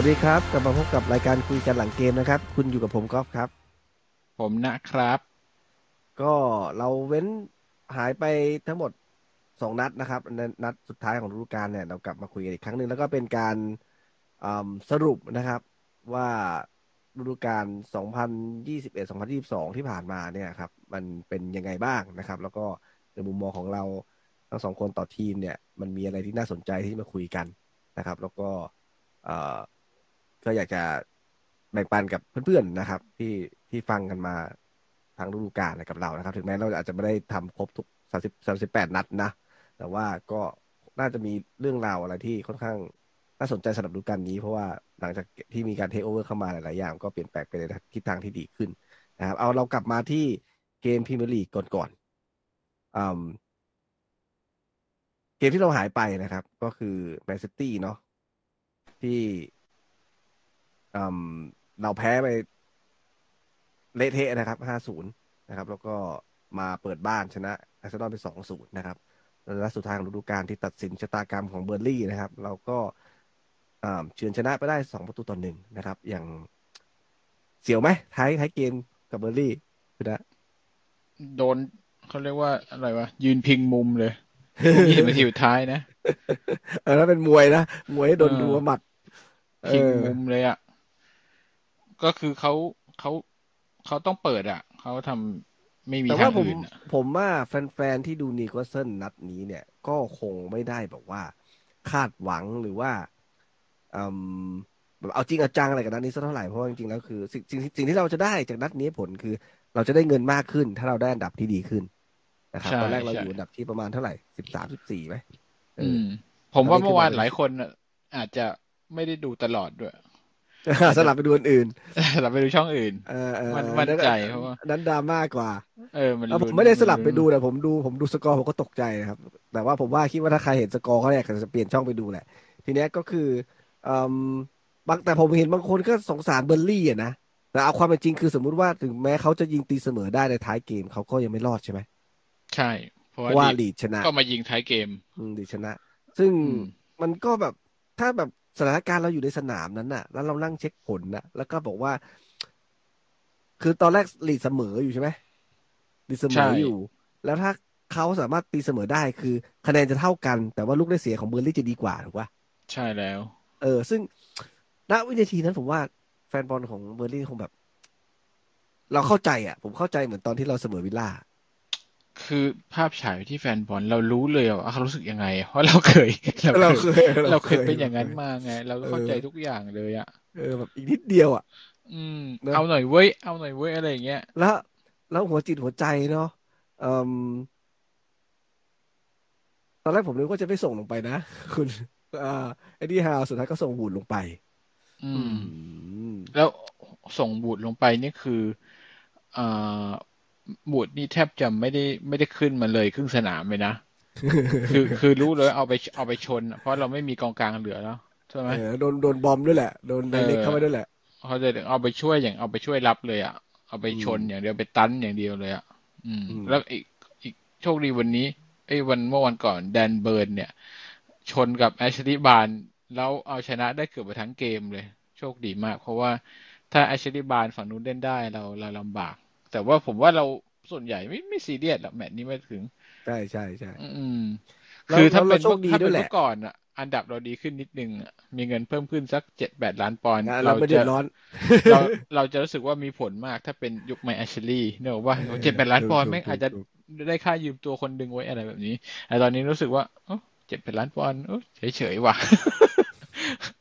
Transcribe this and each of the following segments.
สวัสดีครับ กลับมาพบกับรายการคุยกันหลังเกมนะครับ คุณอยู่กับผมกอล์ฟครับ ผมนะครับ ก็เราเว้นหายไปทั้งหมดสองนัดนะครับในนัดสุดท้ายของฤดูกาลเนี่ยเรากลับมาคุยกันอีกครั้งหนึ่งแล้วก็เป็นการอืมสรุปนะครับ ว่าฤดูกาล 2021-2022 ที่ผ่านมาเนี่ยครับ มันเป็นยังไงบ้างนะครับ แล้วก็ในมุมมองของเราทั้งสองคนต่อทีมเนี่ย มันมีอะไรที่น่าสนใจที่มาคุยกันนะครับ แล้วก็เอ่อ ก็อยากจะแบ่งปันกับเพื่อนๆนะครับ ที่ที่ฟังกันมาทางฤดูกาลกับเรานะครับ ถึงแม้เราอาจจะไม่ได้ทำครบทุก30 38นัดนะ แต่ว่าก็น่าจะมีเรื่องราวอะไรที่ค่อนข้างน่าสนใจสำหรับฤดูกาลนี้เพราะว่าหลังจากที่มีการเทคโอเวอร์เข้ามาหลายๆอย่างก็เปลี่ยนแปลงไปในทิศทางที่ดีขึ้นนะครับ เอาเรากลับมาที่เกมพรีเมียร์ลีกก่อนๆเกมที่เราหายไปนะครับ ก็คือแมนซิตี้เนาะที่ เราแพ้ไปเละเทะนะครับ5-0นะครับ แล้วก็มาเปิดบ้านชนะอาร์เซนอลไป2-0นะครับและสุดท้ายของฤดูกาลที่ตัดสินชะตากรรมของเบิร์นลีย์นะครับ เราก็อ่าเฉือนชนะไปได้2ประตูต่อหนึ่งนะครับ อย่างเสียวไหมท้ายท้ายเกมกับเบิร์นลีย์คือนะโดนเขาเรียกว่าอะไรวะ ยืนพิงมุมเลยพวกนี้เห็นไปทีสุดท้ายนะ เออแล้วเป็นมวยนะ มวยให้โดนเออดูว่าหมัดเอพิงอมุมเลยอะ ก็คือเขาเขาเขาต้องเปิดอะเขาทำไม่มีแต่ทาว่างผมอื่นอะผมว่าแฟนๆที่ดูนิวคาสเซิลนัดนี้เนี่ย ก็คงไม่ได้แบบว่า คาดหวังหรือว่าอืมแบบเอาจริงเอาจังอะไรกับนัดนี้สักเท่าไหร่เพราะว่าจริงๆแล้วคือสิ่งสิ่งสิ่งที่เราจะได้จากนัดนี้ผลคือ เราจะได้เงินมากขึ้น ถ้าเราได้อันดับที่ดีขึ้นนะครับใช่ตอนแรกเราใช่อยู่อันดับที่ประมาณเท่าไหร่สิบสามสิบสี่ไหมเออือมผมว่าตอนนี้เมื่อวานขึ้นมาเป็นหลายคนน่ะอาจจะไม่ได้ดูตลอดด้วย สลับไปดูอันอื่นเราไปดูช่องอื่นเออเออมันเออมั่นนั้นใจเพราะว่านั้นดราม่ากว่า เออมันเออผมลุ้นไม่ได้สมันลับไปลุ้นดูแต่ผมดูผมดูสกอร์ผมก็ตกใจนะครับ แต่ว่าผมว่าคิดว่าถ้าใครเห็นสกอร์เขาเนี่ยก็จะเปลี่ยนช่องไปดูแหละ ทีเนี้ยก็คืออืมบางแต่ผมเห็นบางคนก็สงสารเบอร์ลี่อะนะแต่เอาความเป็นจริงคือสมมุติว่าถึงแม้เขาจะยิงตีเสมอได้ในท้ายเกมเขาก็ยังไม่รอดใช่ไหมใช่ เพราะเพว่าราะว่าลีลีดดชนะ ก็มายิงท้ายเกมอืมลีดชนะ ซึ่งอืมมันก็แบบ ถ้าแบบสถานการณ์เราอยู่ในสนามนั้นน่ะ แล้วเรานั่งเช็คผลน่ะ แล้วก็บอกว่า คือตอนแรกลีดเสมออยู่ใช่ไหมลีดเสมใช่ออยู่ แล้วถ้าเขาสามารถตีเสมอได้คือ คะแนนจะเท่ากัน แต่ว่าลูกได้เสียของเบอร์ลี่จะดีกว่าถูกปะใช่แล้ว เออ ซึ่งณวินาทีนั้นผมว่าแฟนบอลของเบอร์ลี่คงแบบ เราเข้าใจอะ ผมเข้าใจเหมือนตอนที่เราเสมอวิลล่า คือภาพฉายที่แฟนบอลเรารู้เลยว่าเขารู้สึกยังไง เพราะเราเคยเราเราเคเคยยเราเคยเป็นอย่างนั้นมาไง เราเอเข้าใจอทุกอย่างเลยอะเออแบบอีกนิดเดียวอะ อืมเนอะเอาหน่อยเว้ยเอาหน่อยเว้ยอะไรอย่างเงี้ยแล้วแล้วหัวจิตหัวใจเนาะเอ่มตอนแรกผมนึกว่าจะไม่ส่งลงไปนะ คุณอ่าไอ้นี่ฮาวสุดท้ายก็ส่งบูดลงไป อือืมมแล้วส่งบูดลงไปนี่คืออ่า บูดนี่แทบจะไม่ได้ไม่ได้ขึ้นมาเลยครึ่งสนามเลยนะ คือคือรู้เลยเอาไปเอาไปชน เพราะเราไม่มีกองกลางเหลือแล้วใช่ไหมเออโดนโดนบอมด้วยแหละ โดนไดเอเรกอเข้าไปด้วยแหละเขาจะเอาไปช่วยอย่างเอาไปช่วยรับเลยอะ เอาไปอืชมนอย่างเดียวไปตันอย่างเดียวเลยอะอืมอืมแล้วอีกอีกโชคดีวันนี้ไอ้ยวันเมื่อวันก่อนแดนเบิร์นเนี่ย ชนกับแอชลีย์บาร์นแล้วเอาชนะได้เกือบไปทั้งเกมเลย โชคดีมาก เพราะว่าถ้าแอชลีย์บาร์นฝั่งนู้นเล่นได้เราเราลำบาก แต่ว่าผมว่าเราส่วนใหญ่ไม่ไม่ซีเรียสหรอกแมตช์นี้ไม่ถึง ใช่ใช่ใช่อืมแล้วคือถ้าแล้วเป็นเราโชคดีถ้าด้เป็วยนแหเมื่ละอก่อนอะอันดับเราดีขึ้นนิดนึงอะมีเงินเพิ่มขึ้นสักเจ็ดแปดล้านปอนด์นะเราเราไม่เดืจะอดร้อน เราเราจะรู้สึกว่ามีผลมากถ้าเป็นยุคไมแอชลีย์เนอะว่าเออเจ็ดแปดล้านถูปกอนด์ถูกแม่งถูอาจกจะถูกได้ค่ายืมตัวคนดึงไว้อะไรแบบนี้แต่ตอนนี้รู้สึกว่าเจ็ดแปดล้านปอนด์เฉยเฉยๆว่ะ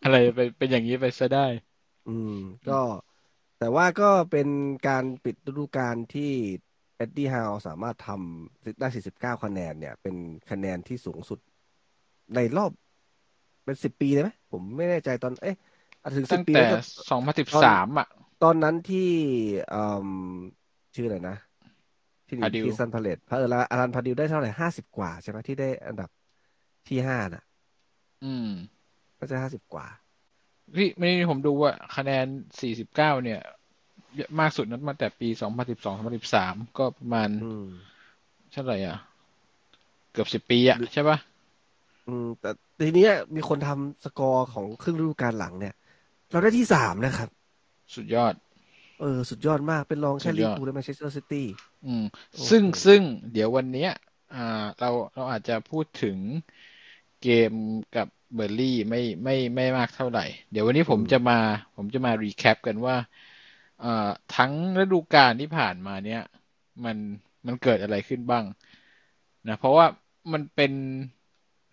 อะไรไปเป็นอย่างนี้ไปซะได้ อืม ก็ แต่ว่าก็เป็นการปิดฤดูกาลที่เอ็ดดี้ฮาวสามารถทำได้ 49 คะแนนเนี่ย เป็นคะแนนที่สูงสุดในรอบเป็นสิบปีเลยไหมผมไม่แน่ใจตอน เอ๊ะอาจถึงสิตั้บงปีแต่แล้วก็สองพันสิบตอนสามอะ ตอนนั้นที่อืมชื่ออะไรนะ ที่อยู่พาดิวที่ซันพาเลตพาเออแล้วอารันพาดิวได้เท่าไหร่ห้าสิบกว่าใช่ไหมที่ได้อันดับที่ห้าน่ะ อืม ก็จะห้าสิบกว่า พี่ไม่ผมดูว่าคะแนนสี่สิบเก้าเนี่ยมากสุดนั้นมาแต่ปีสองพันสิบสองสองพันสิบสามก็ประมาณอืมเท่าไหร่อะ เกือบสิบปีอะใช่ปะอืม แต่ทีเนี้ยมีคนทำสกอร์ของครึ่งฤดูกาลหลังเนี่ย เราได้ที่สามนะครับ สุดยอด เออ สุดยอดมากเป็นรองแค่ลิยเวออดร์พูลสุดยอดและแมนเชสเตอร์ซิตี้อืมโอ้ซึ่งโหซึ่งเดี๋ยววันเนี้ย อ่า เราเราอาจจะพูดถึงเกมกับ เบิร์นลีย์ไม่ไม่ไม่มากเท่าไหร่ เดี๋ยววันนี้ผมจะมา ผมจะมา recap กันว่าเอ่อทั้งฤดูกาลที่ผ่านมาเนี้ยมันมันเกิดอะไรขึ้นบ้างนะเพราะว่ามันเป็น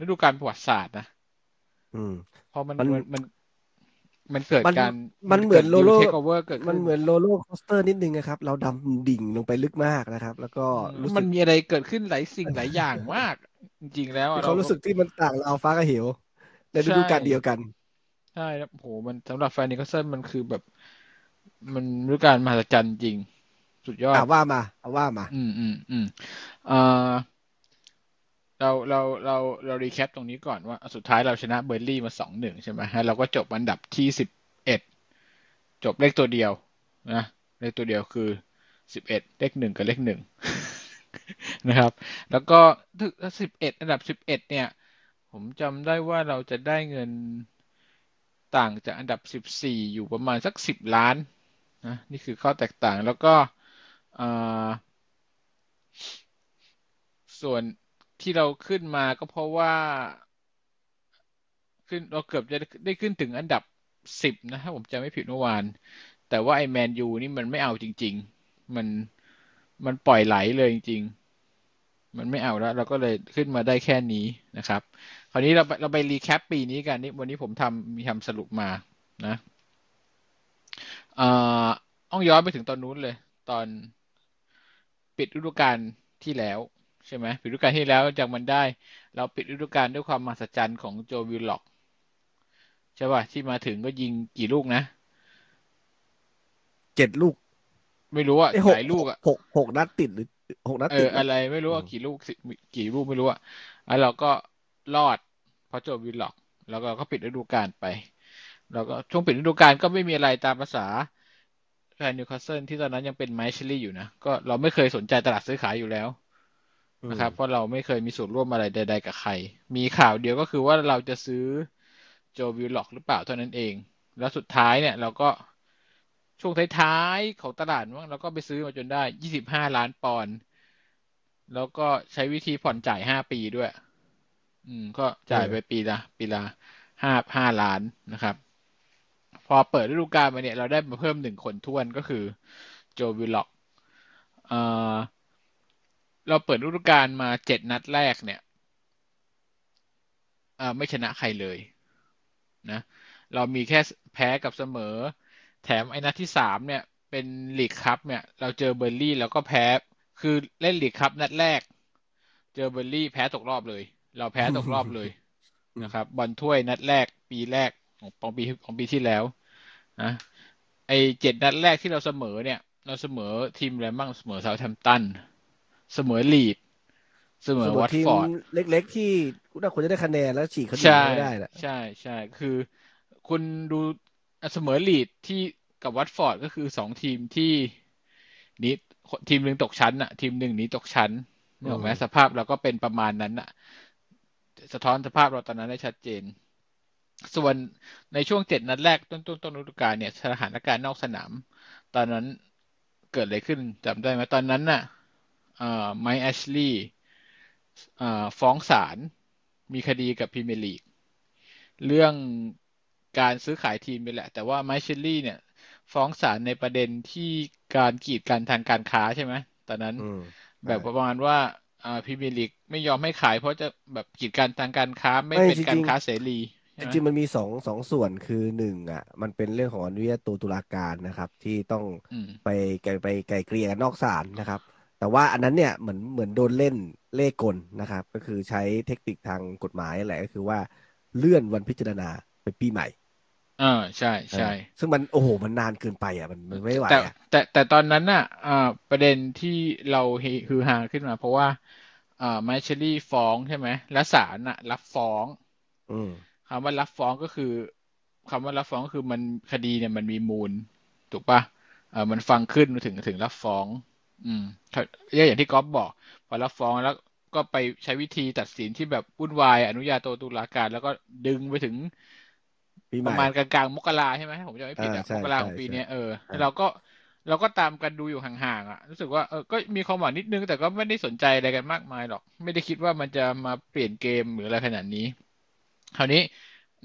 ฤดูกาลประวัติศาสตร์นะอืมเพราะมันมันมันมันมันเกิดมันการมันเหมือนโลโลเทคโอเวอร์เกิดมันขึ้นเหมือนโลโลคอสเตอร์นิดนึงนะครับ เราดำดิ่งลงไปลึกมากนะครับ แล้วก็รู้สึมันกมีอะไรเกิดขึ้นหลายสิ่งหลายอย่างมาก จริงๆแล้วอะเขารู้สึกที่มันต่างเราวฟ้ากับเหว ในฤดูกาลเดียวกัน ใช่ครับโหมันสำหรับแฟนนิโคลสันมันคือแบบ มันฤดูกาลมหัศจรรย์จริง สุดยอดอ่าว่ามาเอาว่ามา อืมอืมอืมเอ่อเราเราเราเรารีแคปตรงนี้ก่อนว่าสุดท้ายเราชนะเบอร์ลี่มาสองหนึ่งใช่ไหมแล้วเราก็จบอันดับที่สิบเอ็ดจบเลขตัวเดียวนะเลขตัวเดียวคือสิบเอ็ดเลขหนึ่งกับเลขหนึ่งนะครับ แล้วก็สิบเอ็ดอันดับสิบเอ็ดเนี่ย ผมจำได้ว่าเราจะได้เงินต่างจากอันดับสิบสี่อยู่ประมาณสักสิบล้านนะนี่คือข้อแตกต่างแล้วก็ส่วนที่เราขึ้นมาก็เพราะว่า ขึ้นเราเกือบจะได้ขึ้นถึงอันดับสิบนะถ้าผมจำไม่ผิดเมื่อวาน แต่ว่าไอแมนยูนี่มันไม่เอาจริง ๆ มันมันปล่อยไหลเลยจริง ๆ มันไม่เอาแล้ว เราก็เลยขึ้นมาได้แค่นี้นะครับ คราวนี้เราไปเราไป recap ปีนี้กันนี่วันนี้ผมทำมีทำสรุปมานะเอ่อต้องย้อนไปถึงตอนนู้นเลย ตอนปิดฤดูกาลที่แล้วใช่ไหมปิดฤดูกาลที่แล้วจากมันได้ เราปิดฤดูกาลด้วยความมหัศจรรย์ของโจวิลล็อกใช่ป่ะที่มาถึงก็ยิงกี่ลูกนะเจ็ดลูก ไม่รู้อะเอ้ยหกหลายลูกอะหกหกนัดติดหรือหกนัดติดเอออะไร ไม่รู้ว่าอืมกี่ลูกสิกี่ลูกไม่รู้อะแล้วเราก็รอด เพราะโจวิลล็อก แล้วก็ก็ปิดฤดูกาลไป แล้วก็ช่วงปิดฤดูกาลก็ไม่มีอะไรตามภาษาแฟนนิวคาสเซิลที่ตอนนั้นยังเป็นไมค์แอชลีย์อยู่นะ ก็เราไม่เคยสนใจตลาดซื้อขายอยู่แล้วนะครับ เพราะเราไม่เคยมีส่วนร่วมอะไรใด ๆ กับใคร มีข่าวเดียวก็คือว่าเราจะซื้อโจวิลล็อกหรือเปล่าเท่านั้นเอง แล้วสุดท้ายเนี่ยเราก็ช่วงท้ายๆของตลาดมั้งเราก็ไปซื้อมาจนได้ยี่สิบห้าล้านปอนด์แล้วก็ใช้วิธีผ่อนจ่ายห้าปีด้วย อืม ก็จ่ายไปปีละปีละห้าห้าล้านนะครับ พอเปิดฤดูกาลมาเนี่ย เราได้มาเพิ่มหนึ่งคนท้วนก็คือโจวิลล็อกเอ่อเราเปิดฤดูกาลมาเจ็ดนัดแรกเนี่ยเอ่อไม่ชนะใครเลย นะ เรามีแค่แพ้กับเสมอ แถมไอ้นัดที่สามเนี่ย เป็นลีกคัพเนี่ย เราเจอเบิร์นลีย์แล้วก็แพ้ คือเล่นลีกคัพนัดแรก เจอเบิร์นลีย์แพ้ตกรอบเลย เราแพ้ตกรอบเลยนะครับ บอลถ้วยนัดแรกปีแรกของของปีของปีที่แล้วนะไอ้เจ็ดนัดแรกที่เราเสมอเนี่ย เราเสมอทีมอะไรบ้างเสมอเซาท์แฮมป์ตัน เสมอลีดส์ เสมอวัตฟอร์ดสำหรับทีมเล็กๆ ที่คุณน่าควรจะได้คะแนนแล้วฉีกเขาหนีใช่ไม่ได้แหละใช่ใช่คือคุณดูเสมอลีดที่กับวัตฟอร์ดก็คือสองทีมที่หนี้ทีมหนึ่งตกชั้นอะทีมหนึ่งหนีตกชั้นนึกออกไหมอืมสภาพเราก็เป็นประมาณนั้นอะ สะท้อนสภาพเราตอนนั้นได้ชัดเจน ส่วนในช่วงเจ็ดนัดแรกต้นต้นต้นฤดูกาลเนี่ยสถานการณ์นอกสนาม ตอนนั้นเกิดอะไรขึ้นจำได้ไหมตอนนั้นน่ะเอ่อไมค์แอชลีย์เอ่อฟ้องศาลมีคดีกับพรีเมียร์ลีกเรื่องการซื้อขายทีมไปแหละ แต่ว่าไมค์เชลลี่เนี่ยฟ้องศาลในประเด็นที่การกีดกันทางการค้าใช่ไหมตอนนั้นอืมแบบใช่ประมาณว่า อ่าพรีเมียร์ลีกไม่ยอมให้ขาย เพราะจะแบบกีดกันทางการค้าไม่ไม่เป็นจการริงค้าเสรีๆใช่จไหมริงๆมันมีสองสองส่วนคือหนึ่งอะ มันเป็นเรื่องของอนุญาตตัวตุลาการนะครับ ที่ต้องอืมไปไกลไปไกลเกลี่ยกันนอกศาลนะครับ แต่ว่าอันนั้นเนี่ยเหมือนเหมือนโดนเล่นเล่ห์กลนะครับ ก็คือใช้เทคนิคทางกฎหมายแหละก็คือว่าเลื่อนวันพิจารณาไปปีใหม่ อ่าใช่ใช่เออซึ่งมันโอ้โหมันนานเกินไปอะมันมันไม่ไหวแต่อะแต่แต่ตอนนั้นน่ะอ่าประเด็นที่เราเฮฮือฮาขึ้นมา เพราะว่าอ่าไมเชลลี่ฟ้องใช่ไหมและศาลน่ะ รับฟ้องอืมคำว่ารับฟ้องก็คือคำว่ารับฟ้องก็คือมันคดีเนี่ยมันมีมูล ถูกปะเออมันฟังขึ้นถึงถึงรับฟ้อง อืมอย่างที่ก๊อฟบอก พอรับฟ้องแล้วก็ไปใช้วิธีตัดสินที่แบบวุ่นวายอนุญาโตตุลาการ แล้วก็ดึงไปถึง ปีใหปม่ระมาณกลางๆมกราใช่ไหมผมจำไม่ผิดอ่าอะใช่มกราใช่ของปีใช่เนี้ยเออใช่เราก็เราก็ตามกันดูอยู่ห่างๆอะรู้สึกว่าเออก็มีความหวังนิดนึง แต่ก็ไม่ได้สนใจอะไรกันมากมายหรอก ไม่ได้คิดว่ามันจะมาเปลี่ยนเกมหรืออะไรขนาดนี้ คราวนี้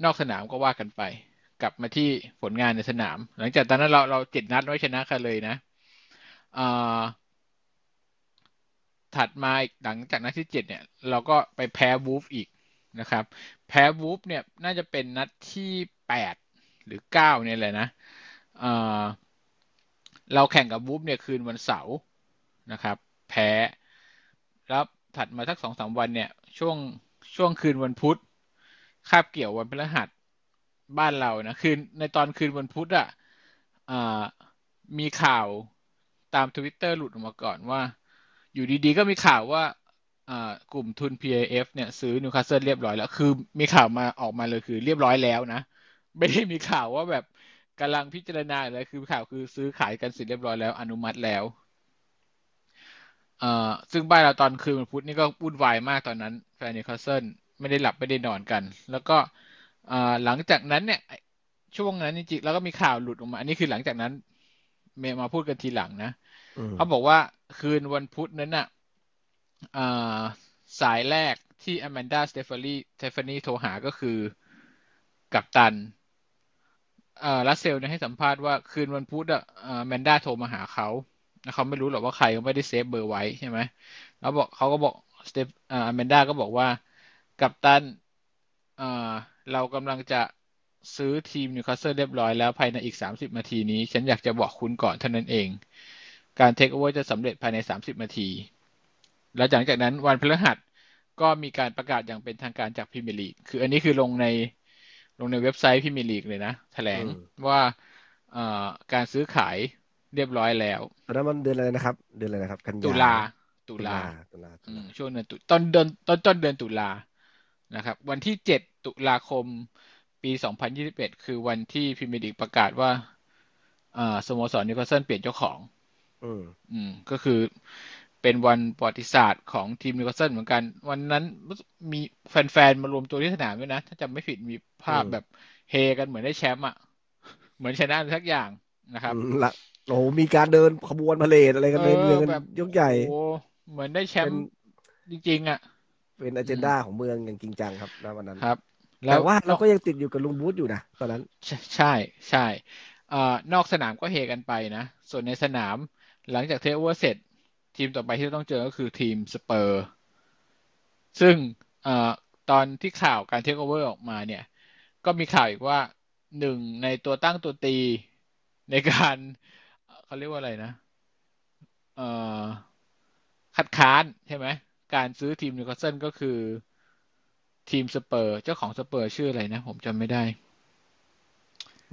นอกสนามก็ว่ากันไป กลับมาที่ผลงานในสนาม หลังจากตอนนั้นเราเราเจ็ดนัดไม่ชนะใครเลยนะอ่าถัดมาอีกหลังจากนัดที่เจ็ดเนี่ย เราก็ไปแพ้วูฟอีกนะครับ แพ้วูฟเนี่ยน่าจะเป็นนัดที่แปดหรือเก้าเนี่ยแหละนะเอ่อเราแข่งกับวูฟเนี่ยคืนวันเสาร์นะครับ แพ้แล้วถัดมาสักสองสามวันเนี่ย ช่วงช่วงคืนวันพุธคาบเกี่ยววันพฤหัสบ้านเรานะคืนในตอนคืนวันพุธอะอ่ามีข่าวตามทวิตเตอร์หลุดออกมาก่อนว่า อยู่ดีๆก็มีข่าวว่า กลุ่มทุน PIF เนี่ยซื้อนิวคาสเซิลเรียบร้อยแล้ว คือมีข่าวมาออกมาเลยคือเรียบร้อยแล้วนะ ไม่ได้มีข่าวว่าแบบกำลังพิจารณาอะไรคือข่าวคือซื้อขายกันเสร็จเรียบร้อยแล้วอนุมัติแล้วเอ่อซึ่งบ้านเราตอนคืนวันพุธนี่ก็วุ่นวายมากตอนนั้นแฟนนิวคาสเซิลไม่ได้หลับไม่ได้นอนกัน แล้วก็เอ่อหลังจากนั้นเนี่ยช่วงนั้นจริงๆแล้วก็มีข่าวหลุดออกมา อันนี้คือหลังจากนั้น เมย์มาพูดกันทีหลังนะอืมเขาบอกว่าคืนวันพุธนั้นน่ะอ่า สายแรกที่อแมนดาสเตฟลีย์สเตฟลีย์โทรหาก็คือกัปตันลาสเซลส์เนี่ยให้สัมภาษณ์ว่าคืนวันพุธอะอแมนดาโทรมาหาเขาแล้วเขาไม่รู้หรอกว่าใครเขาไม่ได้ save เบอร์ไว้ใช่ไหมแล้วบอกเขาก็บอกสเตฟอ่าอแมนดาก็บอกว่ากัปตันเรากำลังจะซื้อทีมนิวคาสเซิลเรียบร้อยแล้วภายในอีกสามสิบนาทีนี้ ฉันอยากจะบอกคุณก่อนเท่านั้นเอง การเทคโอเวอร์จะสำเร็จภายใน 30 นาที แล้วหลังจากนั้นวันพฤหัสก็มีการประกาศอย่างเป็นทางการจากพรีเมียร์ลีก คืออันนี้คือลงในลงในเว็บไซต์พรีเมียร์ลีกเลยนะแถลงอืมว่าเอ่อการซื้อขายเรียบร้อยแล้วตอนนั้นมันเดือนอะไรนะครับ เดือนอะไรนะครับ กันยาตุลา ตุลา ตุลาตุอืลามช่วงเดือนตุต้นเดือนต้นต้นเดือนตุลานะครับ วันที่เจ็ดตุลาคมปี2021คือวันที่พรีเมียร์ลีกประกาศว่าเอ่อสโมสรนิวคาสเซิลเปลี่ยนเจ้าของ อืมอืมก็คือ เป็นวันประวัติศาสตร์ของทีมนิวคาสเซิลเหมือนกัน วันนั้นมีแฟนๆ มารวมตัวที่สนามด้วยนะ ถ้าจำไม่ผิดมีภาพอืมแบบเฮกันเหมือนได้แชมป์อะ เหมือนชนะอะไรสักอย่างนะครับอืมละโอ้โหมีการเดินขบวนพาเหรดอะไรกันในเมืองกันแบบยกใหญ่โอ้เหมือนได้แชมเป็นป์จริงๆ อะ เป็นอเจนดาของเมืองอย่างจริงจังครับณวันนั้นครับแต่ว่าเราก็ยังติดอยู่กับลุงบูธอยู่นะตอนนั้น ใช่ใช่ใช่เอ่อนอกสนามก็เฮกันไปนะ ส่วนในสนามหลังจากเทคโอเวอร์เสร็จ ทีมต่อไปที่ต้องเจอก็คือทีมสเปอร์ซึ่งเอ่อตอนที่ข่าวการเทคโอเวอร์ออกมาเนี่ย ก็มีข่าวอีกว่าหนึ่งในตัวตั้งตัวตีในการเอ่อเขาเรียกว่าอะไรนะเอ่อคัดค้านใช่ไหมการซื้อทีมนิวคาสเซิลก็คือทีมสเปอร์ส เจ้าของสเปอร์สชื่ออะไรนะ ผมจำไม่ได้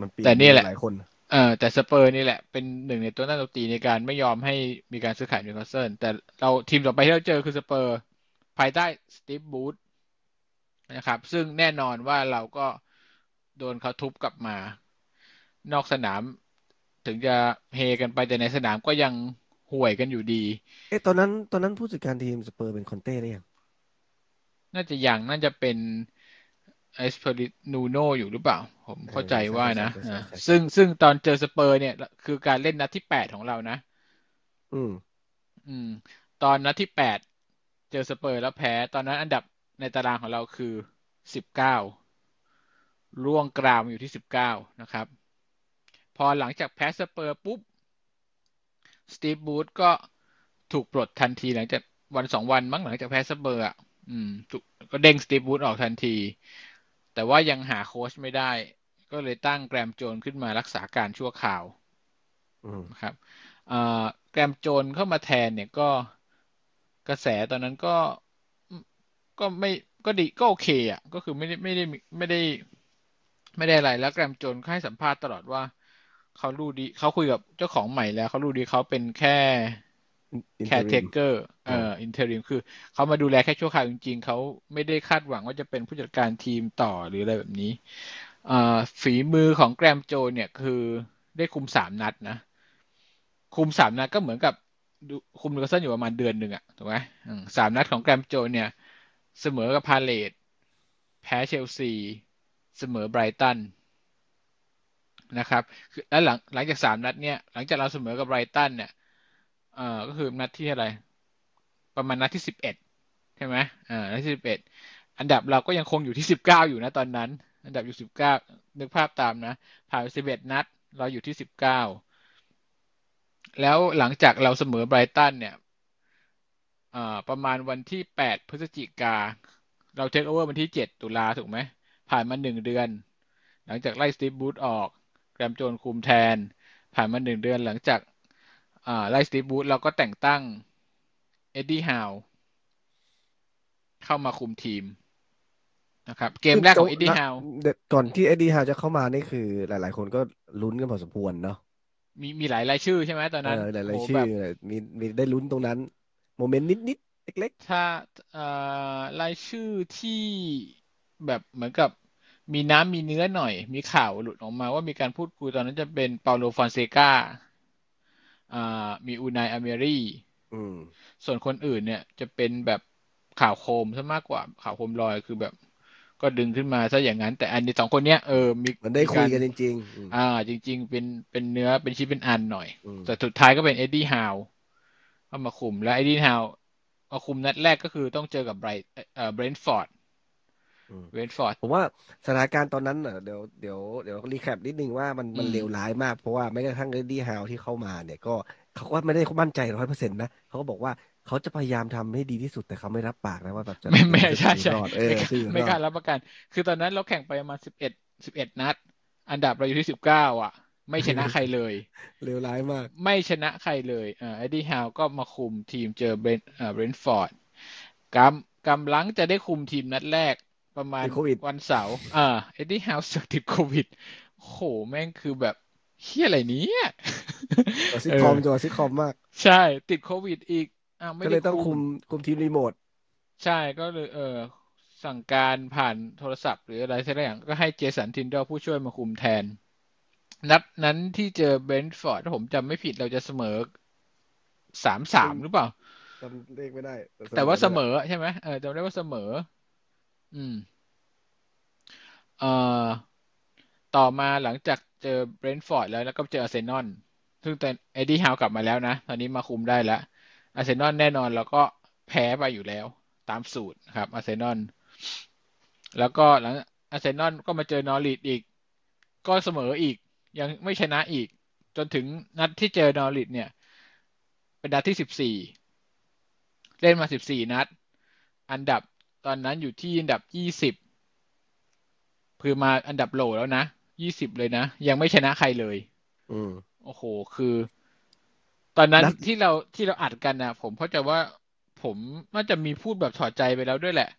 มันเปลี่ยนแต่นี่แหละหลายคน เออแต่สเปอร์สนี่แหละ เป็นหนึ่งในตัวตั้งตัวตีในการไม่ยอมให้มีการซื้อขายนิวคาสเซิลแต่เราทีมต่อไปที่เราเจอคือสเปอร์ ภายใต้สตีฟบรูซนะครับ ซึ่งแน่นอนว่าเราก็โดนเขาทุบกลับมา นอกสนามถึงจะเฮกันไปแต่ในสนามก็ยังห่วยกันอยู่ดี เอ๊ะตอนนั้นตอนนั้นผู้จัดการทีมสเปอร์เป็นคอนเต้หรือยัง น่าจะยังน่าจะเป็น เอสปิริโตนูโนอยู่หรือเปล่า ผมเข้าใจว่านะใช่ใช่ใช่อ่าใช่ซึ่งซึ่งตอนเจอสเปอร์เนี่ย คือการเล่นนัดที่แปดของเรานะ อืม อืม ตอนนัดที่แปดเจอสเปอร์แล้วแพ้ ตอนนั้นอันดับในตารางของเราคือสิบเก้าร่วงกราวอยู่ที่สิบเก้านะครับ พอหลังจากแพ้สเปอร์ปุ๊บสตีฟบรูซก็ถูกปลดทันทีหลังจากวันสองวันมั้งหลังจากแพ้สเปอร์อะอืมถูกก็เด้งสตีฟบรูซออกทันที แต่ว่ายังหาโค้ชไม่ได้ ก็เลยตั้งแกรมโจนขึ้นมารักษาการชั่วคราวอืมนะครับเอ่อแกรมโจนเข้ามาแทนเนี่ยก็กระแสตอนนั้นก็ก็ไม่ก็ดีก็โอเคอะ ก็คือไม่ได้ไม่ได้ไม่ได้ ไม่ได้อะไรแล้วแกรมโจนก็ให้สัมภาษณ์ตลอดว่าเขารู้ดีเขาคุยกับเจ้าของใหม่แล้วเขารู้ดีเขาเป็นแค่อิน แค่ interim เอ่อ interim คือเขามาดูแลแค่ชั่วคราวจริงๆเขาไม่ได้คาดหวังว่าจะเป็นผู้จัดการทีมต่อหรืออะไรแบบนี้เอ่อฝีมือของแกรมโจนเนี่ยคือได้คุมสามนัดนะ คุมสามนัดก็เหมือนกับดูคุมนิวคาสเซิลอยู่ประมาณเดือนหนึ่งอะถูกไหมอืมสามนัดของแกรมโจนเนี่ย เสมอกับพาเลซแพ้เชลซี เสมอไบรตันนะครับคือแล้วหลังหลังจากสามนัดเนี่ย หลังจากเราเสมอกับไบรตันเนี่ย เออก็คือนัดที่อะไร ประมาณนัดที่สิบเอ็ดใช่ไหมอ่านัดที่สิบเอ็ดอันดับเราก็ยังคงอยู่ที่สิบเก้าอยู่นะตอนนั้น อันดับอยู่สิบเก้านึกภาพตามนะผ่านสิบเอ็ดนัด เราอยู่ที่สิบเก้าแล้วหลังจากเราเสมอไบรตันเนี่ยอ่าประมาณวันที่แปดพฤศจิกา เราเทคโอเวอร์วันที่เจ็ดตุลาถูกไหม ผ่านมาหนึ่งเดือน หลังจากไล่สตีฟบรูซออก แกรมโจนคุมแทน ผ่านมาหนึ่งเดือนหลังจาก อ่าไล่สตีฟบรูซเราก็แต่งตั้งเอ็ดดี้ฮาวเข้ามาคุมทีมนะครับเกมแรกของเอ็ดดี้ฮาวก่อนที่เอ็ดดี้ฮาวจะเข้ามานี่คือ หลาย ๆ คนก็ลุ้นกันพอสมควรเนาะมีมีหลายรายชื่อใช่ไหมตอนนั้นเออหลายโๆชื่แบอบมีมีได้ลุ้นตรงนั้น moment นิดๆเล็กถ้าเอ่อรายชื่อที่แบบเหมือนกับมีน้ำมีเนื้อหน่อย มีข่าวหลุดออกมาว่ามีการพูดคุยตอนนั้นจะเป็นเปาโลฟอนเซกาอ่า มีอูไนเอเมรีๆอืมส่วนคนอื่นเนี่ยจะเป็นแบบข่าวโคมซะมากกว่าข่าวโคมลอยคือแบบ ก็ดึงขึ้นมาซะอย่างนั้น แต่อันนี้สองคนเนี้ยเออมีมันได้คุยกันมีจริงๆอืมอ่า จริง ๆ เป็นเป็นเนื้อเป็นชิ้นเป็นอันหน่อยอืมแต่สุดท้ายก็เป็นเอ็ดดี้ฮาวเข้ามาคุม แล้วเอ็ดดี้ฮาวมาคุมนัดแรกก็คือต้องเจอกับไบรท์เอ่อเบรนท์ฟอร์ดอืม เบรนท์ฟอร์ดผมว่าสถานการณ์ตอนนั้นเน่ะเดี๋ยวเดี๋ยวเดี๋ยว recap นิดนึงว่ามันมันอืมเลวร้ายมาก เพราะว่าแม้กระทั่งเอ็ดดี้ฮาวที่เข้ามาเนี่ยก็เขาก็ไม่ได้มั่นใจร้อยเปอร์เซ็นต์นะเขาก็บอกว่าเขาจะพยายามทำให้ดีที่สุดแต่เขาไม่รับปากนะว่าแบบจะไม่ไม่จะใช่อยู่ใช่รอดเออไม่กล้าจะอยู่ไม่รกอล้าดรับประกัน คือตอนนั้นเราแข่งไปประมาณสิบเอ็ดสิบเอ็ดนัด อันดับเราอยู่ที่สิบเก้าอะ ไม่ชนะใครเลยเลวร้ายมาก ไม่ชนะใครเลยอ่าเอ็ดดี้ฮาวก็มาคุมทีมเจอเบรนอ่าเบรนท์ฟอร์ดกำกำลังจะได้คุมทีมนัดแรก ประมาณติดโควิดวันเสาร์อ่าเอ็ดดี้ฮาวเสือกติดโควิด โห แม่งคือแบบเฮียอะไรเนี้ยซิทคอมจังหวะซิทคอมมาก ใช่ ติดโควิดอีกอ่าไม่ก็เลได้ยต้องคุมคุมทีมรีโมท ใช่ก็เลยเออสั่งการผ่านโทรศัพท์หรืออะไรสักอย่างก็ให้เจสันทินดัลล์ผู้ช่วยมาคุมแทน นัดนั้นที่เจอเบรนท์ฟอร์ดถ้าผมจำไม่ผิดเราจะเสมอสามสามหรือเปล่าจำเลขไม่ได้ แต่ว่าเสมอใช่ไหมเออจำได้ว่าเสมอ อืม เอ่อ ต่อมาหลังจากเจอเบรนท์ฟอร์ดแล้วแล้วก็เจออาร์เซนอลซึ่งแต่เอ็ดดี้ฮาวกลับมาแล้วนะ ตอนนี้มาคุมได้แล้วอาร์เซนอลแน่นอนแล้วก็แพ้ไปอยู่แล้ว ตามสูตรครับอาร์เซนอลแล้วก็หลังอาร์เซนอลก็มาเจอนอริดอีก ก็เสมออีก ยังไม่ชนะอีก จนถึงนัดที่เจอนอริดเนี่ย เป็นนัดที่สิบสี่เล่นมาสิบสี่นัด อันดับ ตอนนั้นอยู่ที่อันดับยี่สิบคือมาอันดับโหลแล้วนะยี่สิบเลยนะ ยังไม่ชนะใครเลย อืมโอ้โห คือ ตอนนั้นนัดที่เราที่เราอัดกันนะผมเข้าใจว่าผมน่าจะมีพูดแบบถอดใจไปแล้วด้วยแหละ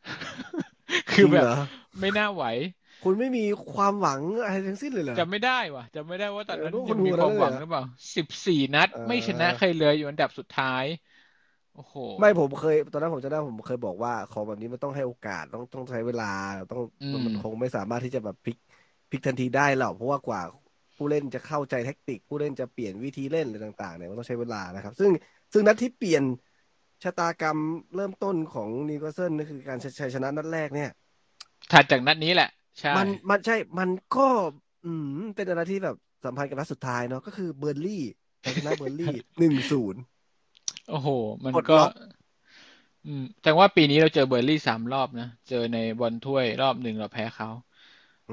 คือแบบจริงเหรอไม่น่าไหว คุณไม่มีความหวังอะไรทั้งสิ้นเลยเหรอจำไม่ได้ว่ะจำไม่ได้ว่าตอนนั้นเออยังมีคนหัวความหวังแล้วเลยเหรอหรือเปล่าสิบสี่นัดเออไม่ชนะใครเลยอยู่อันดับสุดท้าย โอ้โห ไม่ผมเคย ตอนนั้นผมจะได้ผมเคยบอกว่าของแบบนี้มันต้องให้โอกาสต้องต้องใช้เวลาต้องอืม มันคงไม่สามารถที่จะแบบพลิกพลิกทันทีได้หรอกเพราะว่ากว่าผู้เล่นจะเข้าใจแท็กติก ผู้เล่นจะเปลี่ยนวิธีเล่นอะไรต่างๆเนี่ยมันต้องใช้เวลานะครับ ซึ่งซึ่งนัดที่เปลี่ยนชะตากรรมเริ่มต้นของนิวคาสเซิลนั่นคือการชัยชนะนัดแรกเนี่ย ถัดจากนัดนี้แหละ ใช่ มันมันใช่ มันก็ อืม เป็นอะไรที่แบบสัมพันธ์กับนัดสุดท้ายเนาะก็คือเบิร์นลีย์ชนะเบิร์นลีย์หนึ่งศูนย์ โอ้โห มันปลดก็ล็อกอืมแต่ว่าปีนี้เราเจอเบิร์นลีย์สามรอบนะ เจอในบอลถ้วยรอบหนึ่งเราแพ้เขา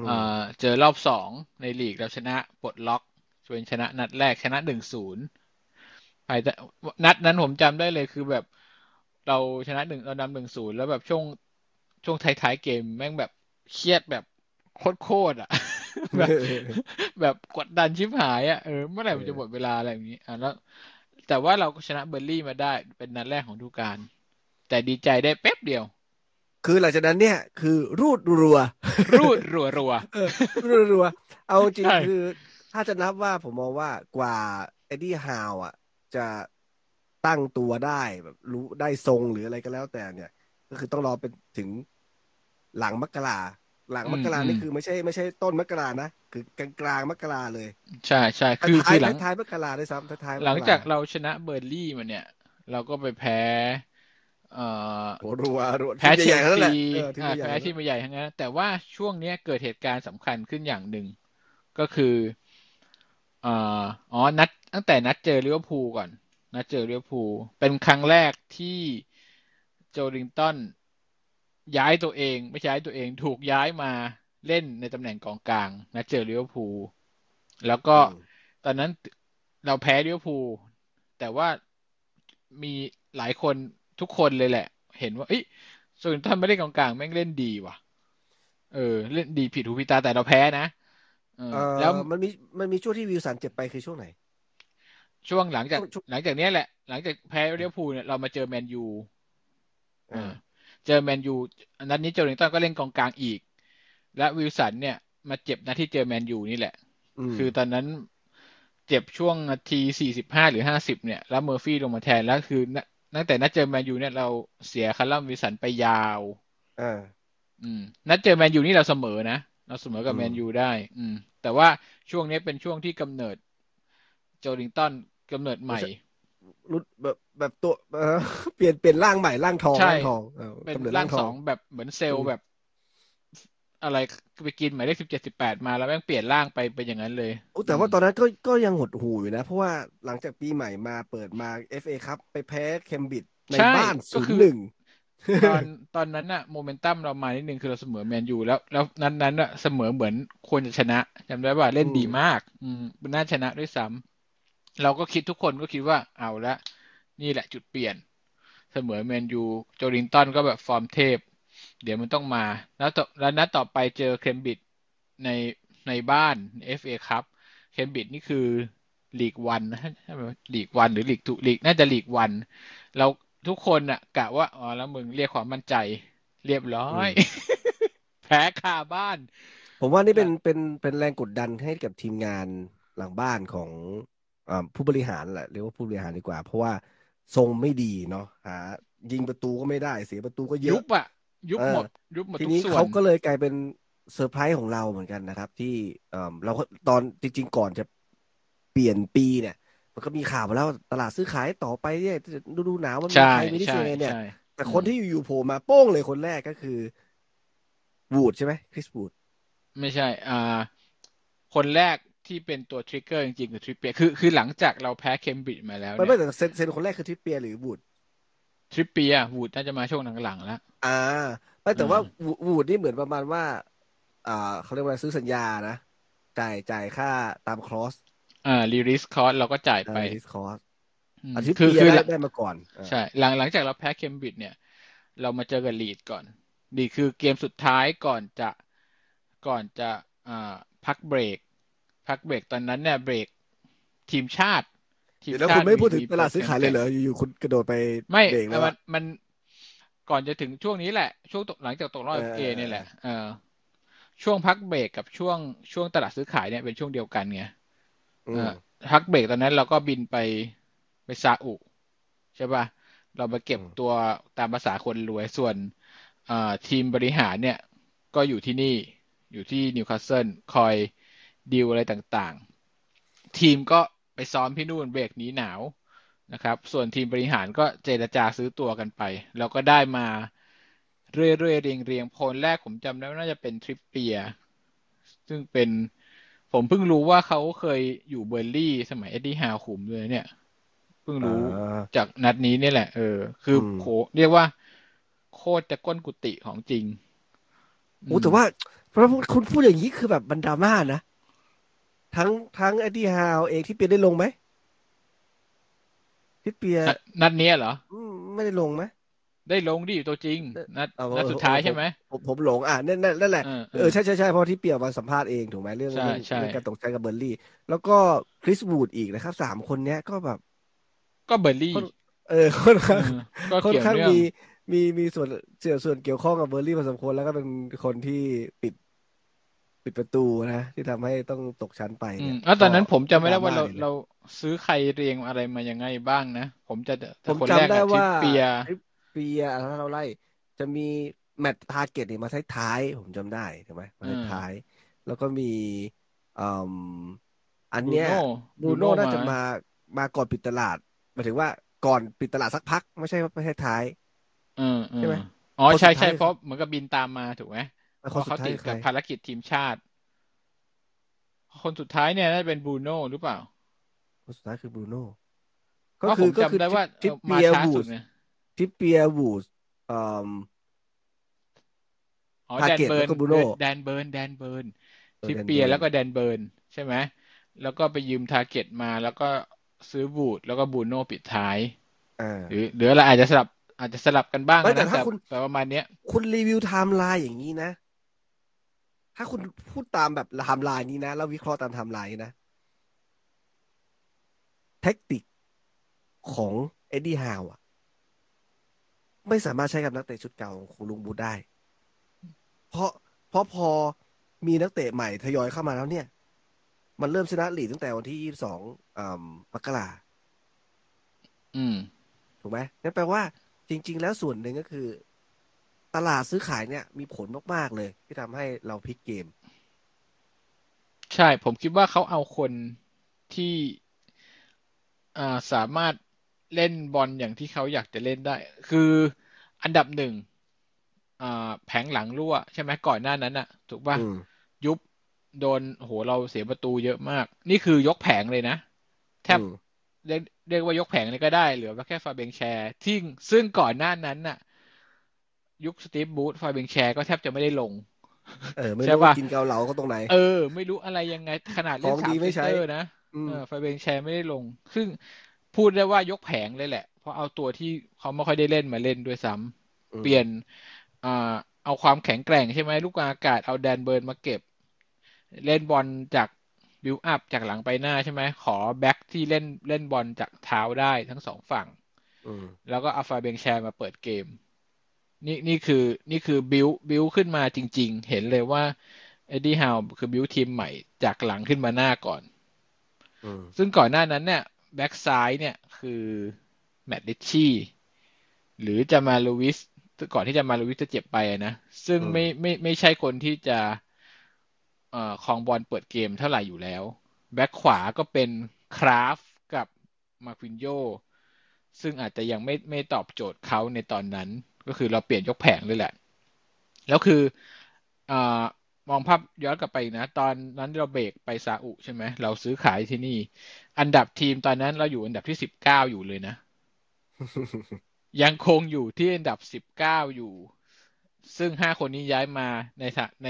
อ่าเจอรอบสองในลีกเราชนะปลดล็อกชวนชนะนัดแรกชนะหนึ่งศูนย์ภายแต่นัดนั้นผมจำได้เลยคือแบบเราชนะหนึ่งเรานำหนึ่งศูนย์แล้วแบบช่วงช่วงท้ายๆเกมแม่งแบบเครียดแบบโคตรๆอะแบบแบบกดดันชิบหายอะเออเมื่อไหร่มันจะหมดเวลาอะไรอย่างนี้อะแล้ว แต่ว่าเราก็ชนะเบอร์ลี่มาได้เป็นนัดแรกของฤดูกาลแต่ดีใจได้แป๊บเดียว คือหลังจากนั้นเนี่ย คือรูดรัว รูดรัวรัวเออรูดรัว เอาจริงใช่คือ ถ้าจะนับว่าผมมองว่ากว่าเอ็ดดี้ฮาวอะ จะตั้งตัวได้แบบ รู้ได้ทรงหรืออะไรก็แล้วแต่เนี่ย ก็คือต้องรอเป็นถึงหลังมกรา หลังมกรานี่คือไม่ใช่ไม่ใช่ต้นมกรานะ คือกลางกลางๆมกราเลย ใช่ใช่คือท้าคืยอหลังท้ายๆมกราด้วยซ้ำท้ายๆมกรหลังจากเราชนะเบิร์นลีย์มาเนี่ย เราก็ไปแพ้เอ่อโหรัวรัวแพ้ทีมเชใหญ่ลๆทั้งนั้นแหละซีเออทีมอ่าใหญ่แพ้ๆทีมใหญ่ทั้งนั้นแต่ว่าช่วงเนี้ยเกิดเหตุการณ์สำคัญขึ้นอย่างหนึ่ง ก็คืออ่าอ๋อนัดตั้งแต่นัดเจอลิเวอร์พูลก่อน นัดเจอลิเวอร์พูลเป็นครั้งแรกที่โจลิงตัน ย้ายตัวเองไม่ใช่ย้ายตัวเองถูกย้ายมาเล่นในตำแหน่งกองกลางนัดเจอลิเวอร์พูลแล้วก็อืมตอนนั้นเราแพ้ลิเวอร์พูลแต่ว่ามีหลายคนทุกคนเลยแหละ เห็นว่าเอ้ยโจลิงตันไม่ได้กองกลางแม่งเล่นดีว่ะ เออ เล่นดีผิดหูผิดตาแต่เราแพ้นะเออเอ่อแล้วมันมีมันมีช่วงที่วิลสันเจ็บไปคือช่วงไหน ช่วงหลังจากช่วงหลังจากเนี้ยแหละ หลังจากแพ้ลิเวอร์พูลเนี่ยเรามาเจอแมนยูอ่า เจอแมนยูนัดนี้โจลิงตันก็เล่นกองกลางอีก และวิลสันเนี่ย มาเจ็บนัดที่เจอแมนยูนี่แหละมคือตอนนั้นเจ็บช่วงนาทีสี่สิบห้าหรือห้าสิบเนี่ย แล้วเมอร์ฟี่ลงมาแทนแล้วคือนัดตั้งแต่นัดเจอแมนยูเนี่ยเราเสียคาร์ลัมวิลสันไปยาวอ่าอืม นัดเจอแมนยูนี่เราเสมอนะเราเสมอกับอืมแมนยูได้ อืม แต่ว่าช่วงนี้เป็นช่วงที่กำเนิดโจลิงตันกำเนิดใหม่ หลุดแบบแบบตัวเอ่อเปลี่ยนเปลี่ยนร่างใหม่ร่างทองใช่ร่างทองออเป็นกำเนิดร่างทองแบบเหมือนเซลอืล์มแบบ อะไรไปกินหมายเลขสิบเจ็ดสิบแปดมาแล้วแม่งเปลี่ยนร่างไปเป็นอย่างนั้นเลยโอ้แต่ว่าตอนนั้นก็ก็ยังหดหูอยู่นะ เพราะว่าหลังจากปีใหม่มาเปิดมา FA ครับไปแพ้เคมบริดจ์ในใช่บ้านก็ศูนคือย์หนึ่งตอนตอนนั้นอะโมเมนตัมเรามานิดนึงคือเราเสมอแมนยูแล้ว แล้วนั้นนั้นอะเสมอเหมือนควรจะชนะจำได้ว่าเล่นอืมดีมาก อืมน่าชนะด้วยซ้ำ เราก็คิดทุกคนก็คิดว่าเอาละนี่แหละจุดเปลี่ยน เสมอแมนยูโจลิงตันก็แบบฟอร์มเทพ เดี๋ยวมันต้องมา แล้วต่อแล้วนัดต่อไปเจอเคมบริดจ์ในในบ้าน FA ครับเคมบริดจ์นี่คือลีกวันนะใช่ไหมลีกวันหรือลีกทูลีกน่าจะลีกวัน เราทุกคนอะกะว่าอ๋อแล้วมึงเรียกความมั่นใจเรียบร้อย แพ้คาบ้าน ผมว่านี่เป็นเป็นเป็นแรงกดดันให้กับทีมงานหลังบ้านของอ่า ผู้บริหารแหละเรียกว่าผู้บริหารดีกว่า เพราะว่าทรงไม่ดีเนาะหายิงประตูก็ไม่ได้ เสียประตูก็เยยุอะบอะยุบเออหมดยุบหมดทีทุกนี้ส่วนเขาก็เลยกลายเป็นเซอร์ไพรส์ของเราเหมือนกันนะครับ ที่เอ่อเราก็ตอนจริง ๆ ก่อนจะเปลี่ยนปีเนี่ย มันก็มีข่าวมาแล้วตลาดซื้อขายต่อไปเนี่ยฤดูหนาวมันมีใช่ใครมีที่ใช่เซเนี่ยใช่แต่คนที่อยู่ๆโผล่มาโป้งเลยคนแรกก็คือวูดใช่ไหมคริสวูดไม่ใช่ อ่า คนแรก ที่เป็นตัวทริกเกอร์จริงๆคือทริปเปียร์คือคือหลังจากเราแพ้เคมบริดจ์มาแล้วไม่เนี่ไม่ยแต่เซนเซนคนแรกคือทริปเปียร์หรือวูดทริปเปียร์วูดน่าจะมาช่วงหลังๆแล้วอ่าไม่แต่ว่าอืมวูวูดนี่เหมือนประมาณว่า อ่าเขาเรียกว่าซื้อสัญญานะจ่ายจ่ายค่าตามครอสอ่ารีริสคอร์สเราก็จ่ายไปดิสคอสอืมอาทิตย์คือเปียคือได้ได้มาก่อนอ่าใช่ หลังหลังจากเราแพ้เคมบริดจ์เนี่ย เรามาเจอกับลีดก่อนลีดคือเกมสุดท้ายก่อนจะก่อนจะอ่าพักเบรก พักเบรกตอนนั้นเนี่ยเบรกทีมชาติทีมเดี๋ยวแล้วชาคุณติไม่พูดถึงมีตลาดซื้อขายเลยเหรออยู่ๆคุณกระโดดไปไม่เบรกแล้วมันอะมันก่อนจะถึงช่วงนี้แหละ ช่วงตกหลังจากตกรอบเออเอเนี่ยแหละเออช่วงพักเบรกกับช่วงช่วงตลาดซื้อขายเนี่ยเป็นช่วงเดียวกันไงอืเอมอพักเบรกตอนนั้นเราก็บินไปไปซาอุใช่ป่ะเราไปเก็บอืมตัวตามภาษาคนรวยส่วนเอ่อทีมบริหารเนี่ย ก็อยู่ที่นี่อยู่ที่นิวคาสเซิลคอย ดีลอะไรต่างๆ ทีมก็ไปซ้อมที่นู่นเบรกหนีหนาวนะครับ ส่วนทีมบริหารก็เจรจาซื้อตัวกันไป แล้วก็ได้มาเรื่อยๆเรียงเรียงๆคนแรกผมจำได้ว่าน่าจะเป็นทริปเปียร์ซึ่งเป็นผมเพิ่งรู้ว่าเขาเคยอยู่เบิร์นลีย์สมัยเอ็ดดี้ฮาวคุมเลยเนี่ย เพิ่งรู้อ่าจากนัดนี้นี่แหละ เออ คือโอ้โหเรียกว่า โคตรจะก้นกุฏิของจริงโอ้แต่ว่าเพราะว่าคุณพูดอย่างนี้คือแบบมันดราม่านะ ทั้งทั้งไอ้ที่ฮาวเองทริปเปียร์ได้ลงไหมทริปเปียร์นัดนัดเนี้ยเหรออืมไม่ได้ลงไหมได้ลงดิตัวจริง นัดเอานัดสุดท้ายใช่ไหมผมผมหลงอะนั่นนั่นนั่นแหละเออเออใช่ใช่ใช่เพราะที่เปียมาสัมภาษณ์เองถูกไหมเรื่องใช่เรื่องใช่เรื่องการตกใจกับเบอร์ลี่ แล้วก็คริสวูดอีกนะครับสามคนเนี้ยก็แบบ ก็เบอร์ลี่ค่อนเออค่อนข้างเออก็ค่อนเกี่ยวข้างเนื่องมีมีมีส่วนเสี่ยวส่วนเกี่ยวข้องกับเบอร์ลี่พอสมควรแล้วก็เป็นคนที่ปิด ปิดประตูนะที่ทำให้ต้องตกชั้นไปอืเนี่มยแล้วตอนนั้นผมจำไม่ได้ว่าเราดม่ลยนะเราซื้อใครเรียงอะไรมายังไงบ้างนะ ผมจะแต่ผมคนจำแรกได้อะทริว่าปเปียร์ทริปเปียร์ถ้าเราไล่ จะมีแมตต์ทาร์เก็ตเนี่ยมาท้ายๆผมจำได้ถูกไหมมาท้ายๆแล้วก็มีอืมอันบรูเนี้ยโน่บรูโน่น่าจะมามามาก่อนปิดตลาดหมายถึงว่าก่อนปิดตลาดสักพัก ไม่ใช่ไม่ใช่ท้ายเออเออใช่ไหมอ๋อคนสุดใช่ใช่ท้ายเพราะเหมือนกับบินตามมาถูกไหมแล้วเพ คนราะสุเขาดท้ายติดคือใคกับรภารกิจทีมชาติ คนสุดท้ายเนี่ยน่าจะเป็นบรูโน่หรือเปล่า คนสุดท้ายคือบรูโน่เพก็ราะคืผอมก็คือจำได้ว่าทิปเอ่อมาเปียช้าวูสุดดไงทิปเปียวูดเอ่ออ๋อแดน Target เบิร์นแล้วก็ Bruno แดนเบิร์นแดนเบิร์นเออทิปแดนเปียเบิร์นแล้วก็แดนเบิร์นใช่ไหมแล้วก็ไปยืมทาร์เก็ตมาแล้วก็ซื้อบูดแล้วก็บรูโน่ปิดท้ายอ่าหรือหรืออะไรอาจจะสลับอาจจะสลับกันบ้างไม่แต่นะถ้าแต่คุณแต่ประมาณเนี้ย คุณรีวิวไทม์ไลน์อย่างนี้นะ ถ้าคุณพูดตามแบบไทม์ไลน์นี้นะ แล้ววิเคราะห์ตามไทม์ไลน์นี้นะเทคนิคของเอ็ดดี้ฮาวอะไม่สามารถใช้กับนักเตะชุดเก่าของลุงบรูซได้ เพราะเพราะพอมีนักเตะใหม่ทยอยเข้ามาแล้วเนี่ย มันเริ่มชนะลีกตั้งแต่วันที่ยี่สิบสองมกราอืม ถูกไหมนั่นแปลว่าจริง ๆ แล้วส่วนหนึ่งก็คือ ตลาดซื้อขายเนี่ยมีผลมาก ๆ เลย ที่ทำให้เราพลิกเกม ใช่ผมคิดว่าเขาเอาคนที่อ่าสามารถเล่นบอลอย่างที่เขาอยากจะเล่นได้ คืออันดับหนึ่งอ่าแผงหลังรั่ว ใช่ไหมก่อนหน้านั้นน่ะถูกป่ะอืมยุบโดนโหเราเสียประตูเยอะมาก นี่คือยกแผงเลยนะ แทบอืมเรียกเรียกว่ายกแผงเลยก็ได้ เหลือแค่ฟาเบงแชร์ที่ซึ่งก่อนหน้านั้นน่ะ ยุคสตีฟบูธฟาเบงแชร์ก็แทบจะไม่ได้ลง เออ ไม่ใช่รู้ปะว่ากินเกาเหลาก็ตรงไหน เออ ไม่รู้อะไรยังไง ขนาดเล่นของสาดีมไม่เซนใช้เตอร์นะอืมเออฟาเบงแชร์ไม่ได้ลง ซึ่งพูดได้ว่ายกแผงเลยแหละ เพราะเอาตัวที่เขาไม่ค่อยได้เล่นมาเล่นด้วยซ้ำอืมเปลี่ยนอ่าเอาความแข็งแกร่งใช่ไหมลูกอากาศเอาแดนเบิร์นมาเก็บ เล่นบอลจากบิวอัพจากหลังไปหน้าใช่ไหมขอแบ็กที่เล่นเล่นบอลจากเท้าได้ทั้งสองฝั่งอืมแล้วก็เอาฟาเบงแชร์มาเปิดเกม นี่นี่คือนี่คือบิวบิวขึ้นมาจริง ๆ เห็นเลยว่าเอ็ดดี้ฮาวคือบิวทีมใหม่จากหลังขึ้นมาหน้าก่อนอืมซึ่งก่อนหน้านั้นเนี่ยแบ็กซ้ายเนี่ยคือแมตต์ริตชี่หรือจะมาลูวิสก่อนที่จะมาลูวิสจะเจ็บไปอะนะ ซึ่งไม่ไม่ไม่ใช่คนที่จะเอ่อครองบอลเปิดเกมเท่าไหร่อยู่แล้ว แบ็กขวาก็เป็นคราฟกับมาควินโยซึ่งอาจจะยังไม่ไม่ตอบโจทย์เขาในตอนนั้น ก็คือเราเปลี่ยนยกแผงเลยแหละ แล้วคืออามองภาพย้อนกลับไปอีกนะ ตอนนั้นเราเบรกไปซาอุใช่ไหมเราซื้อขายที่นี่ อันดับทีมตอนนั้นเราอยู่อันดับที่สิบเก้าอยู่เลยนะ ยังคงอยู่ที่อันดับสิบเก้าอยู่ ซึ่งห้าคนนี้ย้ายมาในฐานะใน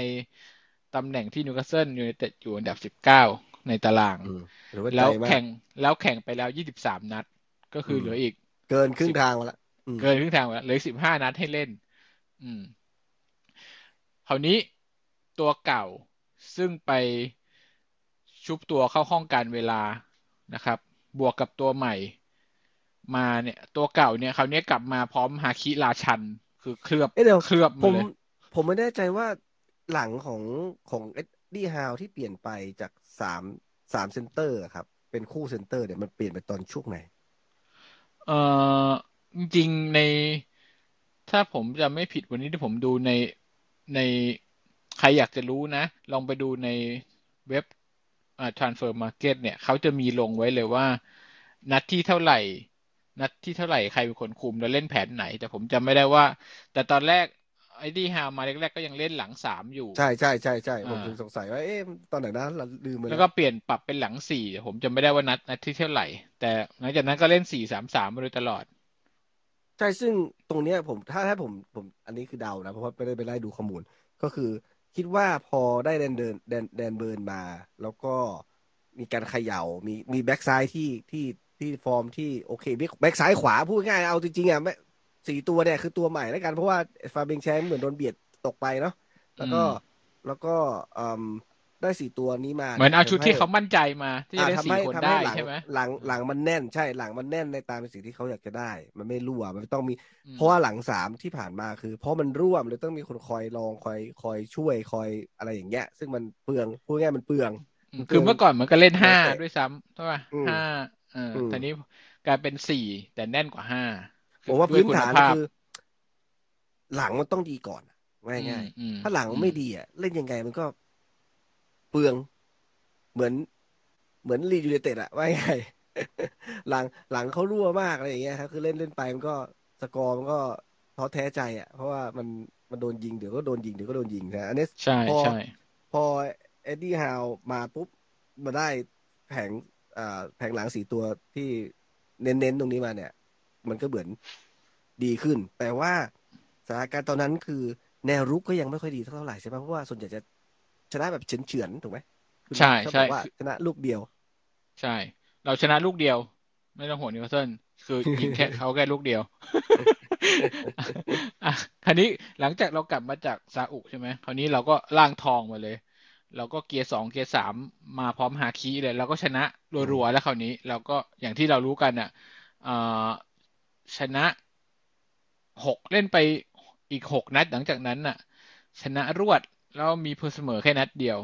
ตำแหน่งที่นิวคาสเซิลยูไนเต็ดอยู่อันดับสิบเก้าในตารางอืมหรือว่าแล้วใจมากแข่งแล้วแข่งไปแล้วยี่สิบสามนัด ก็คือเหลืออีก เกินครึ่งทางมาแล้วอืม เกินครึ่งทางแล้วเหลือสิบห้านัดให้เล่น อืมคราวนี้ตัวเก่าซึ่งไปชุบตัวเข้าห้องการเวลานะครับ บวกกับตัวใหม่ มาเนี่ย ตัวเก่าเนี่ยคราวนี้กลับมาพร้อมฮาคิราชันย์ คือเคลือบเอ้ยเดี๋ยวเคลือบผมมาเลยผมไม่แน่ใจว่าหลังของของเอ็ดดี้ฮาวที่เปลี่ยนไปจากสามสาม center อะครับ เป็นคู่ center เนี่ยมันเปลี่ยนไปตอนช่วงไหน เอ่อ จริงๆในถ้าผมจะไม่ผิดวันนี้ที่ผมดูในในใครอยากจะรู้นะ ลองไปดูในเว็บอ่า transfer market เนี่ยเขาจะมีลงไว้เลยว่า นัดที่เท่าไหร่ นัดที่เท่าไหร่ใครเป็นคนคุมแล้วเล่นแผนไหน แต่ผมจำไม่ได้ว่า แต่ตอนแรกไอ้ดีฮาวมาแรกๆก็ยังเล่นหลังสามอยู่ ใช่ใช่ใช่ใช่ผมอ่าถึงสงสัยว่าเอ๊ะตอนไหนนะเราลืมไปแล้วก็เปลี่ยนปรับเป็นหลังสี่ผมจำไม่ได้ว่านัดนัดที่เท่าไหร่ แต่หลังจากนั้นก็เล่นสี่สามสามมาโดยตลอด ใช่ซึ่งตรงเนี้ยผมถ้าถ้าผมผมอันนี้คือเดานะ เพราะว่าไม่ได้ไปไล่ดูข้อมูล ก็คือคิดว่าพอได้แดนเดินแดนแดนเบิร์นมา แล้วก็มีการเขย่ามีมีแบ็กซ้ายที่ที่ที่ฟอร์มที่โอเคแบ็กซ้ายขวาพูดง่ายๆเอาจริงๆอะไม่สี่ตัวเนี่ยคือตัวใหม่แล้วกัน เพราะว่าฟาเบงแชมเหมือนโดนเบียดตกไปเนาะแล้วก็แล้วก็อืม ได้สี่ตัวนี้มาเหมือนเอาชุดทำให้ที่เขามั่นใจมาที่จะอ่าเล่นทำสี่ให้คนทำได้ให้หลังใช่ไหมหลังหลังมันแน่นใช่หลังมันแน่นในตามเป็นสิ่งที่เขาอยากจะได้ มันไม่รั่วมันต้องมีอืมเพราะว่าหลังสามที่ผ่านมาคือ เพราะมันร่วมเลยต้องมีคนคอยรองคอยคอยช่วยคอยอะไรอย่างเงี้ย ซึ่งมันเปลืองพูดง่ายๆมันเปลืองอืมคือเมื่อก่อนมันก็เล่นห้านักเตะด้วยซ้ำใช่ป่ะอืมห้าเอออมตอนนี้กลายเป็นสี่แต่แน่นกว่าห้าผมว่าด้ยพื้นคุณฐานภาพคือ หลังมันต้องดีก่อนอะง่ายอืมๆถ้าหลังไม่ดีอะเล่นยังไงมันก็ เปลืองเหมือนเหมือนลีดยูไนเต็ดอะว่าง่ายหลังหลังเขารั่วมากอะไรอย่างเงี้ยครับคือเล่นเล่นไปมันก็สกอร์มันก็ท้อแท้ใจอะเพราะว่ามันมันโดนยิงเดี๋ยวก็โดนยิงเดี๋ยวก็โดนยิงนะอันนี้ใช่พอใช่พอเอ็ดดี้ฮาวมาปุ๊บมาได้แผงอ่าแผงหลังสีตัวที่เน้นๆตรงนี้มาเนี่ย มันก็เหมือนดีขึ้น แต่ว่าสถานการณ์ตอนนั้นคือแนวรุกก็ยังไม่ค่อยดีเท่าไหร่ใช่ไหมเพราะว่าส่วนใหญ่จะ ชนะแบบเฉือนๆถูกไหมคุณใช่ชอบใช่บอกว่าชนะลูกเดียว ใช่ เราชนะลูกเดียว ไม่ต้องห่วงนิวคาสเซิลคือยิงแค่เขาแค่ลูกเดียวอะคราวนี้หลังจากเรากลับมาจากซาอุใช่ไหมคราวนี้เราก็ร่างทองมาเลยเราก็เกียร์สองเกียร์สามมาพร้อมฮาคิเลยเราก็ชนะรัวๆแล้วคราวนี้ เราก็อย่างที่เรารู้กันอะเอ่อชนะหกเล่นไปอีกหกนัดหลังจากนั้นน่ะ ชนะรวด แล้วมีเพิ่เสมอแค่นัดเดียว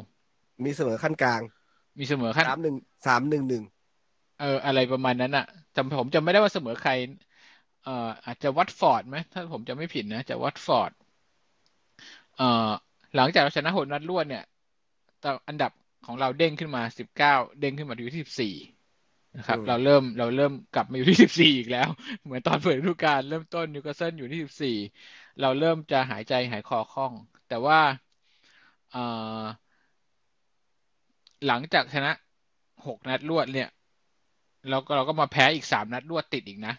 มีเสมอคั่นกลาง มีเสมอคั่นสามหนึ่งสามหนึ่งหนึ่งเออ อะไรประมาณนั้นอะจำผมจำไม่ได้ว่าเสมอใคร เอ่อ อาจจะวัตฟอร์ดไหมถ้าผมจำไม่ผิดนะจะวัตฟอร์ดเอ่อ หลังจากเราชนะหกนัดรวดเนี่ยแต่อันดับของเราเด้งขึ้นมาสิบเก้าเด้งขึ้นมาอยู่ที่สิบสี่นะครับ เราเริ่มเราเริ่มกลับมาอยู่ที่สิบสี่อีกแล้ว เหมือนตอนเปิดฤดูกาลเริ่มต้นนิวคาสเซิลอยู่ที่สิบสี่เราเริ่มจะหายใจหายคอคล่อง แต่ว่าเอ่อ หลังจากชนะหกนัดรวดเนี่ยเราก็เราก็มาแพ้อีกสามนัดรวดติดอีกนะ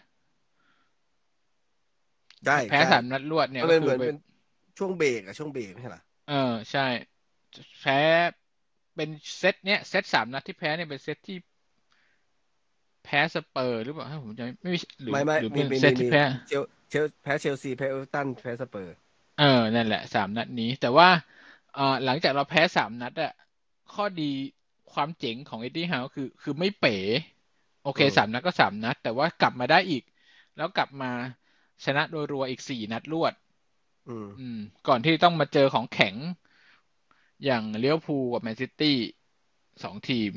ได้แพ้ใช่สามนัดรวดเนี่ยมันก็เป็นคืเหมืออนเป็เป็นนช่วงเบรกอะช่วงเบรกไม่ใช่เหรอเออ ใช่ แพ้เป็นเซตเนี้ยเซตสามนัดที่แพ้เนี่ยเป็นเซตที่แพ้สเปอร์หรือเปล่าถ้าผมจำไม่ไม่หรือไม่ไม่หรือมีเป็นมีเซตมีที่มีแพ้เชลเชลแพ้เชลซีแพ้เอเวอร์ตันแพ้สเปอร์ เออนั่นแหละสามนัดนี้ แต่ว่า เอ่อหลังจากเราแพ้สามนัดอะข้อดีความเจ๋งของเอ็ดดี้ฮาวคือ คือไม่เป๋ โอเคอืมสามนัดก็สามนัด แต่ว่ากลับมาได้อีก แล้วกลับมาชนะโดยรัวอีกสี่นัดรวด อืมอืมก่อนที่ต้องมาเจอของแข็ง อย่างลิเวอร์พูลกับแมนซิตี้สองทีม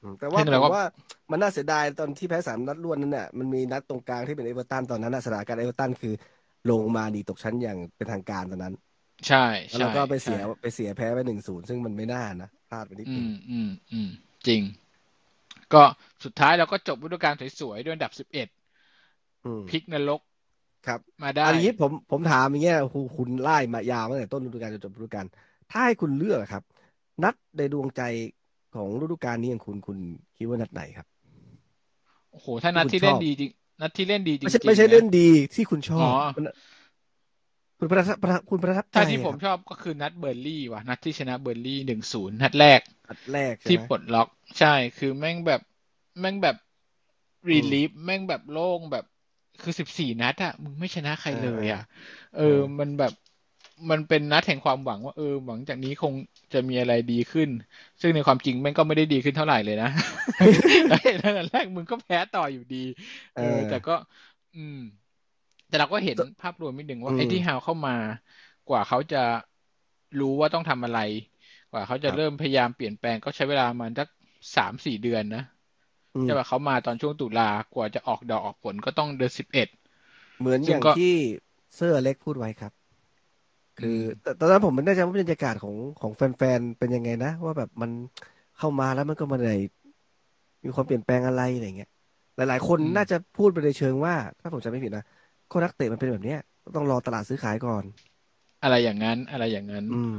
อืมแต่ว่าซึ่งผเรามก็ว่ามันน่าเสียดายตอนที่แพ้สามนัดรวดนั่นน่ะมันมีนัดตรงกลางที่เป็นเอเวอร์ตันตอนนั้นน่ะสถานการณ์เอเวอร์ตันคือ ลงมาหนีตกชั้นอย่างเป็นทางการตอนนั้น ใช่แล้วใช่เราก็ไปเสียใช่ไปเสียแพ้ไปหนึ่งศูนย์ซึ่งมันไม่น่านะพลาดไปนิดอืนึงมอืมอืมจริง ก็สุดท้ายเราก็จบฤดูกาลสวยๆด้วยอันดับสิบเอ็ดอืมพลิกนรกครับ มาได้อันนี้ผมผมถามอย่างเงี้ยคุณคุณไล่มายาวตั้งแต่ต้นฤดูกาลจนจบฤดูกาลถ้าให้คุณเลือกครับ นัดในดวงใจของฤดูกาลนี้ของคุณคุณคิดว่านัดไหนครับโอ้โหถ้านัดที่ที่คุณเล่นชอบดีจริงนัดที่เล่นดีจริไม่งใช่ๆไม่ใช่นะเล่นดีที่คุณชออ๋บอมัน คุณประทับประทับคุณประทับใจถ้าที่ผมครับชอบก็คือนัดเบิร์นลีย์ว่ะ นัดที่ชนะเบิร์นลีย์หนึ่งศูนย์นัดแรกนัดแรกใช่ที่ไหมปลดล็อกใช่คือแม่งแบบแม่งแบบ relief แม่งแบบโล่งแบบคือสิบสี่นัดอะมึงไม่ชนะใครเลยอะเออ มันแบบมันเป็นนัดแห่งความหวังว่าเออหวังจากนี้คงจะมีอะไรดีขึ้น ซึ่งในความจริงแม่งก็ไม่ได้ดีขึ้นเท่าไหร่เลยนะนัดแรกมึงก็แพ้ต่ออยู่ดี เออ แต่ก็ อืม แต่เราก็เห็นภาพรวมนิดหนึ่งว่าอืมไอ้ที่ฮาวเข้ามากว่าเขาจะรู้ว่าต้องทำอะไร กว่าเขาจะครับเริ่มพยายามเปลี่ยนแปลงก็ใช้เวลามาสักสามสี่เดือนนะอืมใช่ป่ะเขามาตอนช่วงตุลากว่าจะออกดอกออกผลก็ต้องเดือนสิบเอ็ดเหมือนซึ่องย่างก็ที่เซอร์อเล็กพูดไว้ครับ คือมแต่ตอนนั้นผมไม่แน่ใจว่าบรรยากาศของของแฟนๆเป็นยังไงนะ ว่าแบบมันเข้ามาแล้วมันก็ไมาได้มีความเปลี่ยนแปลงอะไรอะไรเงี้ยหลาย ๆ คนอืมน่าจะพูดไปในเชิงว่า ถ้าผมจำไม่ผิดนะ ก็นักเตะมันเป็นแบบเนี้ยต้องรอตลาดซื้อขายก่อน อะไรอย่างนั้นอะไรอย่างนั้น อืม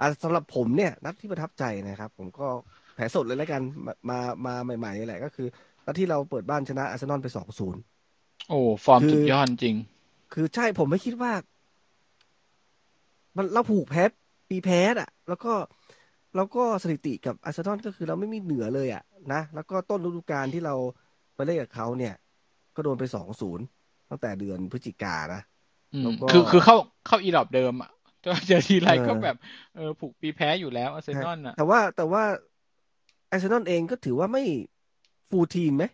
อะสำหรับผมเนี่ยนัดที่ประทับใจนะครับ ผมก็แผลสดเลยแล้วกันมามามาใหม่ๆนี่แหละก็คือนัดที่เราเปิดบ้านชนะอาร์เซนอลไปสองศูนย์โอ้ ฟอร์มคือสุดยอดจริง คือใช่ผมไม่คิดว่า มันเราผูกแพ้ปีแพ้อะแล้วก็แล้วก็สถิติกับอาร์เซนอลก็คือเราไม่มีเหนือเลยอะนะแล้วก็ต้นฤดูกาลที่เราไปเล่นกับเขาเนี่ย ก็โดนไปสองศูนย์ ตั้งแต่เดือนพฤศจิกานะอืมแล้วก็คือคือเข้าเข้าอีหลอบเดิมอะเจอทีไรเออก็แบบเออผูกปีแพ้อยู่แล้วอาร์เซนอลอะแต่ว่าแต่ว่าอาร์เซนอลเองก็ถือว่าไม่ฟูลทีมไหม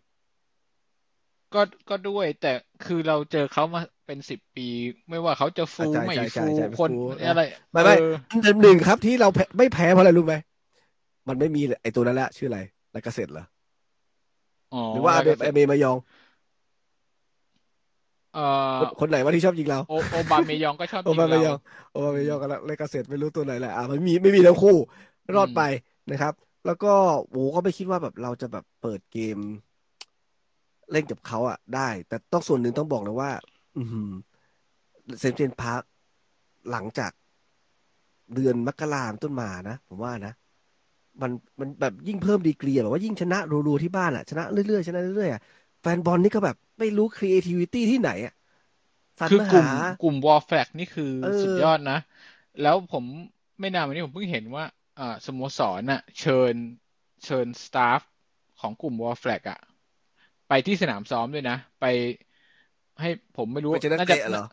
ก็ก็ด้วยแต่คือเราเจอเขามาเป็นสิบปี ไม่ว่าเขาจะฟูอะใช่ไม่ใช่ใช่ฟูใช่คนฟูนะอะไรไม่ไม่เอออันดับหนึ่งครับที่เราแพ้ไม่แพ้เพราะอะไรรู้ไหมมันไม่มีไอตัวนั้นแหละชื่ออะไรลากาเซ็ตเหรออ๋อหรือว่าอาเบแล้วก็อาเบมายอง เอ่อคนคนไหนว่าที่ชอบยิงเรา โอโอบาเมยองก็ชอบโอยิงบาเมเรายองโอบาเมยองกับลากาเซ็ตไม่รู้ตัวไหนแหละอะมันมีไม่มีทั้งคู่รอดไปนะครับ แล้วก็โอ้ก็ไม่คิดว่าแบบเราจะแบบเปิดเกม เล่นกับเขาอะ ได้ แต่ต้องส่วนหนึ่งต้องบอกเลยว่า อือหือเซนต์เจมส์พาร์คหลังจากเดือนมกราเป็นต้นมานะผมว่านะมันมันแบบยิ่งเพิ่มดีกรีอะแบบว่ายิ่งชนะรัวๆที่บ้านอะชนะเรื่อยๆชนะเรื่อยๆอะแฟนบอลนี่ก็แบบ ไม่รู้ creativity ที่ไหนอะสรรคือมากลุ่มหากลุ่ม Wor Flags นี่คือเออสุดยอดนะ แล้วผมไม่นานมานี้ผมเพิ่งเห็นว่าอ่าสโมสรน่ะ เชิญเชิญ staff ของกลุ่ม Wor Flags อะ ไปที่สนามซ้อมด้วยนะ ไปให้ผมไม่รู้ไปเจอนักน่าจะเตะเหรอ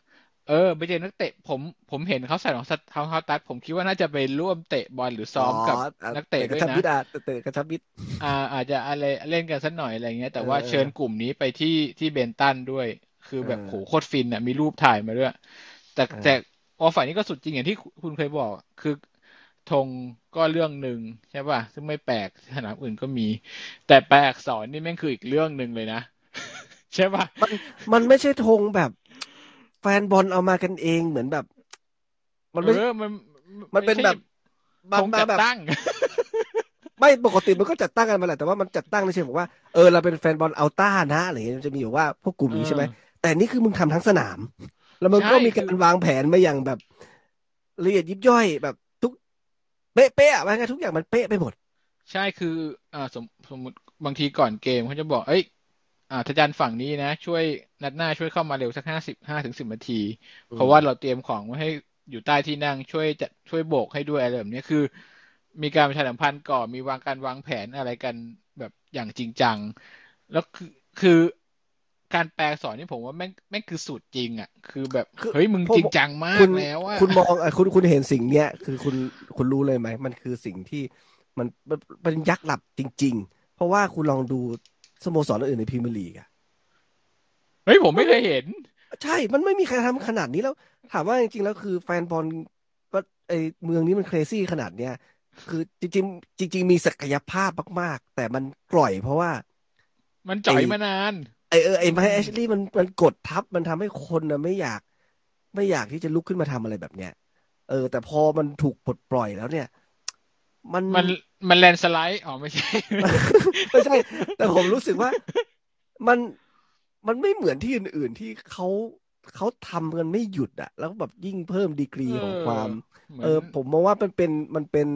เออไปเจอนักเตะผมผมเห็นเขาใส่รองเท้าเท้าเท้าสตั๊ด ผมคิดว่าน่าจะไปร่วมเตะบอลหรือซ้อมกับอะนักเตะกด้ระวยชับนะมิตรอะเตะกระชับมิตรอ่า อาจจะอะไรเล่นกันสักหน่อยอะไรเงี้ย แต่เออว่าเออเชิญกลุ่มนี้ไปที่ที่เบนตันด้วย คือแบบเออโหโคตรฟินอะมีรูปถ่ายมาด้วย แต่เออแต่พอฝ่ายนี้ก็สุดจริงอย่างที่คุณเคยบอก คือธงก็เรื่องหนึ่งใช่ป่ะซึ่งไม่แปลกสนามอื่นก็มี แต่แปลอักษรนี่แม่งคืออีกเรื่องหนึ่งเลยนะใช่ป่ะมันมันไม่ใช่ธงแบบ แฟนบอลเอามากันเองเหมือนแบบ มันไม่เออมันมันเป็นไใช่แบบมัธนงมาจัดแบบตั้งไม่ปกติมันก็จัดตั้งกันมาแหละแต่ว่ามันจัดตั้งในเชิงบอกว่าเออเราเป็นแฟนบอลอัลต้านะอะไรอย่างเงี้ยมันจะมีแบบว่าพวกกลุ่มนี้ใช่ไหมเออแต่นี่คือมึงทำทั้งสนาม แล้วมันก็ใช่มีคืกาอรวางแผนมาอย่างแบบละเอียดยิบย่อยแบบทุกเป๊ะเป๊ะอะว่าไงทุกอย่างมันเป๊ะไปหมด ใช่คืออ่าสมสมมติบางทีก่อนเกมเขาจะบอก เอ้ย อ่าทาจารย์ฝั่งนี้นะ ช่วยนัดหน้าช่วยเข้ามาเร็วสักห้าสิบห้าถึงสิบนาที เพราะว่าเราเตรียมของไว้ให้อยู่ใต้ที่นั่งช่วยจะช่วยโบกให้ด้วยอะไรแบบนี้คือ มีการประชาสัมพันธ์ก่อนมีวางการวางแผนอะไรกันแบบอย่างจริงจัง แล้วคือคือการแปลสอนนี่ผมว่าแม่งแม่งคือสูตรจริงอะ คือแบบคือเฮ้ยมึงผมจริงจังมาคุกณแล้วอะคุณมองอะคุณคุณเห็นสิ่งเนี้ยคือคุณคุณรู้เลยไหมมันคือสิ่งที่มันมันเป็นยักษ์หลับจริง ๆ เพราะว่าคุณลองดู สโมสรอื่นในพรีเมียร์ลีกอะเฮ้ยผมไม่เคยเห็น ใช่ มันไม่มีใครทำขนาดนี้แล้ว ถามว่าจริงๆแล้วคือแฟนบอลว่าไอเมืองนี้มันเครซี่ขนาดเนี้ยคือจริงๆจริง ๆ มีศักยภาพมาก ๆ แต่มันปล่อยเพราะว่า มันจ่อยไอ้มานาน ไอเออไอไมแอชลีย์มันมันกดทับมันทำให้คนนะไม่อยาก ไม่อยากที่จะลุกขึ้นมาทำอะไรแบบเนี้ยเออ แต่พอมันถูกปลดปล่อยแล้วเนี่ย มันมันมันแลนสไลด์อ๋อไม่ใช่ไม่ใช่ แต่ผมรู้สึกว่ามันมันไม่เหมือนที่อื่น ๆ ที่เขาเขาทำกันไม่หยุดอะแล้วแบบยิ่งเพิ่มดีกรีของความเหมือนเออ ผมมองว่ามันเป็นมันเป็น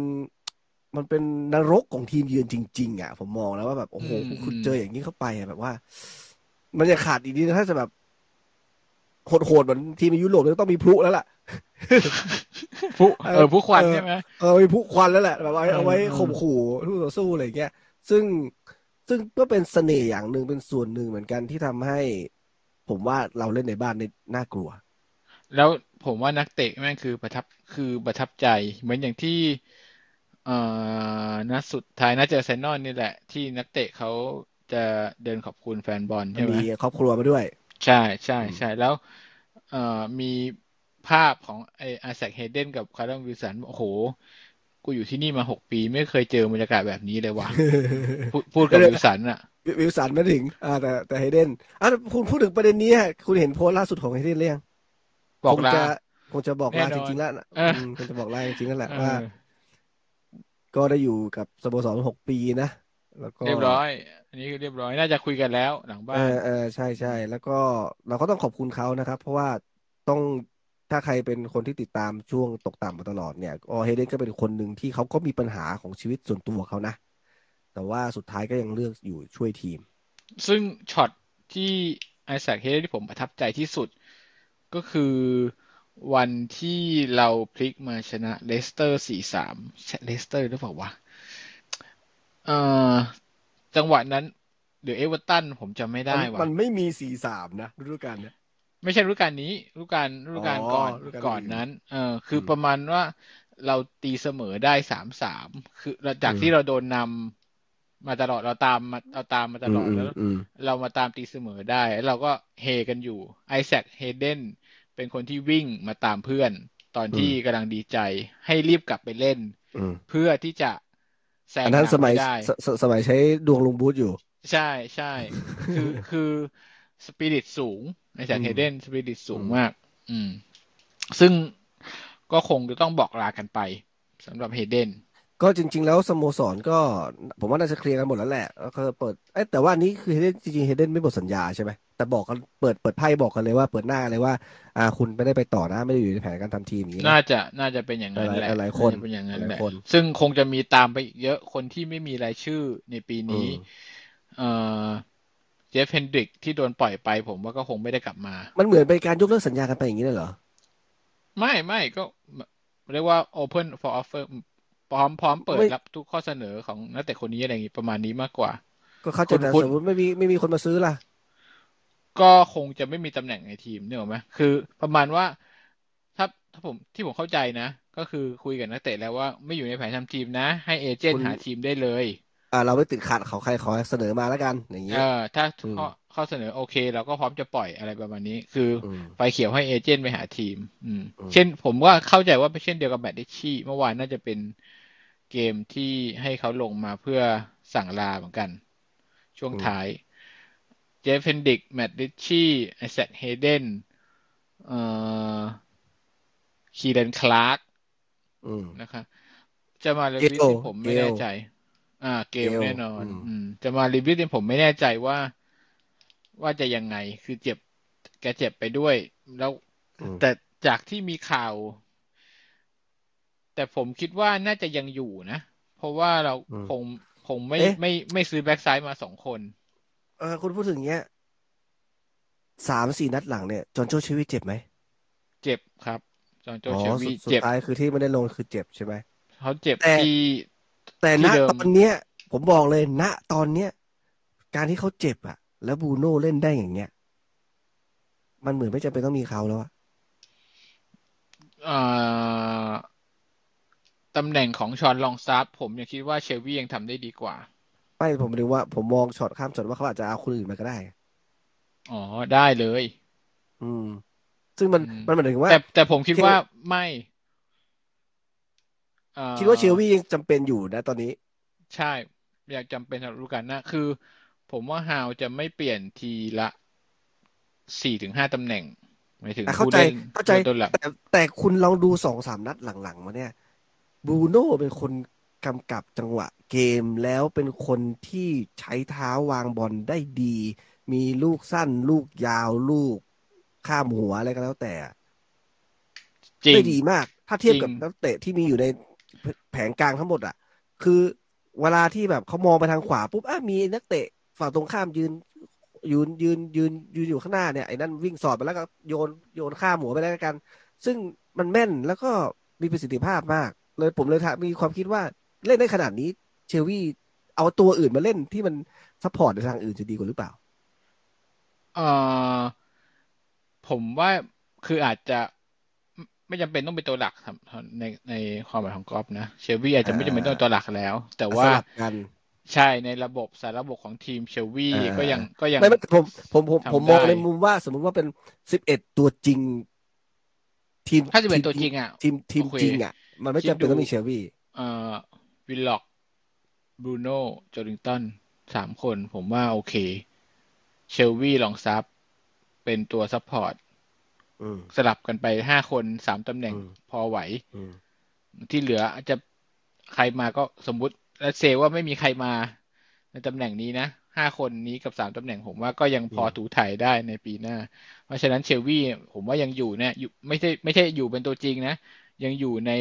มันเป็นนรกของทีมเยือนจริง ๆอะผมมองแล้วว่าแบบโอ้โหอืมคุณอืมเจออย่างนี้เข้าไปอะแบบว่า มันจะขาดอีกนิดนึงถ้าจะแบบ โหดๆเหมือนทีมในยุโรปก็ต้องมีพลุแล้วล่ะผู้เออเออผู้ควันเออใช่ไหมเออมีพลุควันแล้วแหละแบบเอาไว้เออเอาไว้เออข่มขู่ทู่ต่อสู้อะไรอย่างเงี้ย ซึ่งซึ่งก็เป็นเสน่ห์อย่างหนึ่งเป็นส่วนหนึ่งเหมือนกันที่ทำให้ ผมว่าเราเล่นในบ้านนี่น่ากลัว แล้วผมว่านักเตะแม่งคือประทับคือประทับใจ เหมือนอย่างที่เอ่อนัดสุดท้ายน่าจะเซนนอนนี่แหละ ที่นักเตะเขาจะเดินขอบคุณแฟนบอลใช่ไหมมีครอบครัวมาด้วย ใช่ใช่อืมใช่แล้วเอ่อมีภาพของไอไอแซคเฮเดนกับคัลลัมวิลสันโอ้โห กูอยู่ที่นี่มาหกปี ไม่เคยเจอบรรยากาศแบบนี้เลยว่ะพูดพูดกับวิลสันอะวิวิลสันไม่ถึง อ่า แต่แต่เฮเดนอะคุณพูดถึงประเด็นนี้ฮะคุณเห็นโพสต์ล่าสุดของเฮเดนหรือยังบอกคงลาจะคงจะบอกลาแน่นจอนริงๆแล้วนะเอออืมคงจะบอกลาจริงๆนั่นแหละเอว่าอก็ได้อยู่กับสโมสรหกปีนะแล้วก็เรียบร้อยอั นนี้คือเรียบร้อยน่าจะคุยกันแล้วหลังบ้าเอนอเออใช่ใช่แล้วก็เราก็ต้องขอบคุณเขานะครับ เพราะว่าต้องถ้าใครเป็นคนที่ติดตามช่วงตกต่ำมาตลอดเนี่ยก็เฮเดนก็เป็นคนหนึ่งที่เขาก็มีปัญหาของชีวิตส่วนตัวเขานะ แต่ว่าสุดท้ายก็ยังเลือกอยู่ช่วยทีม ซึ่งช็อตที่ไอแซคเฮดที่ผมประทับใจที่สุด ก็คือวันที่เราพลิกมาชนะเลสเตอร์สี่สามเลสเตอร์หรือเปล่าวะเอ่อ จังหวะนั้นหรือเอเวอร์ตันผมจำไม่ได้มันว่ะมันไม่มีสี่สามนะฤดูกาลเนี้ยไม่ใช่ฤดูกาลนี้ฤดูกาลฤดูกาลอ๋อก่อนฤดูกาลก่อนอื่นนั้น เออ คืออมประมาณว่าเราตีเสมอได้สามสามคือจากอืมที่เราโดนนำมาตลอดเราตามมาเราตามมาตลอดอืมแล้วอืมเรามาตามตีเสมอได้แล้วเราก็เฮกันอยู่ไอแซคเฮเดนเป็นคนที่วิ่งมาตามเพื่อน ตอนที่กำลังดีใจให้รีบกลับไปเล่นอืมเพื่อที่จะ แซงอันนั้นนำสมัยให้ได้สสสมัยใช้ดวงลุงบูธอยู่ ใช่ใช่คือคือสปิริตสูง ในแซคอืมเฮเดนสปิริตสูงอืมมาก อืม ซึ่งก็คงจะต้องบอกลากันไปสำหรับเฮเดน ก็จริง ๆ แล้วสโมสรก็ผมว่าน่าจะเคลียร์กันหมดแล้วแหละก็คือเปิดเอ้ยแต่ว่าอันนี้คือเฮเดนจริงๆเฮเดนไม่หมดสัญญาใช่ไหมแต่บอกกันเปิดเปิดไพ่บอกกันเลยว่าเปิดหน้ากันเลยว่า อ่าคุณไม่ได้ไปต่อนะไม่ได้อยู่ในแผนการทำทีมอย่างนี้น่านะจะน่าจะเป็นอย่างนั้นแหละหลายๆคนน่าจะเป็นอย่างนั้นหลายๆแหละคนซึ่งคงจะมีตามไปอีกเยอะคนที่ไม่มีรายชื่อในปีนี้อืมเอ่อเจฟเฮนดริกที่โดนปล่อยไป ผมว่าก็คงไม่ได้กลับมา มันเหมือนเป็นการยกเลิกสัญญากันไปอย่างนี้เลยเหรอไม่ไม่ก็เรียกว่า open for offer พร้อมพร้อมเปิดไม่รับทุกข้อเสนอของนักเตะคนนี้อะไรอย่างงี้ประมาณนี้มากกว่า ก็เข้าใจคุณแต่คุณสมมติไม่มีไม่มีคนมาซื้อล่ะ ก็คงจะไม่มีตำแหน่งในทีมเนี่ยหรอกไหมคือประมาณว่า ถ้าถ้าผมที่ผมเข้าใจนะ ก็คือคุยกับนักเตะแล้วว่าไม่อยู่ในแผนทำทีมนะ ให้เอเจนคุต์ณหาทีมได้เลย อ่า เราไม่ติดขัดเขาใครขอเสนอมาแล้วกัน อย่างเอเงี้ยอถ้าอืมข้อข้อเสนอโอเคเราก็พร้อมจะปล่อยอะไรประมาณนี้ คืออืมไฟเขียวให้เอเจนต์ไปหาทีม อืมอืมเช่น ผมว่าเข้าใจว่าเป็นเช่นเดียวกับแมตติชชี่เมื่อวานน่าจะเป็น เกมที่ให้เขาลงมาเพื่อสั่งลาเหมือนกัน ช่วงท้าย เจฟเฮนดริก แมตต์ริตชี่ไอแซคเฮเดนเอ่อคีเรนคลาร์กอืมนะครับจะมารีวิวเกลที่ผมไม่แน่เกลใจ อ่า เกลเกลแน่นอนอืมอืมจะมารีวิวที่ผมไม่แน่ใจว่า ว่าจะยังไงคือเจ็บแกเจ็บไปด้วย แล้วอืมแต่จากที่มีข่าว แต่ผมคิดว่าน่าจะยังอยู่นะ เพราะว่าเราอืมคงคงไม่เอ๊ะไม่ไม่ซื้อแบ็กซ้ายมาสองคน เออคุณพูดถึงเงี้ยสามสี่นัดหลังเนี่ย จอห์นโจชีวิตเจ็บไหม เจ็บครับ จอห์นโจอ๋อเชลสุวีดสุดเจ็บท้ายคือที่ไม่ได้ลงคือเจ็บใช่ไหมเขาเจ็บแต่ที่แต่ณที่เดิมตอนเนี้ย ผมบอกเลยณตอนเนี้ย การที่เขาเจ็บอะแล้วบรูโน่เล่นได้อย่างเงี้ย มันเหมือนไม่จำเป็นต้องมีเขาแล้วอะเอ่อ ตำแหน่งของชอนลองซับผมยังคิดว่าเชลวียังทำได้ดีกว่า ไม่ผมดูว่าผมมองช็อตข้ามช็อตว่าเขาอาจจะเอาคนอื่นมาก็ได้ อ๋อได้เลย อืม ซึ่งมันอืมมันหมายถึงว่า แต่แต่ผมคิดเชลว่าไม่เอ่อคิดว่าเชลวียังจำเป็นอยู่นะตอนนี้ ใช่ อยากจำเป็นสำหรับฤดูกาลหน้าคือ ผมว่าฮาวจะไม่เปลี่ยนทีละสี่ถึงห้าตำแหน่งหมายถึงอะเข้าผู้ใจเล่นเข้าใจตัวหลักแต่แต่คุณลองดูสองสามนัดหลังๆมาเนี่ย บรูโน่เป็นคนกำกับจังหวะเกมแล้วเป็นคนที่ใช้เท้าวางบอลได้ดี มีลูกสั้น ลูกยาวลูกข้ามหัวอะไรก็แล้วแต่จริงได้ดีมาก ถ้าเทียบกับจริงนักเตะที่มีอยู่ในแผงกลางทั้งหมดอะ คือเวลาที่แบบเขามองไปทางขวาปุ๊บอะมีนักเตะฝั่งตรงข้ามยืนยืนยืนยืนยืนอยู่ข้างหน้าเนี่ยไอ้นั่นวิ่งสอดไปแล้วก็โยนโยนข้ามหัวไปแล้วกัน ซึ่งมันแม่นแล้วก็มีประสิทธิภาพมาก เลยผมเลยมีความคิดว่าเล่นได้ขนาดนี้ เชลวีเอาตัวอื่นมาเล่นที่มัน support ในทางอื่นจะดีกว่าหรือเปล่าเอ่อผมว่าคืออาจจะไม่ไม่จำเป็นต้องเป็นตัวหลักครับในในความหมายของกอล์ฟนะเชลวีอาจจะไม่จำเป็นต้องเป็นตัวหลักแล้ว แต่ว่าสลับกันใช่ในระบบสารระบบของทีมเชลวีอ่าก็ยังก็ยังไม่ไม่ผมผมผมทำผมมองได้ในมุมว่าสมมุติว่าเป็นสิบเอ็ดตัวจริง ทีมถ้าจะเป็นทีมตัวจริงอะทีมทีมโอเคจริงอะ มันไม่คิดจำเป็นดูต้องมีเชลวีเอ่อวิลล็อกบรูโน่โจลิงตันสามคนผมว่าโอเค เชลวีลองซับเป็นตัว support อืมสลับกันไปห้าคนสามตำแหน่งอืมพอไหวอืมที่เหลืออาจจะใครมาก็สมมุติและเซว่าไม่มีใครมา ในตำแหน่งนี้นะห้าคนนี้กับสามตำแหน่ง ผมว่าก็ยังพอถูถ่ายได้ในปีหน้า เพราะฉะนั้นเชลวีผมว่ายังอยู่เนี่ยอยู่ไม่ใช่ไม่ใช่อยู่เป็นตัวจริงนะ ยังอยู่ใน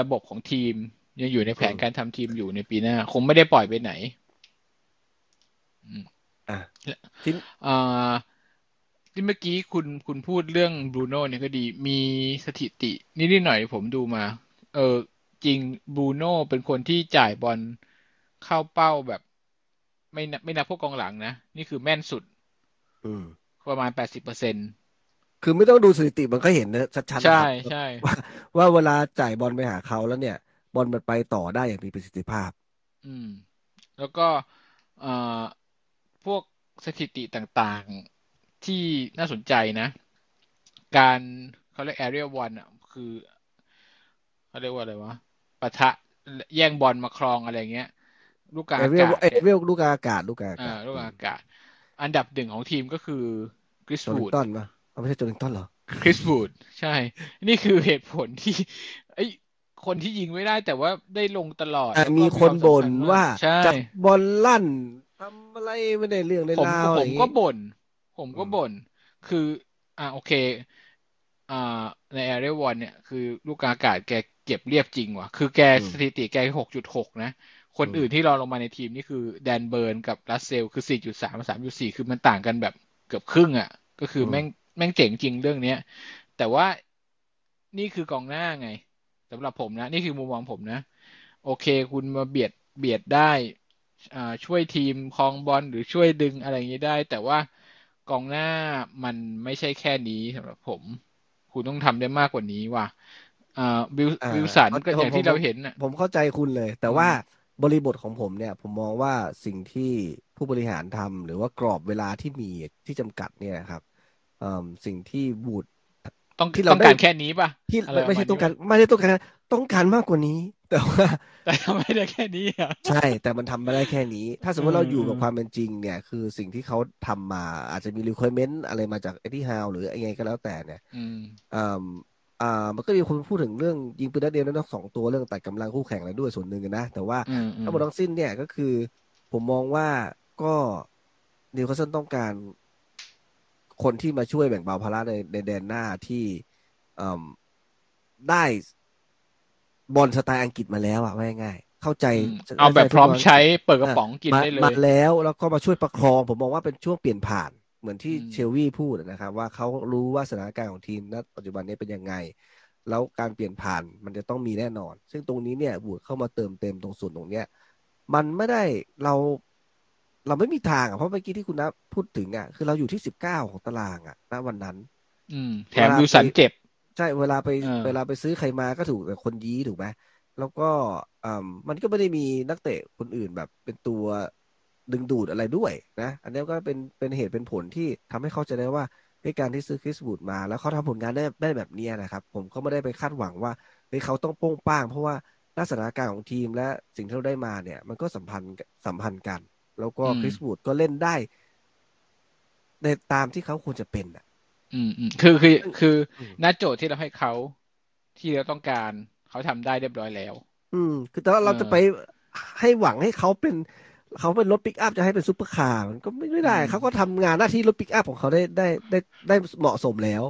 ระบบของทีม ยังอยู่ในแผนการทำทีมอยู่ในปีหน้า คงไม่ได้ปล่อยไปไหนอะทีมอ่าที่เมื่อกี้คุณคุณพูดเรื่องบรูโน่เนี่ยก็ดีมีสถิตินิดๆหน่อยๆผมดูมา เออจริงบรูโน่เป็นคนที่จ่ายบอลเข้าเป้าแบบ ไม่นับไม่นับพวกกองหลังนะ นี่คือแม่นสุดอืมประมาณแปดสิบเปอร์เซ็น คือไม่ต้องดูสถิติมันก็เห็นนะชัดๆนะใช่ครับใช่ว่าว่าเวลาจ่ายบอลไปหาเขาแล้วเนี่ย บอลมันไปต่อได้อย่างมีประสิทธิภาพ อืม แล้วก็เอ่อพวกสถิติต่างๆที่น่าสนใจนะ การเขาเรียก area one อะ คือเขาเรียกว่าอะไรวะปะทะแย่งบอลมาครองอะไรเงี้ย ลูกกลางเออาเรียลกาศเอเนี่ยเรียลลูกอากาศ ลูกอากาอ่าศลูกกลางอากาศ อันดับหนึ่งของทีมก็คือกริสโจลิบูงดตันปะ เอาไม่ใช่โจลิงตันเหรอคริสบูดใช่ นี่คือเหตุผลที่ ไอ้ยคนที่ยิงไม่ได้แต่ว่าได้ลงตลอดอะมีคนบ่นว่าใช่จับบอลลั่นทำอะไรไม่ได้เรื่องได้ผมราวอะผไรอมย่างก็งี้บ่นผมก็บ่นคือ อ่าโอเค อ่า ในแอเรียวอนเนี่ยคือลูกกาอากาศแกเก็บเรียบจริงว่ะ คือแกอืมสถิติแกหกจุดหกนะ คนอืมอื่นที่รองลงมาในทีมนี่คือแดนเบิร์นกับรัสเซล คือสี่จุดสามสามจุดสี่คือมันต่างกันแบบเกือบครึ่งอะ ก็คือแม่ง แม่งเจ๋งจริงเรื่องเนี้ย แต่ว่านี่คือกองหน้าไงสำหรับผมนะ นี่คือมุมมองผมนะ โอเค คุณมาเบียดเบียดได้อ่าช่วยทีมครองบอลหรือช่วยดึงอะไรอย่างนี้ได้ แต่ว่ากองหน้ามันไม่ใช่แค่นี้สำหรับผม คุณต้องทำได้มากกว่านี้ว่ะอ่าวิลอ่าวิลสันก็ผมอย่างที่ผมเราเห็นน่ะผมเข้าใจคุณเลย แต่ว่าบริบทของผมเนี่ย ผมมองว่าสิ่งที่ผู้บริหารทำหรือว่ากรอบเวลาที่มีที่จำกัดเนี่ยครับเอิ่ม สิ่งที่บูดต้องที่เราต้องการได้แค่นี้ป่ะที่อะไรไม่ไม่ใช่ประต้มาอณงนี้การไม่ได้ต้องการต้องการมากกว่านี้ แต่ว่าแต่ทำไม่ได้แค่นี้อะใช่ แต่มันทำไม่ได้แค่นี้ ถ้าสมมติอืมเราอยู่กับอืมความเป็นจริง เนี่ย คือสิ่งที่เขาทำมาอาจจะมี requirement อะไรมาจากเอ็ดดี้ฮาวหรือยังไงก็แล้วแต่เนี่ยอืมอ่าอ่ามันก็มีคนพูดถึงเรื่องยิงปืนนัดเดียวแล้วนอกสองตัวเรื่องตัดกำลังคู่แข่งอะไรด้วยส่วนหนึ่งนะแต่ว่าอืมอืมทั้งหมดทั้งสิ้นเนี่ยก็คือ ผมมองว่าก็นิวคาสเซิลต้องการ คนที่มาช่วยแบ่งเบาภาระในในแดนหน้าที่อืมได้บอลสไตล์อังกฤษมาแล้วอะว่าง่ายๆเข้าใจอืมเอาแบบพร้อมใช้เปิดกระอะป๋องกินมาได้เลมายแล้วแล้วก็มาช่วยประคอง ผมมองว่าเป็นช่วงเปลี่ยนผ่านเหมือนที่อืมเชลวี่พูดนะครับ ว่าเขารู้ว่าสถานการณ์ของทีณปัจจุบันนี้เป็นยังไง แล้วการเปลี่ยนผ่านมันจะต้องมีแน่นอน ซึ่งตรงนี้เนี่ยวูดเข้ามาเติมเต็มตรงส่วนตรงเนี้ยมันไม่ได้เรา เราไม่มีทางอะเพราะเมื่อกี้ที่คุณนับพูดถึงอะคือเราอยู่ที่สิบเก้าของตารางอะณวันนั้น อืมแถมวิลสันเจ็บ ใช่เวลาไปเออเวลาไปซื้อใครมาก็ถูกแต่คนยี้ถูกไหมแล้วก็อ่ามันก็ไม่ได้มีนักเตะคนอื่นแบบเป็นตัวดึงดูดอะไรด้วยนะ อันนี้ก็เป็นเป็นเหตุเป็นผลที่ทำให้เขาใจะได้ว่าในการที่ซื้อคริสบูดมา แล้วเขาทำผลงานได้ได้แบบเนี้ยนะครับ ผมก็ไม่ได้ไปคาดหวังว่าเฮ้ยเขาต้องโป้งป้าง เพราะว่าลักษณะการของทีมและสิ่งที่เราได้มาเนี่ย มันก็สัมพันธ์สัมพันธ์กัน แล้วก็อืมคริสวูดก็เล่นได้ ในตามที่เขาควรจะเป็นอะ อืมอืมคือคือคืออมหน้าโจทย์ที่เราให้เขาที่เราต้องการเขาทำได้เรียบร้อยแล้ว อืม คือแต่ว่าเราเออจะไปให้หวังให้เขาเป็นเขาเป็นรถปิกอัพจะให้เป็นซุปเปอร์คาร์มันก็ไม่ไม่ได้อืมเขาก็ทำงานหน้าที่รถปิกอัพของเขาได้ได้ได้ได้เหมาะสมแล้ว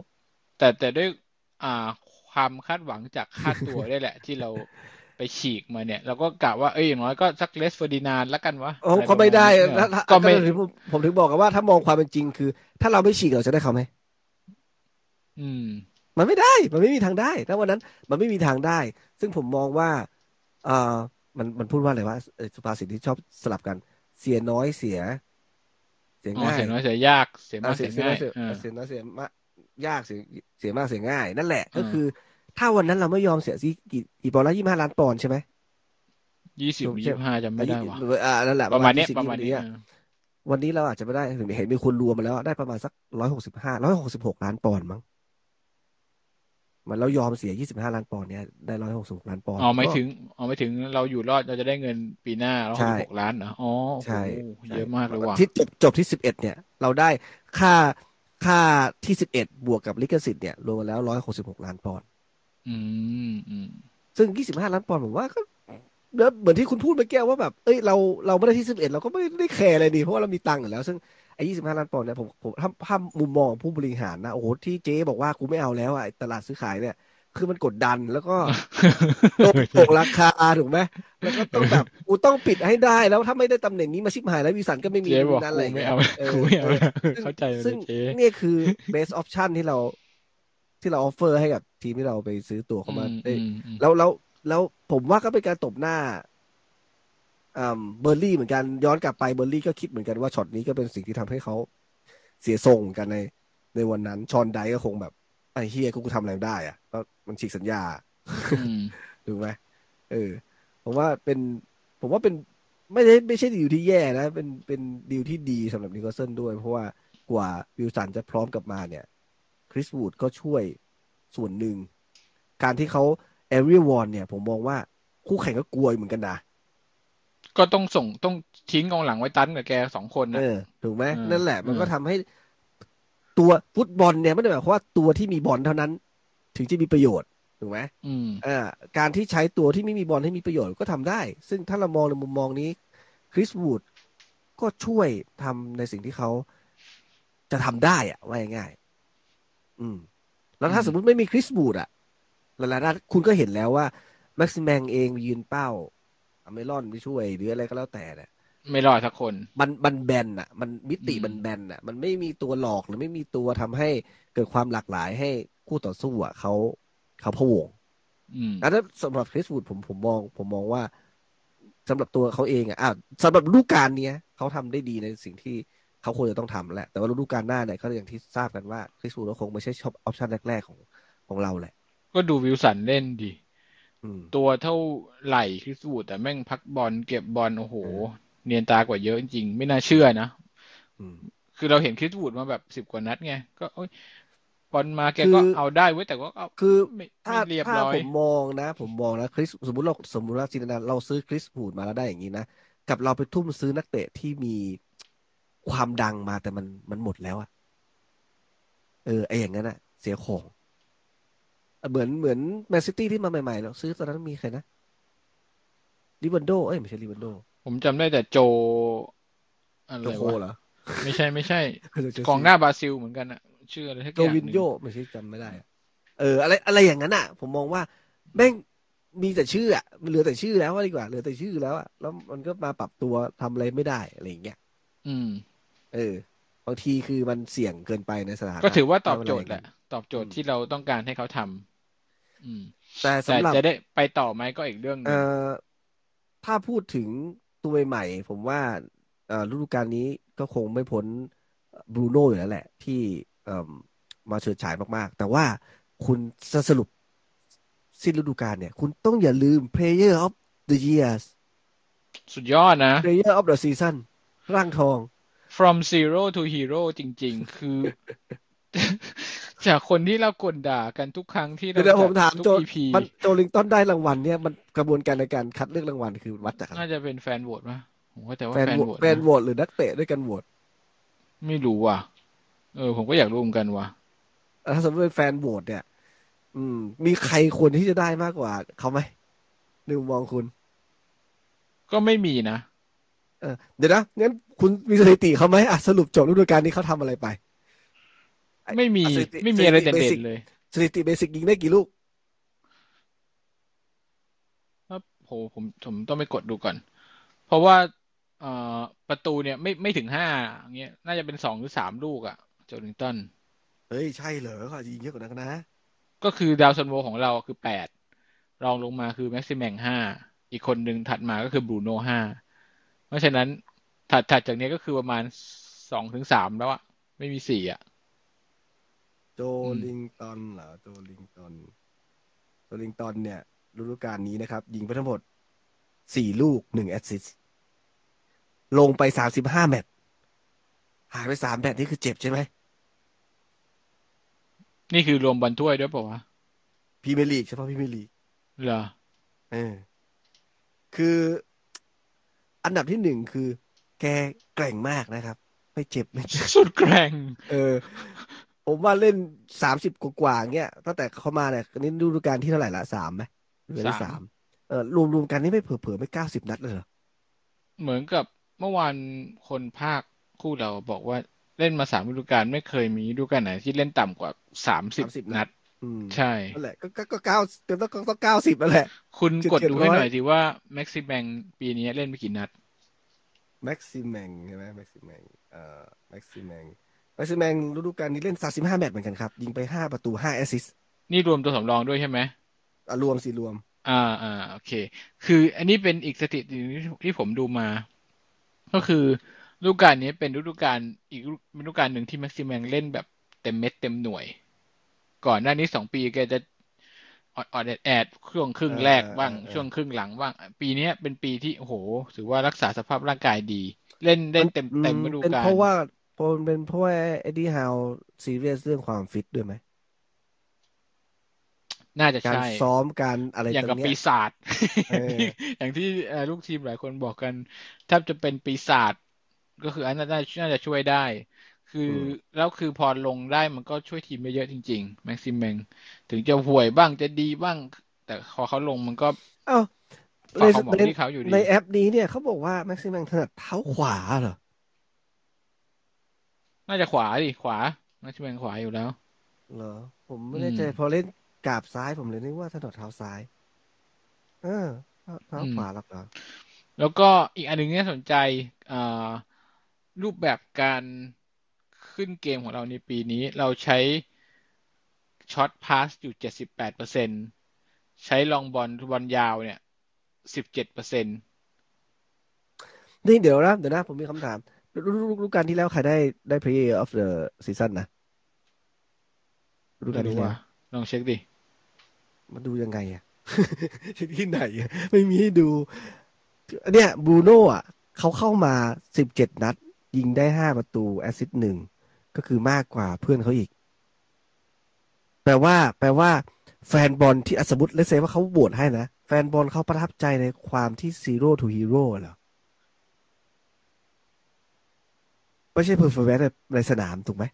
แต่แต่ด้วยอ่าความคาดหวังจากค่าตัวได้แหละ ที่เราไป ฉีกมาเนี่ยเราก็กะว่าเอ้ยอย่างน้อยก็สักเลสเฟอร์ดินานแล้วกันวะโอ้อะไรก็ไม่ได้ประมาณถ้านี้ถ้าก็ไม่ก็ถึงผมผมถึงบอกกันว่าถ้ามองความเป็นจริงคือ ถ้าเราไม่ฉีกเราจะได้เขาไหมอืม มันไม่ได้มันไม่มีทางได้ถ้าวันนั้น มันไม่มีทางได้ ซึ่งผมมองว่าเอ่อมันมันพูดว่าอะไรว่าเอ่อสุภาษิตที่ชอบสลับกัน เสียน้อยเสีย เสียอ๋อง่ายเสียน้อยเสียยากเสียมากเสีเสียยเสียง่ายเสียเออเสียน้อยเสียมากยากเสียเสียมากเสียง่าย นั่นแหละเออก็คือ ถ้าวันนั้นเราไม่ยอมเสียกี่กี่กี่ปอนด์ละยี่ห้าล้านปอนด์ใช่ไหมยี่สิบถูกยี่สิบห้าจำไม่ได้ว่ะอ่านั่นแหละประมาณเนี้ย20ประมาณเนี้ย20วันนี้เราอาจจะไม่ได้เห็นเห็นมีคนรวมมาแล้วได้ประมาณสักร้อยหกสิบห้าร้อยหกสิบหกล้านปอนด์มั้งมันเรายอมเสียยี่สิบห้าล้านปอนด์เนี่ยได้ร้อยหกสิบล้านปอนด์อ๋อไม่ก็ถึงอ๋อไม่ถึงเราอยู่รอดเราจะได้เงินปีหน้าเราใช่หกล้านเหรออ๋อโอ้โหใช่เยอะมากเลยว่ะที่จบจบที่สิบเอ็ดเนี่ย เราได้ค่าค่าที่สิบเอ็ดบวกกับลิขสิทธิ์เนี่ยรวมกันแล้วร้อยหกสิบหกล้านปอนด์ อืมอืมซึ่งยี่สิบห้าล้านปอนด์ผมว่าก็เนอะเหมือนที่คุณพูดเมื่อกี้ว่าแบบเอ้ยเราเราไม่ได้ที่สิบเอ็ดเราก็ไม่ได้แคร์อะไรดีเพราะว่าเรามีตังค์อยู่แล้ว ซึ่งไอ้ยี่สิบห้าล้านปอนด์เนี่ยผมผมถ้าถ้ามุมมองของผู้บริหารนะโอ้โหที่เจ๊บอกว่ากูไม่เอาแล้วอะไอ้ตลาดซื้อขายเนี่ย คือมันกดดันแล้วก็ตกตกราคาถูกไหมแล้วก็ต้องแบบกูต้องปิดให้ได้แล้วถ้าไม่ได้ตำแหน่งนี้มาชิบหายแล้ววิสันก็ไม่มีเจ๊บอกนั่นอะไรกูไม่เงี้ยเอาเออกูไม่เอาเออเข้าใจเลยซึ่งเจ๊เนี่ยคือ best option ที่เรา ที่เราออฟเฟอร์ให้กับทีมที่เราไปซื้อตั๋วเข้ามาได้อืมอืมแล้วแล้วแล้วผมว่าก็เป็นการตบหน้าอ่าเบอร์ลี่เหมือนกันย้อนกลับไปเบอร์ลี่ก็คิดเหมือนกันว่าช็อตนี้ก็เป็นสิ่งที่ทำให้เขาเสียทรงเหมือนกันในในวันนั้น ชอนไดก็คงแบบไอ้เฮียกูทำอะไรไม่ได้อะก็มันฉีกสัญญาอืมถูกไหมเออ ผมว่าเป็น ผมว่าเป็นไม่ได้ไม่ใช่ดีลที่แย่นะ เป็นเป็นดีลที่ดีสำหรับนิโคลสันด้วย เพราะว่ากว่าวิลสันจะพร้อมกลับมาเนี่ย คริสวูดก็ช่วยส่วนหนึ่ง การที่เขาเอเรียวอนเนี่ย ผมมองว่าคู่แข่งก็กลัวเหมือนกันนะก็ต้องส่งต้องทิ้งกองหลังไว้ตันกับแกสองคนเอนะอถูกไหมเออนั่นแหละ มันก็เออทำให้ตัวฟุตบอลเนี่ยไม่ได้หมายความว่าตัวที่มีบอลเท่านั้น ถึงจะมีประโยชน์ถูกไหมอืมอ่าการที่ใช้ตัวที่ไม่มีบอลให้มีประโยชน์ก็ทำได้ ซึ่งถ้าเรามองในมุมมองนี้คริสวูดก็ช่วยทำในสิ่งที่เขาจะทำได้อะว่าง่ายๆ อืม แล้วถ้าอืมสมมุติไม่มีคริสวูดอะหลายๆนัดคุณก็เห็นแล้วว่าแม็กซิแมงเองยืนเป้าอเมรอนไม่ช่วยหรืออะไรก็แล้วแต่เนี่ยไม่รอดสักคน มันมันแบนอะมันมิติอืมมันแบนอะมันไม่มีตัวหลอกหรือไม่มีตัวทำให้เกิดความหลากหลายให้คู่ต่อสู้อะเขาเขาพะวงอืมอันนั้นสำหรับคริสวูดผมผมมอง ผมมองว่าสำหรับตัวเขาเองอะอะสำหรับฤดูกาลเนี้ยเขาทำได้ดีในสิ่งที่ เขาควรจะต้องทำแหละ แต่ว่าฤดูกาลหน้าเนี่ยก็อย่างที่ทราบกันว่าคริสวูดก็คงไม่ใช่ชอบออปชันแรก ๆ ของของเราแหละ ก็ดูวิลสันเล่นดิอืมตัวเท่าไหล่คริสวูดแต่แม่งพักบอลเก็บบอลโอ้โหเออเนียนตากว่าเยอะจริงๆไม่น่าเชื่อนะอืมคือเราเห็นคริสวูดมาแบบสิบกว่านัดไงก็โอ๊ยบอลมาแกคือก็เอาได้เว้ยแต่ก็เอาคือไม่ถ้าไม่เรียบถ้าร้อยผมมองนะ ผมมองนะคริสสมมติเราสมมติว่าจินตนาเราซื้อคริสวูดมาแล้วได้อย่างนี้นะกับเราไปทุ่มซื้อนักเตะที่มี ความดังมาแต่มันมันหมดแล้วอะเออไออย่างนั้นอะเสียของเหมือนเหมือนแมนซิตี้ที่มาใหม่ๆเราซื้อตอนนั้นมีใครนะลิวันโดเอ้ยไม่ใช่ลิวันโด ผมจำได้แต่โจอะไรโจโควะเหรอไม่ใช่ไม่ใช่โจเชลซีกองหน้าบราซิลเหมือนกันอะชื่ออะไรสักโจอย่างหวินนึ่งโยไม่ใช่จำไม่ได้อะเออ อะไรอะไรอย่างนั้นอะผมมองว่าแม่งมีแต่ชื่ออะมันเหลือแต่ชื่อแล้วว่าดีกว่าเหลือแต่ชื่อแล้วอะแล้วมันก็มาปรับตัวทำอะไรไม่ได้อะไรอย่างเงี้ยอืม เออบางทีคือมันเสี่ยงเกินไปในสถานะก็ถือว่าตอบณเวโจลทย์แหละอย่างนั้นตอบโจทย์อืมที่เราต้องการให้เขาทำอืมแต่แต่สำหรับจะได้ไปต่อไหมก็อีกเรื่องหนึเอ่งอถ้าพูดถึงตัวใหม่ๆผมว่าเอ่อฤดูกาลนี้ก็คงไม่พ้นบรูโน่อยู่แล้วแหละ ที่เอ่อมาเฉิดฉายมากๆ แต่ว่าคุณจะสรุปสิ้นฤดูกาลเนี่ย คุณต้องอย่าลืม Player of the Year สุดยอดนะ Player of the Season ร่างทอง from zero to hero จริง ๆ คือ จากคนที่เรากดด่ากันทุกครั้งที่เราเดี๋ยวผมจัดถามทุโจก EP มันโจลิงตันได้รางวัลเนี่ยมันกระบวนการในการคัดเลือกรางวัลคือวัดจากอะไรน่าจะเป็นแฟนโหวตป่ะผมว่าแต่ว่าแฟนแฟนโหวโหตวตแฟนนะโหวตหรือนักเตะด้วยกันโหวตไม่รู้ว่ะ เออ ผมก็อยากรู้เหมือนกันว่ะถ้าสมมติเป็นแฟนโหวตเนี่ย อืม มีใครควรที่จะได้มากกว่าเขาไหมในมุมมองคุณ ก็ไม่มีนะ เออเดี๋ยวนะงั้น คุณมีสถิติเขาไหมอะสรุปจบฤดูกาลนี้เขาทำอะไรไป ไม่มีอะสถิติไม่มีอะไรสถิติเด่ basic นๆเลย สถิติเบสิกยิงได้กี่ลูกครับโหผมผมต้องไปกดดูก่อน เพราะว่าเอ่อประตูเนี่ยไม่ไม่ถึงห้าอย่างเงี้ยน่าจะเป็นสองหรือสามลูกอะโจลิงตันเฮ้ย ใช่เหรอเขาอาจจะยิงเยอะกว่านั้นนะ ก็คือดาวซันโวของเราคือแปดรองลงมาคือแม็กซิแมงห้าอีกคนหนึ่งถัดมาก็คือบรูโน่ห้าเพราะฉะนั้น ถัดถัดจากนี้ก็คือประมาณสองถึงสามแล้วอะไม่มีสี่อะโจลิงตันเหรอโจลิงตันโจลิงตันเนี่ยฤดูกาลนี้นะครับ ยิงไปทั้งหมดสี่ลูกหนึ่ง assistลงไปสามสิบห้าแมตช์หายไปสามแมตช์นี่คือเจ็บใช่ไหม นี่คือรวมบอลถ้วยด้วยเปล่าวะพรีเมียร์ลีกเฉพาะพรีเมียร์ลีกเหรอเออคืออันดับที่หนึ่งคือ แกแกร่งมากนะครับ ไม่เจ็บไม่เจ็บสุดแกร่ง เออ ผมว่าเล่นสามสิบกว่าๆเงี้ยตั้งแต่เขามาเนี่ยนี่ฤดูกาลที่เท่าไหร่ละสามไหมฤดูกาลที่สาสามมเออรวมรวมกันนี่ไม่เผลอๆไม่เก้าสิบนัดเลยเหรอเหมือนกับเมื่อวานคนภาคคู่เราบอกว่าเล่นมาสามฤดูกาลไม่เคยมีฤดูกาลไหนที่เล่นต่ำกว่าสามสิบ30นัดอืมใช่นั่นแหละก็ก็ก็เก้าต้องต้องต้องเก้าสิบนั่นแหละ คุณจุดกดดูให้700หน่อยสิว่าแม็กซิแมงปีนี้เล่นไปกี่นัด แม็กซิแมงใช่ไหมแม็กซิแมงเอ่อแม็กซิแมงแม็กซิแมงฤดูกาลนี้เล่นสามสิบห้าแมตช์เหมือนกันครับ ยิงไปห้าประตูห้า assistิสต์นี่รวมตัวสำรองด้วยใช่ไหมอะรวมสิรวม อ่าอ่าโอเค คืออันนี้เป็นอีกสถิติหนึ่งที่ที่ผมดูมา ก็คือฤดูกาลนี้เป็นฤดูกาลอีกฤดูกาลหนึ่งที่แม็กซิแมงเล่นแบบเต็มเม็ดเต็มหน่วย ก่อนหน้านี้สองปีแกจะ ออดออดแอดแอดช่วงครึ่งแรกบ้างเออเออช่วงครึ่งหลังบ้าง ปีเนี้ยเป็นปีที่โอ้โหถือว่ารักษาสภาพร่างกายดี เล่นเล่นเต็มเต็มฤดูเป็นกาลเพราะว่าเพราะมันเป็นเพราะว่าเอ็ดดี้ฮาวซีเรียสเรื่องความฟิตด้วยไหมน่าจะการใช่ซ้อมการอะไรอย่างตรกับงเนี้ปียศาจเอออย่างที่เอ่อลูกทีมหลายคนบอกกันแทบจะเป็นปีศาจก็คืออันนั้นน่าน่าจะช่วยได้ คคืออมแล้วคือพอลงได้มันก็ช่วยทีมไม่เยอะจริงๆแม็กซิมแมงถึงจะห่วยบ้างจะดีบ้าง แต่พอเขาลงมันก็ เอ้าฝาในกความหวังในที่เขาอยู่ดีในแอปนี้เนี่ยเขาบอกว่าแม็กซิมังถนัดเท้าขวาเหรอ น่าจะขวาดิขวาแม็กซิมแมงขวาอยู่แล้ว เหรอ ผมไม่แน่ใจอืมพอเล่นกราบซ้ายผมเลยนึกว่าถนัดเท้าซ้าย เออเท้าเท้าอืมขวาหลับเหรอแล้วก็อีกอันหนึ่งที่น่าสนใจอ่ารูปแบบการ ขึ้นเกมของเราในปีนี้ เราใช้ช็อตพาสอยู่เจ็ดสิบแปดเปอร์เซ็นใช้ long ball บอลยาวเนี่ยสิบเจ็ดเปอร์เซ็นนี่เดี๋ยวนะเดี๋ยวนะ ผมมีคำถามฤดูฤดูกาลที่แล้วใครได้ได้ Player of the Season นะฤดูกาลรู้ที่แล้ว่าลองเช็คดิมาดูยังไงอะที่ไหนอะไม่มีให้ดู เนี่ยบรูโน่อะเขาเข้ามาสิบเจ็ดนัด ยิงได้ห้าประตู assist หนึ่ง ก็คือมากกว่าเพื่อนเขาอีก แปลว่า แปลว่า แฟนบอลที่อะสมมติ let's say ว่าเขาโหวตให้นะ แฟนบอลเขาประทับใจในความที่ zero to hero เหรอไม่ใช่ performance ในสนามถูกไหม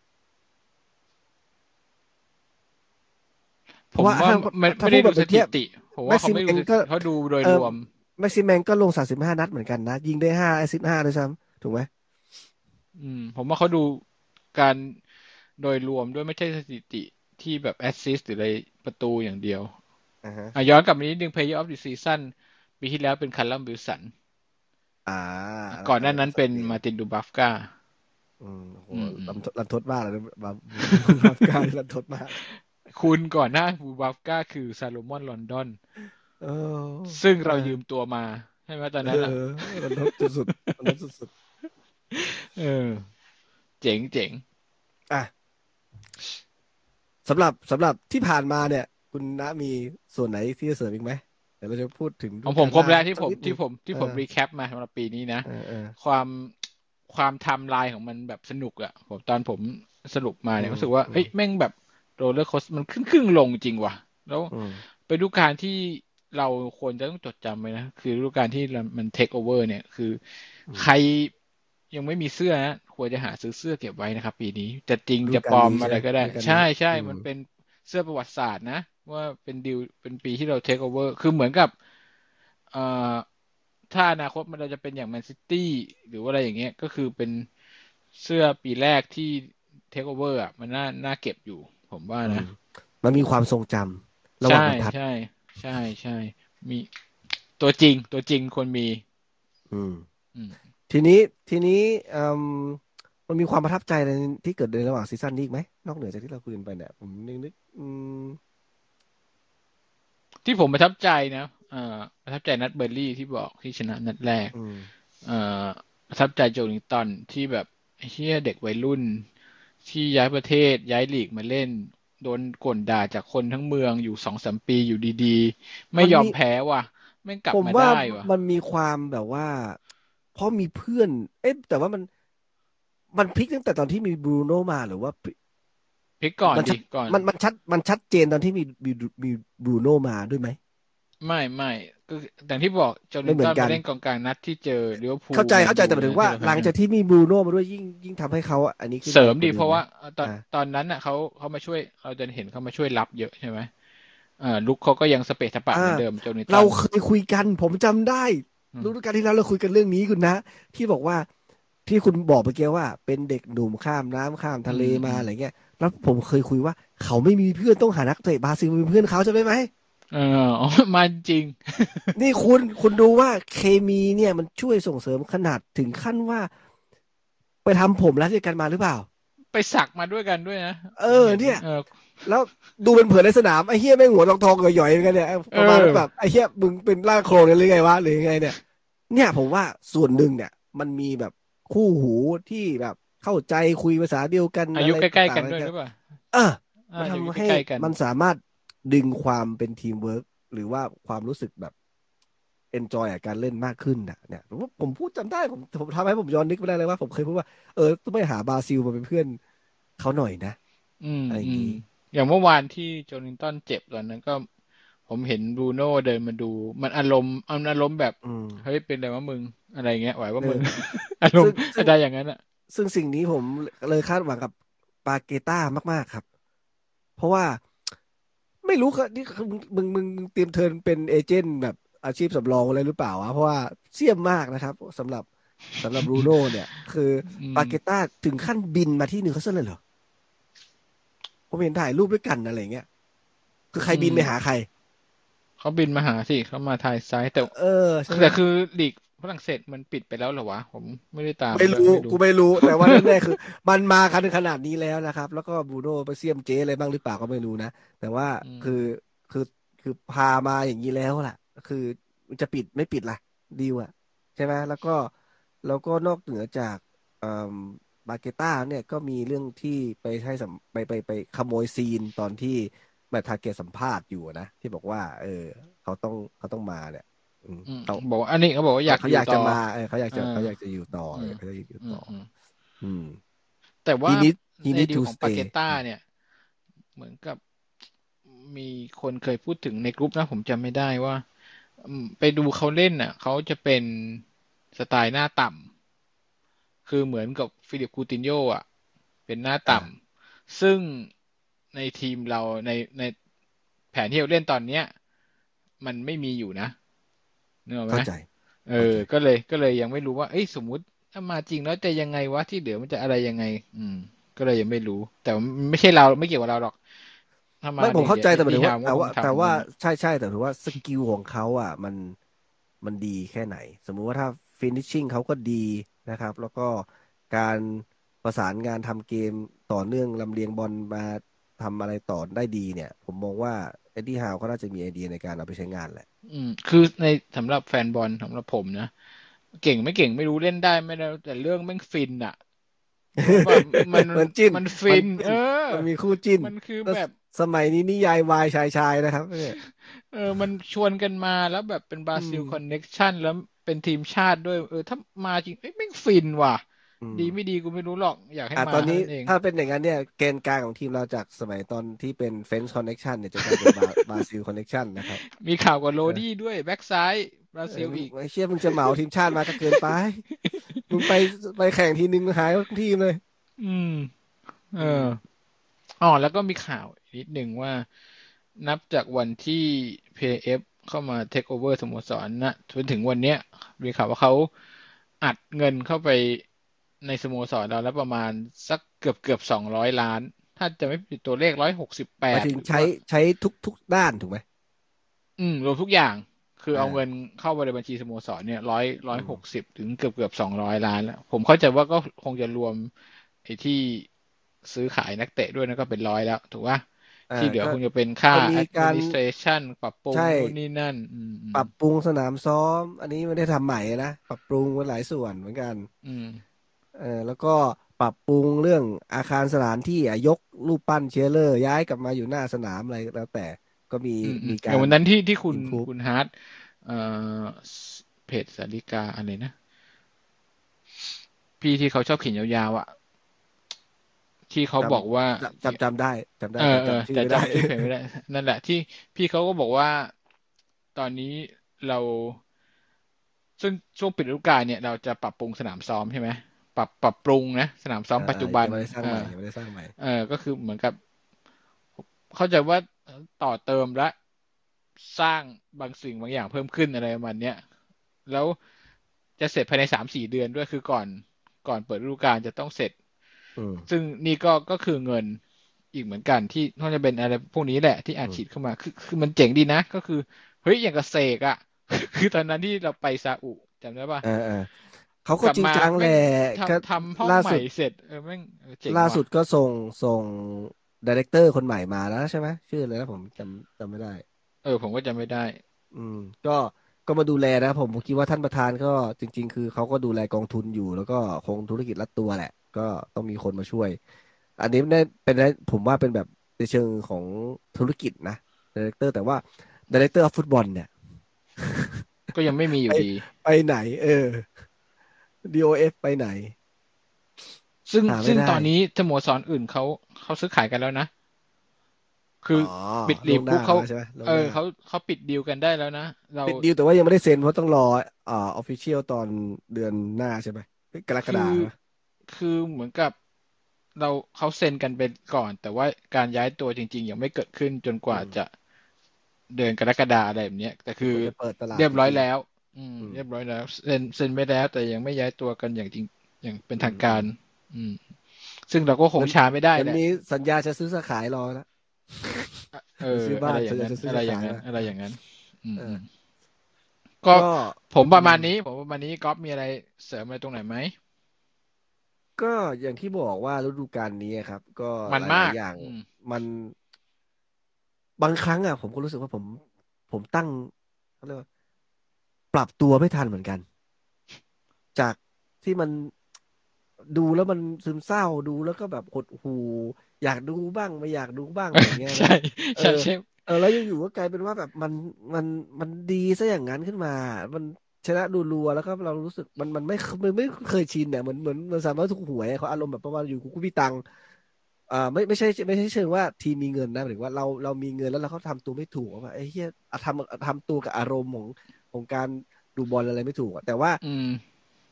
เพราะผมว่าว่าถ้าไม่ถ้าไม่ได้พูดแบบเนี้ถิยติ ผมว่าเขาไม่ดูแม็กซิมเองก็เขาดูโดยรวมเออแม็กซิมแมงก็ลงสามสิบห้านัดเหมือนกันนะ ยิงได้ห้า assist ห้าด้วยซ้ำถูกไหมอืม ผมว่าเขาดู การโดยรวมด้วยไม่ใช่สถิติที่แบบ assist หรืออะไรประตูอย่างเดียวอ่าฮะอะย้อนกลับมานิดนึง Player of the Season ปีที่แล้วเป็นคัลลัมวิลสันอ่าก่อนหน้านั้นเป็นมาร์ตินดูบราฟก้าอืมโอ้โหอืมอืมรันทดรันทดมากเลยนะบาบาการรันทดมาก คุณก่อนหน้าดูบราฟก้าคือซาโลมอนลอนดอนเออซึ่งเรายืมตัวมาใช่ไหมตอนนั้นอะเออรันทดสุดๆรันทดสุดเออ เจ๋งเจ๋งๆ อะสำหรับสำหรับที่ผ่านมาเนี่ย คุณน้ามีส่วนไหนที่จะเสริมอีกไหมเดี๋ยวเราจะพูดถึงของผมครบแล้วที่ผมสักนิดนึงที่ผมที่ผมเออ recap มาสำหรับปีนี้นะเออเออความความไทม์ไลน์ของมันแบบสนุกอะผมตอนผมสรุปมาเนี่ยอืมรู้สึกว่าอืมเฮ้ยแม่งแบบ roller coaster มันขึ้นขึ้นลงจริงว่ะ แล้วอืมเป็นฤดูกาลที่เราควรจะต้องจดจำไว้นะ คือฤดูกาลที่มันเทคโอเวอร์เนี่ย คืออืมใครยังไม่มีเสื้อนะ ควรจะหาซื้อเสื้อเก็บไว้นะครับ ปีนี้ฤดูกาลนี้จะจริงจะกาลปลอมอะไรใช่ไหมก็ได้ฤดูกาลนี้ใช่ใช่อืมมันเป็นเสื้อประวัติศาสตร์นะ ว่าเป็นดิวเป็นปีที่เราเทคโอเวอร์คือเหมือนกับเอ่อถ้าอนาคตมันเราจะเป็นอย่างแมนซิตี้หรือว่าอะไรอย่างเงี้ยก็คือเป็นเสื้อปีแรกที่เทคโอเวอร์อะมันน่าน่าเก็บอยู่ ผมว่าอืนะมมันมีความทรงจำระหว่างใช่บรรทัดใช่ใช่ใช่มีตัวจริงตัวจริงคนมี อืมอืมทีนี้ทีนี้เอ่ มมันมีความประทับใจอะไรที่เกิดในระหว่างซีซั่นนี้อีกไหมนอกเหนือจากที่เราคุยกันไปเนี่ยผมนึกนึกอืมที่ผมประทับใจนะเอ่อประทับใจนัดเบอร์ลี่ที่บอกที่ชนะนัดแรกอืมเอ่อประทับใจโจลิงตันที่แบบไอ้เชี่ยเด็กวัยรุ่น ที่ย้ายประเทศย้ายลีกมาเล่น โดนก่นด่าจากคนทั้งเมืองอยู่สองสามปีอยู่ดีๆ ไม่ยอมแพ้ว่ะไม่งกลับผมมาว่าได้ว่ะ มันมีความแบบว่า เพราะมีเพื่อน เอ๊ะแต่ว่ามัน มันพลิกตั้งแต่ตอนที่มีบรูโน่มาหรือว่าพลิกก่อนมันชัดิดก่อนมันมันชัดมันชัดเจนตอนที่มีมีมีบรูโน่มาด้วยไหมไม่ไม่ก็อย่างที่บอกโจไม่ลิงเหมืตัอนนกันมาเล่นกองกลางนัดที่เจอลิเวอร์พูลเข้าใจเข้าใจแต่หมายถึงว่าที่เรหลังจากที่มีบรูโน่มาด้วยยิ่งยิ่งทำให้เขาอันนี้ขึ้นเสริมไปดิกเพราะว่าตอนอ่าตอนนั้นน่ะเขาเขามาช่วยเราจะเห็นเขามาช่วยรับเยอะใช่ไหมอ่าลุกเขาก็ยังสเปซสปะเหมือนเดิมโจลิงตันเราเคยคุยกัน ผมจำได้อืมรู้ด้วยกันที่แล้วเราคุยกันเรื่องนี้คุณนะ ที่บอกว่า ที่คุณบอกเมื่อกี้ว่า เป็นเด็กหนุ่มข้ามน้ำข้ามทะเลมาอะไรเงี้ย แล้วผมเคยคุยว่า เขาไม่มีเพื่อนต้องหานักเตะบราซิลเป็นเพื่อนเขาใช่ไหมไหมเอออ๋อมาจริง นี่คุณคุณดูว่าเคมีเนี่ยมันช่วยส่งเสริมขนาดถึงขั้นว่า ไปทำผมแล้วด้วยกันมาหรือเปล่า ไปสักมาด้วยกันด้วยนะเออ เนี่ยเออแล้วดูเป็นเผื่อในสนามไอ้เฮียแม่งหัวทองทองๆหย่อยๆเหมือนกันเนี่ยประมาณเออแบบไอ้เฮียมึงเป็นร่างโครงกันหรือไงวะหรือยังไงเนี่ย เนี่ยผมว่าส่วนหนึ่งเนี่ย มันมีแบบ คู่หูที่แบบเข้าใจคุยภาษาเดียวกันอายุอะไรใกล้ๆกันต่างๆด้วยหรือเปล่าเอออ่ามันอายุทำให้ใกล้ๆกันมันสามารถดึงความเป็นทีมเวิร์กหรือว่าความรู้สึกแบบ enjoy กับการเล่นมากขึ้นน่ะเนี่ยผมว่าผมพูดจำได้ผมผมทำให้ผมย้อนนึกไปได้เลยว่า ผมเคยพูดว่าเออต้องไปหาบราซิลมาเป็นเพื่อนเขาหน่อยนะ อืมอะไรอย่างงี้อืมอย่างเมื่อวานที่โจลิงตันเจ็บตอนนั้นก็ ผมเห็นบรูโน่เดินมาดู มันอารมณ์มันอารมณ์แบบอืมเฮ้ยเป็นอะไรวะมึงอะไรเงี้ยไหวว่าเออมึงอารมณ์ซึ่งซึ่งอะไรอย่างนั้นอะ ซึ่งสิ่งนี้ผมเลยคาดหวังกับปาเกต้ามาก ๆครับ เพราะว่าไม่รู้ครับนี่คือมึงมึงมึงมึงเตรียม turn เป็น agent แบบอาชีพสำรองอะไรหรือเปล่าวะเพราะว่าเสี่ยมมากนะครับสำหรับสำหรับบรูโน่เนี่ย คืออืมปาเกต้าถึงขั้นบินมาที่นิวคาสเซิลเลยเหรอผมเห็นถ่ายรูปด้วยกันอะไรเงี้ย คือใครบินไปหาใคร เขาบินมาหาสิเขามาทายซ้ายแต่เออใช่ไหมแต่คือลีกฝรั่งเศสมันปิดไปแล้วเหรอวะ ผมไม่ได้ตาม ไม่รู้ด้วยกูไม่รู้ แต่ว่าแน่ๆคือ มันมากันขนาดนี้แล้วนะครับ แล้วก็บรูโน่ไปเสี่ยมเจ๊อะไรบ้างหรือเปล่าก็ไม่รู้นะ แต่ว่าคือคือคือพามาอย่างนี้แล้วล่ะ คือจะปิดไม่ปิดล่ะดีลอะใช่ไหมแล้วก็แล้วก็นอกเหนือจากเอ่อบาเกต้าเนี่ยก็มีเรื่องที่ไปให้สัมไปไปไปขโมย scene ตอนที่ แบบปาเกต้าสัมภาษณ์อยู่นะที่บอกว่า เออ เขาต้องเขาต้องมาเนี่ยอืมอืมเขาบอกว่าอันนี้เขาบอกว่าอยากเขาอยากต่จะมาเออเขาอยากจะเออเขาอยากจะอยู่ต่ออืมเขาอยากจะอยู่อืมต่ออืมอืม แต่ว่า he need he need to stay ในดีลของปาเกต้าเนี่ย เหมือนกับมีคนเคยพูดถึงในกรุ๊ปนะ ผมจำไม่ได้ว่าอืมไปดูเขาเล่นน่ะเขาจะเป็นสไตล์หน้าต่ำคือเหมือนกับฟิลิปคูตินโยอะ เป็นหน้าต่ำซึ่ง ในทีมเราในในแผนที่เราเล่นตอนเนี้ย มันไม่มีอยู่นะนึกออกไหมเข้าใจเออ ก็เลยก็เลยยังไม่รู้ว่าเอ้ยสมมุติถ้ามาจริงแล้วจะยังไงวะที่เหลือมันจะอะไรยังไง อืม ก็เลยยังไม่รู้ แต่ไม่ใช่เราไม่เกี่ยวกับเราหรอกถ้ามาไม่ผมเข้าใจดี๋ยวแต่หมายถึงว่าพี่แต่ฮว่าคงทำแต่ว่าอืมใช่ใช่แต่ถือว่า skill ของเขาอะ มันมันดีแค่ไหน สมมุติว่าถ้าfinishing เขาก็ดีนะครับ แล้วก็การประสานงานทำเกมต่อเนื่องลำเลียงบอลมา ทำอะไรต่อได้ดีเนี่ย ผมมองว่าเอ็ดดี้ฮาวก็น่าจะมีไอเดียในการเอาไปใช้งานแหละ อืม คือในสำหรับแฟนบอลสำหรับผมนะ เก่งไม่เก่งไม่รู้เล่นได้ไม่ได้แต่เรื่องแม่งฟินอะแบบมันมันจิ้นมันฟินมันเออ มันมีคู่จิ้น มันคือแล้วแบบสมัยนี้นิยายวายชายชายนะครับเนี่ยเออ มันชวนกันมาแล้วแบบเป็นบราซิลอืม connection แล้วเป็นทีมชาติด้วย เออ ถ้ามาจริงเอ้ยแม่งฟินว่ะอืม ดีไม่ดีกูไม่รู้หรอกอยากให้อะมาตอนนี้เท่าเองถ้าเป็นอย่างนั้นเนี่ยเกณฑ์กลางของทีมเราจากสมัยตอนที่เป็นเฟน c ์คอนเน็ชันเนี่ยจะกลายเป็นบราซิล connection นะครับ มีข่าวกับโลดี้ด้วยแบ็กซ้ายบราซิลเอออีกไอ้เชี่ยมึงจะเหมาทีมชาติมาก็เกินไปมึงไปไปแข่งทีนึงหายทั้งทีมเลย อืม เอออ๋อแล้วก็มีข่าวอีกนิดหนึ่งว่า นับจากวันที่ PF เข้ามาเทคโอเวอร์สโมสรนะจนถึงวันเนี้ยมีข่าวว่าเขาอัดเงินเข้าไป ในสโมสรเราแล้วประมาณสักเกือบเกือบสองร้อยล้าน ถ้าจะไม่ผิดตัวเลขร้อยหกสิบแปหมาดยถึงใช้ใช้ทุกทุกด้านถูกไหมอืม รวมทุกอย่าง คือเอาอ่าเงินเข้าไปในบัญชีสโมสรเนี่ยร้อยร้อยหกสิบถึงเกือบเกือบสองร้อยล้านแล้ว ผมเข้าใจว่าก็คงจะรวมไอ้ที่ซื้อขายนักเตะด้วยนะก็เป็นร้อยแล้ว ถูกป่ะอ่าที่เหลือก็คงจะเป็นค่าก็มีการ administration ปรับปรุงใช่นู่นนี่นั่นอืมอืมปรับปรุงสนามซ้อม อันนี้ไม่ได้ทำใหม่นะ ปรับปรุงมันหลายส่วนเหมือนกัน อืม เออแล้วก็ปรับปรุงเรื่องอาคารสถานที่อะยกรูปปั้นเชียเรอร์ ย้ายกลับมาอยู่หน้าสนามอะไรแล้วแต่ก็มีอืมอืมมีการอย่างวันนั้นที่ที่คุณ improve คุณฮาร์ดเอ่อเพจสาริกาอะไรนะ พี่ที่เขาชอบเขียนยาวๆอะที่เขาจำบอกว่าจำจำจำได้จำได้เออแต่เออจำชื่อแต่ไม่ได้จำชื่อเพจไม่ได้ นั่นแหละ ที่พี่เขาก็บอกว่า ตอนนี้เราซึ่งช่วงปิดฤดูกาลเนี่ย เราจะปรับปรุงสนามซ้อมใช่ไหม ปรับปรับปรุงนะสนามซ้อมอ่าปัจจุบันยังไม่ได้สร้างเอใหม่อยังไม่ได้สร้างใหม่เออก็คือเหมือนกับ เข้าใจว่าต่อเติมและสร้างบางสิ่งบางอย่างเพิ่มขึ้นอะไรประมาณเนี้ยแล้วจะเสร็จภายในสามสี่เดือนด้วยคือก่อนก่อนเปิดฤดูกาลจะต้องเสร็จอืมซึ่งนี่ก็ก็คือเงินอีกเหมือนกันที่น่าจะเป็นอะไรพวกนี้แหละที่อาจอืมฉีดเข้ามา คือคือมันเจ๋งดีนะ ก็คือ เฮ้ยอย่างกับเสกอะคือตอนนั้นที่เราไปซาอุจำได้ป่ะ เออเออเขาก็กลับจริงมาจังแหแม่ละงก็ทำทำห้องล่าใหม่สุดเสร็จเออแม่งเออเจ๋งล่าว่ะสุดก็ส่งส่ง director คนใหม่มาแล้วใช่ไหมชื่ออะไรนะผมจำจำไม่ได้ เออ ผมก็จำไม่ได้ อืม ก็ก็มาดูแลนะผมผมคิดว่าท่านประธานก็จริง ๆ คือเขาก็ดูแลกองทุนอยู่ แล้วก็คงธุรกิจรัดตัวแหละ ก็ต้องมีคนมาช่วย อันนี้ได้เป็นได้ผมว่าเป็นแบบในเชิงของธุรกิจนะ director แต่ว่า director ฟุตบอลเนี่ย ก็ยังไม่มีอยู่ไปดี ไปไหน เออ DOF ไปไหน ซึ่งหาไม่ซึ่งได้ตอนนี้สโมสรอื่นเขาเขาซื้อขายกันแล้วนะ คือออปิดลีกล่วงหน้าปุ๊บเขาแล้วใช่ไหมล่วงเอหอน้าเขาเขาปิดดีลกันได้แล้วนะ เราปิดดีลแต่ว่ายังไม่ได้เซ็นเพราะต้องรออ่าออฟฟิเชียลตอนเดือนหน้าใช่ไหมกรกฎาคมคือไหมคือเหมือนกับเราเขาเซ็นกันไปก่อน แต่ว่าการย้ายตัวจริง ๆ ยังไม่เกิดขึ้นจนกว่าจะเดือนกรกฎาอะไรแบบเนี้ยแต่คือจะเปิดตลาดเรียบร้อยจงๆแล้วอืมอืม เรียบร้อยแล้วเซ็นเซ็นไปแล้วแต่ยังไม่ย้ายตัวกันอย่างจริงอย่างเป็นทางการ อืม ซึ่งเราก็คงช้าไม่ได้มันแหละมีสัญญาจะซื้อจะขายรอแล้วเออซื้อบ้านอะไรอย่างนั้นจะซื้ออะไรอย่างขายนั้นนะอะไรอย่างนั้นอืมเอออืมก็ก็ผมประมาณนี้ ผมประมาณนี้ก๊อฟมีอะไรเสริมอะไรตรงไหนไหมก็อย่างที่บอกว่าฤดูกาลนี้ครับ ก็มันหมาลากยๆอย่างอืมมัน บางครั้งอะ ผมก็รู้สึกว่าผม ผมตั้งเขาเรียกว่า ปรับตัวไม่ทันเหมือนกัน จากที่มันดูแล้วมันซึมเศร้าดูแล้วก็แบบหดหู่อยากดูบ้างไม่อยากดูบ้างอะไรอย่างเงี้ยนะใช่เอใช่อใช่เออแล้วอยู่ๆก็กลายเป็นว่าแบบมันมันมันดีซะอย่างนั้นขึ้นมา มันชนะดูรัวๆแล้วก็เรารู้สึกมันมันไม่มันไม่เคยชินเนี่ยเหมือนเหมือนมันสามารถถูกหวยเขาอารมณ์แบบประมาณอยู่กูมีตังค์อ่าไม่ไม่ใช่ไม่ใช่เชิงว่าทีมมีเงินนะหมายถึงว่าเราเรามีเงินแล้วเราเขาทำตัวไม่ถูกว่าไอ้เหี้ยอะทำทำตัวกับอารมณ์ของ ของการดูบอลอะไรไม่ถูกอะแต่ว่าอืม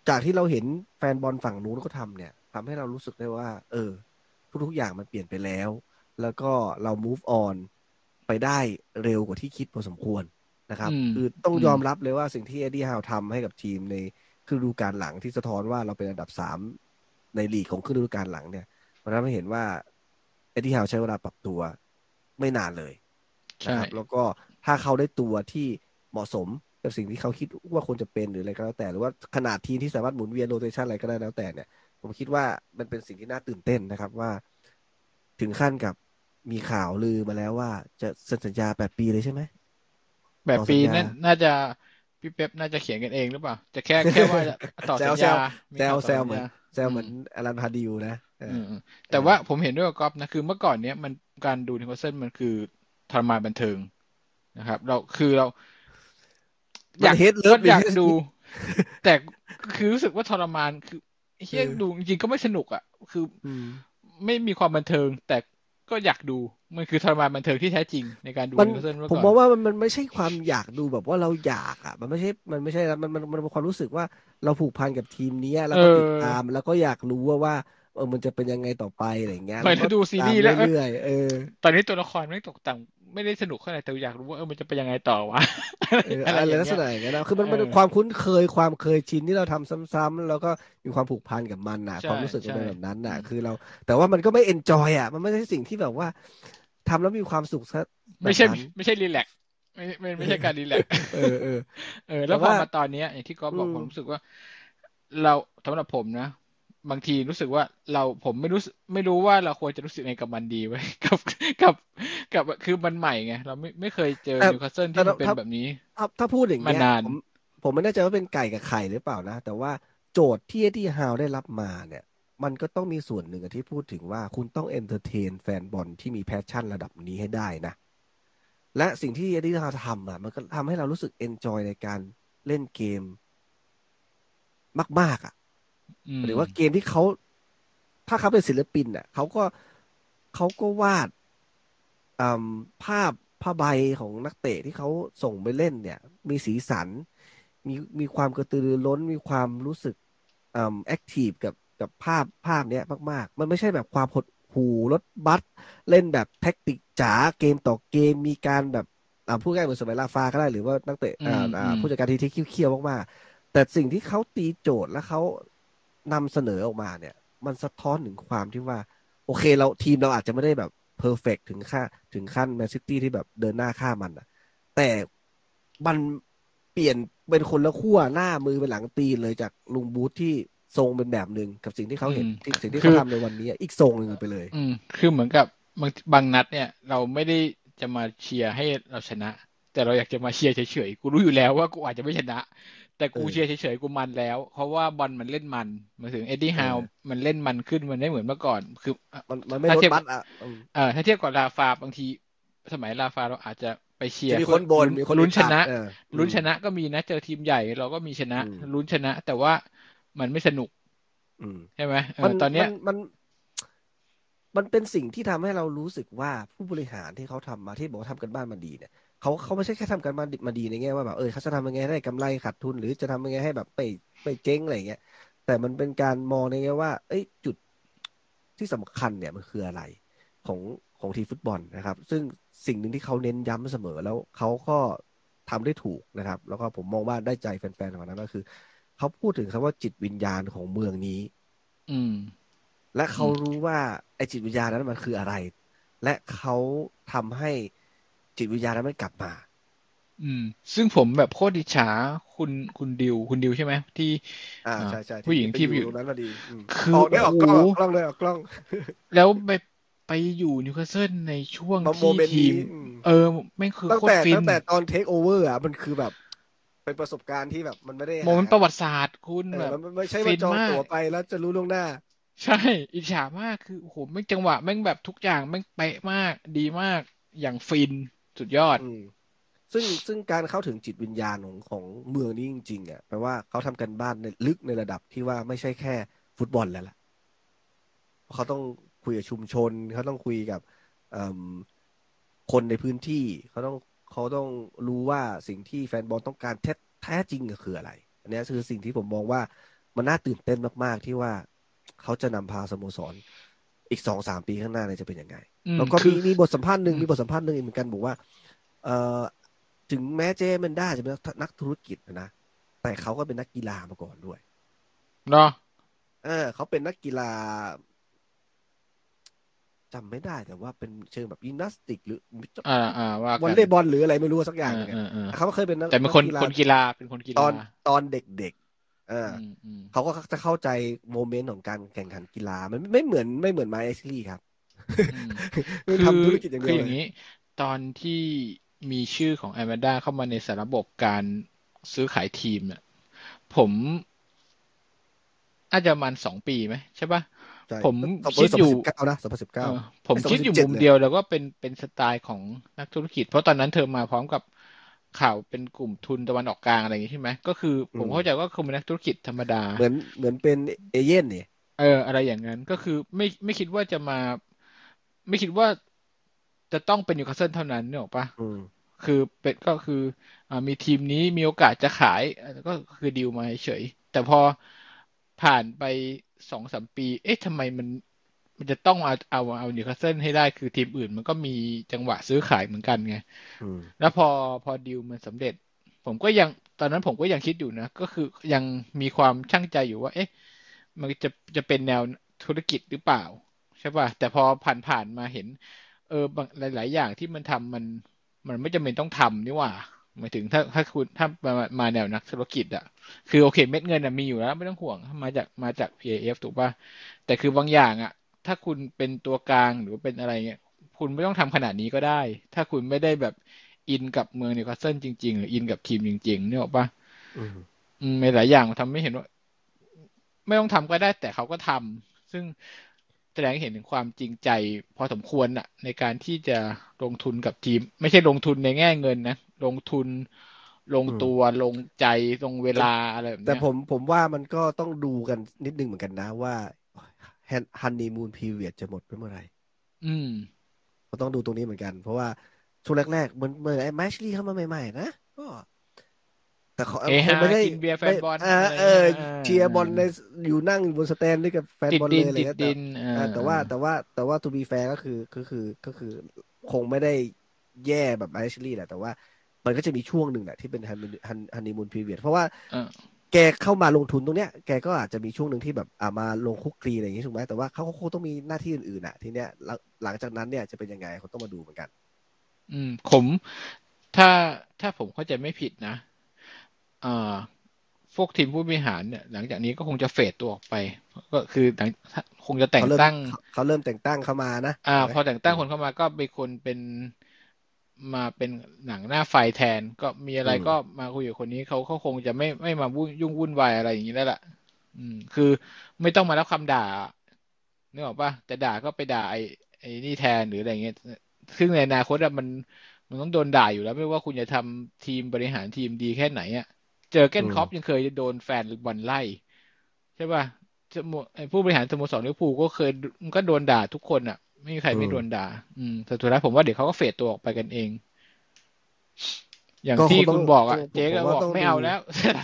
จากที่เราเห็นแฟนบอลฝั่งนู้นเขาทำเนี่ยทำให้เรารู้สึกได้ว่า เออ ทุกๆอย่างมันเปลี่ยนไปแล้ว แล้วก็เรา move on ไปได้เร็วกว่าที่คิดพอสมควรนะครับอืมคือต้องอืมยอมรับเลยว่าสิ่งที่เอ็ดดี้ฮาวทำให้กับทีมในครึ่งฤดูกาลหลังที่สะท้อนว่าเราเป็นอันดับสามในลีกของครึ่งฤดูกาลหลังเนี่ยมันทำให้เห็นว่าเอ็ดดี้ฮาวใช้เวลาปรับตัวไม่นานเลยใช่นะครับ แล้วก็ถ้าเขาได้ตัวที่เหมาะสม กับสิ่งที่เขาคิดว่าควรจะเป็นหรืออะไรก็แล้วแต่ หรือว่าขนาดทีมที่สามารถหมุนเวียนโรเตชันอะไรก็ได้แล้วแต่เนี่ย ผมคิดว่ามันเป็นสิ่งที่น่าตื่นเต้นนะครับว่า ถึงขั้นกับมีข่าวลือมาแล้วว่าจะเซ็นสัญญาแปดปีเลยใช่ไหมแบบต่อปีสัญญานั้นน่าจะพี่เป๊ปน่าจะเขียนกันเองหรือเปล่า จะแค่แค่ว่าจะต่อแซสัวญแซญาวมีแซวข่าวแซต่อวสัญเหมือนญาแซวเหมือนอลันพาดิวนะเอออืมอืมแต่ว่าผมเห็นด้วยกับก๊อฟนะคือเมื่อก่อนเนี้ยมันการดูนิวคาสเซิลมันคือทรมานบันเทิงนะครับ เราคือเรา มัน hate love ก็อยาก hate ดู แต่คือรู้สึกว่าทรมานคือเฮียเออดูจริงๆก็ไม่สนุกอะ คืออืมไม่มีความบันเทิง แต่ก็อยากดูมันคือทรมานบันเทิงที่แท้จริงในการดูมันนิวคาสเซิลเมื่อผมก่อนมองว่ามันมันไม่ใช่ความอยากดูแบบว่าเราอยากอะ มันไม่ใช่มันไม่ใช่นะมันมันมันเป็นความรู้สึกว่าเราผูกพันกับทีมนี้แล้วก็ติดตามแล้วก็อยากรู้ว่าว่าเออมันจะเป็นยังไงต่อไปอะไรอย่างเงี้ยเหมือนแล้วก็ดูซีรีส์แล้วตามเรื่อยๆเออตอนนี้ตัวละครไม่ตกต่ำ ไม่ได้สนุกเท่าไหร่แต่อยากรู้ว่าเออมันจะเป็นยังไงต่อวะเอออะอะไรไรอย่างลักษเงี้ยณะอย่างเงี้ยนะคือมันเออมันเป็นความคุ้นเคยความเคยชินที่เราทำซ้ำๆแล้วก็มีความผูกพันกับมันน่ะใช่ความรู้สึกมันเป็นใช่แบบนั้นน่ะอืมคือเรา แต่ว่ามันก็ไม่เอนจอยอะ มันไม่ใช่สิ่งที่แบบว่าทำแล้วมีความสุขซะแบไม่บใช่นั้นไม่ใช่รีแลกซ์ไม่ไม่ไม่ใช่การ relax เออเออเออ แล้วแต่พอว่ามาตอนเนี้ยอย่างที่ก๊อฟบอกอืมผมรู้สึกว่า เราสำหรับผมนะ บางทีรู้สึกว่าเราผมไม่รู้สึกไม่รู้ว่าเราควรจะรู้สึกไงกับมันดีไว้ยกับกับกับคือมันใหม่ไงเราไม่ไม่เคยเจอแต่นิวคาสเซิลแต่ที่มันเป็นถ้าแบบนี้ถ้าถ้าพูดอย่างเงี้ยมานานผมผมไม่แน่ใจว่าเป็นไก่กับไข่หรือเปล่านะ แต่ว่าโจทย์ที่เอ็ดดี้ฮาวได้รับมาเนี่ย มันก็ต้องมีส่วนหนึ่งอะที่พูดถึงว่าคุณต้อง entertain แฟนบอลที่มี passion ระดับนี้ให้ได้นะ และสิ่งที่เอ็ดดี้ฮาวทำอะมันก็ทำให้เรารู้สึก enjoy ในการเล่นเกม มากๆอะอืม หรือว่าเกมที่เขาถ้าเขาเป็นศิลปินอะเขาก็เขาก็วาดอืมภาพผ้าใบของนักเตะที่เขาส่งไปเล่นเนี่ย มีสีสัน มีมีความกระตือรือร้น มีความรู้สึกอืม active กับกับภาพภาพเนี้ยมาก ๆ มันไม่ใช่แบบความหดหู่รถบัสเล่นแบบแท็กติกจ๋าเกมต่อเกมมีการแบบอ่าพูดง่ายเหมือนสมัยราฟาก็ได้หรือว่านักเตะอ่าอ่าผู้จัดการทีมที่เขี้ยวๆมากๆแต่สิ่งที่เขาตีโจทย์และเขา นำเสนอออกมาเนี่ย มันสะท้อนถึงความที่ว่า โอเคเราทีมเราอาจจะไม่ได้แบบ perfect ถึงค่าถึงขั้นแมนซิตี้ที่แบบเดินหน้าฆ่ามันอะแต่มันเปลี่ยนเป็นคนละขั้วหน้ามือเป็นหลังตีนเลยจากลุงบรูซที่ทรงเป็นแบบหนึ่งกับสิ่งที่เขาเห็นที่สิ่งที่เขาทำในวันนี้อีกทรงหนึ่งไปเลย อืมคือเหมือนกับบางบางนัดเนี่ย เราไม่ได้จะมาเชียร์ให้เราชนะ แต่เราอยากจะมาเชียร์เฉยๆกูรู้อยู่แล้วว่ากูอาจจะไม่ชนะ แต่กูเออเชียร์เฉยๆกูมันแล้ว เพราะว่าบอลมันเล่นมันหมายถึงเอ็ดดี้ฮาวเออมันเล่นมันขึ้นมันไม่เหมือนเมื่อก่อน คือมันมันไม่ถ้ารถเทียบบัสอะอืมเออถ้าเทียบกับราฟาบางที สมัยราฟาเราอาจจะไปเชียร์จะมีคนบ่นลุ้มีคนลุ้นชนะเออลุ้นชนะก็มีนะ เจอทีมใหญ่เราก็มีชนะอืมลุ้นชนะ แต่ว่ามันไม่สนุกอืมใช่ไหมเอมัอตอนเนี้ยมันมันมันเป็นสิ่งที่ทำให้เรารู้สึกว่าผู้บริหารที่เขาทำมาที่บอกว่าทำกันบ้านมาดีเนี่ย เขาเขาไม่ใช่แค่ทำกันบ้านมาดีในแง่ว่าแบบเออเขาจะทำยังไงให้ได้กำไรขาดทุน หรือจะทำยังไงให้แบบไปไปเจ๊งอะไรอย่างเงี้ย แต่มันเป็นการมองในแง่ว่า เอ้ยจุดที่สำคัญเนี่ยมันคืออะไรของของทีมฟุตบอลนะครับ ซึ่งสิ่งหนึ่งที่เขาเน้นย้ำเสมอแล้วเขาก็ทำได้ถูกนะครับ แล้วก็ผมมองว่าได้ใจแฟนๆของนั้นก็คือ เขาพูดถึงคำว่าจิตวิญญาณของเมืองนี้ อืม และเขารู้ว่าไอ้จิตวิญญาณนั้นมันคืออะไร และเขาทำให้ จิตวิญญาณนั้นมันกลับมา อืม ซึ่งผมแบบโคตรดิฉาคุณคุณดิว คุณดิวใช่ไหมที่ อ่าใช่ใช่ผู้หญิงที่ไปอยู่ตรงนั้นพอดีมคือออกได้ออกกล้องโอ้อโหอกกล้องเลยออกกล้อง แล้วไปไปอยู่นิวคาสเซิลในช่วงมาโมที่เมนต์ทีมนี้อืมเออแม่งคือตั้งโคตแต่รฟินตั้งแต่ตอนเทคโอเวอร์อะมันคือแบบเป็นประสบการณ์ที่แบบมันไม่ได้โมเมนต์ประวัติศาสตร์คุณเอแบอบมันมันไม่ใช่ว่าจองตั๋วไปแล้วจะรู้ล่วงหน้า ใช่ อิจฉามากคือโอ้โหแม่งจังหวะแม่งแบบทุกอย่างแม่งเป๊ะมาก ดีมากอย่างฟิน สุดยอดซึ่งซึ่งการเข้าถึงจิตวิญญาณของของเมืองนี้จริงๆอะแปลว่าเขาทำกันบ้านในลึกในระดับที่ว่าไม่ใช่แค่ฟุตบอลแล้วล่ะเขาต้องคุยกับชุมชน เขาต้องคุยกับคนในพื้นที่ เขาต้องเขาต้องรู้ว่าสิ่งที่แฟนบอลต้องการแท้แท้จริงคืออะไร อันนี้คือสิ่งที่ผมมองว่ามันน่าตื่นเต้นมาก ๆ ที่ว่าเขาจะนำพาสโมสรอีกสองสามปีข้างหน้าเนี่ยจะเป็นยังไง แล้วก็คืมีอมีบทสัมภาษณ์หนึ่งอืมมีบทสัมภาษณ์หนึ่งอีกเหมือนกันบอกว่า เอ่อถึงแม้เจแมนด้าจะเป็นนักธุรกิจนะแต่เขาก็เป็นนักกีฬามาก่อนด้วยเนาะเออเขาเป็นนักกีฬาจำไม่ได้แต่ว่าเป็นเชิงแบบยิมนาสติก หรืออ่าอ่าว่ากัวอลเลย์บอลหรืออะไรไม่รู้สักอย่างเอหอนึ่งเออะอเออเขาก็เคยเป็นนักแต่เป็นคนนักคนกีฬาเป็นคนกีตฬาอนตอนเด็กๆเออออืมอืมเขาก็จะเข้าใจโมเมนต์ของการแข่งขันกีฬามันไม่เหมือนไม่เหมือนไมเอชลี่ครับอืมคือคือ ทำธุรกิจอย่างเดีคืยอวอย่างเลยนี้ ตอนที่มีชื่อของแอม a ด้าเข้ามาในสารระบบการซื้อขายทีมเนี่ยผมอาจจะประมันสองปีไหมใช่ปะใช่ผมสองคิดอยู่พันสิบเก้านะสองพันสิบเอเก้าอผมคิดอยู่2017มุมเดียวแล้วก็เป็นเป็นสไตล์ของนักธุรกิจ เพราะตอนนั้นเธอมาพร้อมกับข่าวเป็นกลุ่มทุนตะวันออกกลางอะไรอย่างนี้ใช่ไหมก็คือผมอืมเข้าใจว่าคือเป็นนักธุรกิจธรรมดา เหมือนเหมือนเป็นเอเย่นเนี่ยเอออะไรอย่างนั้นก็คือไม่ไม่คิดว่าจะมา ไม่คิดว่าจะต้องเป็นนิวคาสเซิลเท่านั้นเนี่ยหรอกปะอืมคือเป็นก็คืออ่ามีทีมนี้มีโอกาสจะขายเอ่อก็คือดีลมาเฉย แต่พอผ่านไปสองสามปี เอ๊ะทำไมมัน มันจะต้องเอาเอาเอานิวคาสเซิลให้ได้คือทีมอื่น มันก็มีจังหวะซื้อขายเหมือนกันไงอืมแล้วพอพอดีลมันสำเร็จ ผมก็ยังตอนนั้นผมก็ยังคิดอยู่นะ ก็คือยังมีความชั่งใจอยู่ว่า เอ๊ะ มันจะจะเป็นแนวธุรกิจหรือเปล่า ใช่ป่ะแต่พอผ่านผ่านมาเห็น เออบางหลาย ๆ อย่างที่มันทำมัน มันไม่จำเป็นต้องทำนี่หว่าหมายถึงถ้าถ้าคุณถ้ามามาแนวนักธุรกิจอะคือโอเคเม็ดเงินอะมีอยู่แล้ว ไม่ต้องห่วงมาจากมาจาก PIF ถูกป่ะแต่คือบางอย่างอะถ้าคุณเป็นตัวกลางหรือเป็นอะไรเงี้ยคุณไม่ต้องทำขนาดนี้ก็ได้ ถ้าคุณไม่ได้แบบอินกับเมืองนิวคาสเซิลจริง ๆ หรืออินกับทีมจริงๆเนี่ยหรอกปะอืมอืมมีหลายอย่างทำให้เห็นว่า ไม่ต้องทำก็ได้ แต่เขาก็ทำซึ่ง แสดงให้เห็นถึงความจริงใจ พอสมควรอะในการที่จะลงทุนกับทีม ไม่ใช่ลงทุนในแง่เงินนะลงทุนลงตัวลงใจลงเวลาอะไรแบบแต่เนี้ยผมผมว่ามันก็ต้องดูกันนิดนึงเหมือนกันนะว่าฮันนีมูนพีเรียดจะหมดไปเมื่อไหร่อืมก็ต้องดูตรงนี้เหมือนกัน เพราะว่าช่วงแรกๆเหมือนเมื่อไอ้แมชลี่เข้ามาใหม่ ๆ นะก็ แต่เขาเฮคฮางไม่ได้กินเบียร์แฟนบอลไม่เอออะไรเออเงี้ยเชียร์บอลในอยู่นั่งอยู่บนสแตนด้วยกับแฟนติดบอลดิเลยนอะไรติดเงี้ยดินแต่เอเอออแต่ว่าแต่ว่าแต่ว่าทูบีแฟร์ก็คือก็คือก็คือคงไม่ได้แย่แบบแมชลี่แหละแต่ว่ามันก็จะมีช่วงหนึ่งแหละที่เป็นฮันฮันนีมูนพีเรียดเพราะว่าเออแกเข้ามาลงทุนตรงเนี้ย แกก็อาจจะมีช่วงหนึ่งที่แบบอ่ามาลงคุกคลีอะไรอย่างงี้ถูกไหมแต่ว่าเขาก็คงต้องมีหน้าที่อื่นๆอะ ทีเนี้ยหลังหลังจากนั้นเนี่ยจะเป็นยังไงเขาต้องมาดูเหมือนกัน อืมผมถ้าถ้าผมเข้าใจไม่ผิดนะอ่า พวกทีมผู้บริหารเนี่ยหลังจากนี้ก็คงจะเฟดตัวออกไป ก็คือหลังคงจะแต่งเขาเริ่มตั้งเขาเขาเริ่มแต่งตั้งเข้ามานะอ่าถูกไหมพอแต่งตั้งคนเข้ามาก็เป็นคนเป็นมาเป็นหนังหน้าไฟแทน ก็มีอะไรอืมก็มาคุยกับคนนี้เขาเขาคงจะไม่ไม่มาวุ่นยุ่งวุ่นวายอะไรอย่างนี้แล้วล่ะ อืม คือไม่ต้องมารับคำด่านึกออกปะแต่ด่าก็ไปด่าไอ้ไอ้นี่แทนหรืออะไรเงี้ยซึ่งในอนาคตอะมันมันต้องโดนด่าอยู่แล้ว ไม่ว่าคุณจะทำทีมบริหารทีมดีแค่ไหนอะเจอเก้นอืมคล็อปยังเคยโดนแฟนบอลไล่ ใช่ป่ะสโมไอ้ผู้บริหารสโมสรลิเวอร์พูลก็เคยมันก็โดนด่าทุกคนอะ ไม่มีใครไม่โดนด่า อืมแต่สุดท้ายผมว่าเดี๋ยวเขาก็ fade ตัวออกไปกันเอง อย่างก็ที่คงต้คุองณบอกอะผมเจ๊ก็ผมว่าบอกต้องไม่เอาดูแล้ว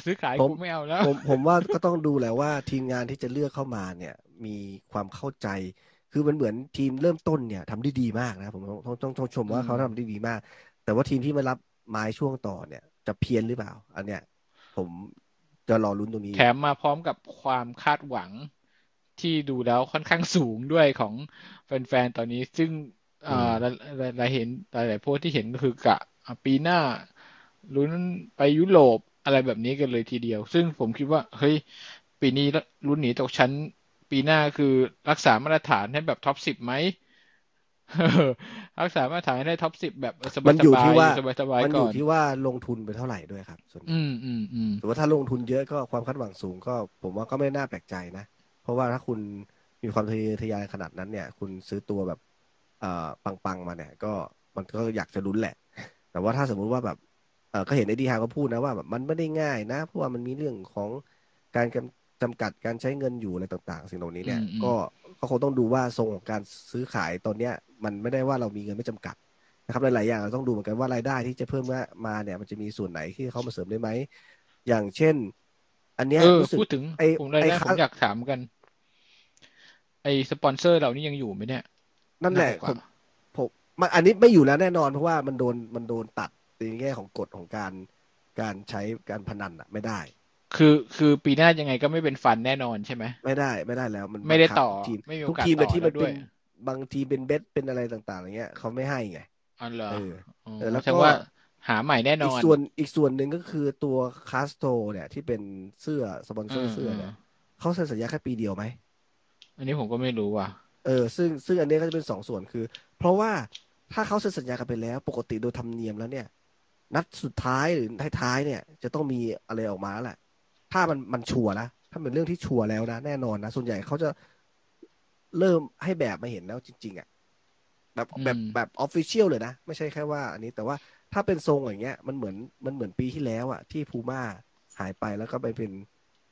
ซื้อขายผมกูไม่เอาแล้ว ผมผมว่าก็ต้องดูแหละว่าทีมงานที่จะเลือกเข้ามาเนี่ย มีความเข้าใจคือมันเหมือนทีมเริ่มต้นเนี่ยทำได้ดีมากนะ ผมต้องต้องต้องชมว่าอืมเขาทำได้ดีมาก แต่ว่าทีมที่มารับไม้ช่วงต่อเนี่ย จะเพี้ยนหรือเปล่า อันเนี้ย ผมจะรอลุ้นตรงนี้ แถมมาพร้อมกับความคาดหวังที่ดูแล้วค่อนข้างสูงด้วยของแฟนๆ ตอนนี้ ซึ่งเอ่อหลายหลายหลายเห็นหลายหลายโพสต์ที่เห็นก็คือกะอะปีหน้าลุ้นไปยุโรปอะไรแบบนี้กันเลยทีเดียว ซึ่งผมคิดว่า เฮ้ย ปีนี้ลุ้นหนีตกชั้น ปีหน้าคือรักษามาตรฐานให้แบบท็อปสิบไหม รักษามาตรฐานให้ได้ท็อปสิบแบบสบามัยนอยู่ที่ว่าสบายสบายมันๆอก่ยู่อนที่ว่าลงทุนไปเท่าไหร่ด้วยครับส่วนอืมอืมอืมถือว่าถ้าลงทุนเยอะก็ความคาดหวังสูงก็ ผมว่าก็ไม่น่าแปลกใจนะ เพราะว่าถ้าคุณมีความทะเยอทะยานขนาดนั้นเนี่ย คุณซื้อตัวแบบเอ่อปังๆมาเนี่ย ก็มันก็อยากจะลุ้นแหละ แต่ว่าถ้าสมมุติว่าแบบเออก็เห็นไอ้ดีฮาก็พูดนะว่าแบบมันไม่ได้ง่ายนะ เพราะว่ามันมีเรื่องของการกำ จำกัดการใช้เงินอยู่อะไรต่างๆ สิ่งเหล่านี้เนี่ยอืมอืมก็ก็คงต้องดูว่าทรงของการซื้อขายตอนเนี้ย มันไม่ได้ว่าเรามีเงินไม่จำกัดนะครับหลายๆอย่างเราต้องดูเหมือนกันว่ารายได้ที่จะเพิ่มมาเนี่ย มันจะมีส่วนไหนที่เขามาเสริมได้ไหมอย่างเช่น อันเนี้ยเออรู้สึกพูดถึงไอ้ผมรายไอ้ได้คผลาสมอยากถามกัน ไอ้สปอนเซอร์เรานี่ยังอยู่ไหมเนี่ย นั่นแหละาผกมผมมันอันนี้ไม่อยู่แล้วแน่นอนเพราะว่ามันโดนมันโดนตัดในแง่ของกฎของการการใช้การพนันอะไม่ได้ คือคือปีหน้ายังไงก็ไม่เป็นฟันแน่นอนใช่ไหมไม่ได้ไม่ได้แล้ว มันไม่ได้บังคับต่อทีมไม่มีทุโอกกาสทีมเลยต่อที่แล้มันวด้เป็วยนบางทีมเป็นเบสเป็นอะไรต่างๆอย่างเงี้ยเขาไม่ให้ไงอ๋อเหรอเอออ๋อเออแล้วก็แสดงว่าหาใหม่แน่นอีอกนส่วนอีกส่วนหนึ่งก็คือตัวCastore เนี่ยที่เป็นเสื้อสปอนเซอร์เสื้อเนี่ยเขาเซ็นสัญญาแค่ปีเดียวไหมอันนี้ผมก็ไม่รู้ว่ะเออซึ่งซึ่งอันนี้ก็จะเป็นสองส่วนคือ เพราะว่าถ้าเขาเซ็นสัญญากันไปแล้ว ปกติโดยธรรมเนียมแล้วเนี่ย นัดสุดท้ายหรือท้ายๆเนี่ย จะต้องมีอะไรออกมาแล้วแหละ ถ้ามันมันชัวร์นะถ้าเป็นเรื่องที่ชัวร์แล้วนะแน่นอนนะส่วนใหญ่เขาจะเริ่มให้แบบมาเห็นแล้วจริง ๆอะแบบแบบอืมแบบ official เลยนะ ไม่ใช่แค่ว่า อันนี้แต่ว่าถ้าเป็นทรงอย่างเงี้ย มันเหมือนมันเหมือนปีที่แล้วอะ ที่พูม่าหายไปแล้วก็ไปเป็น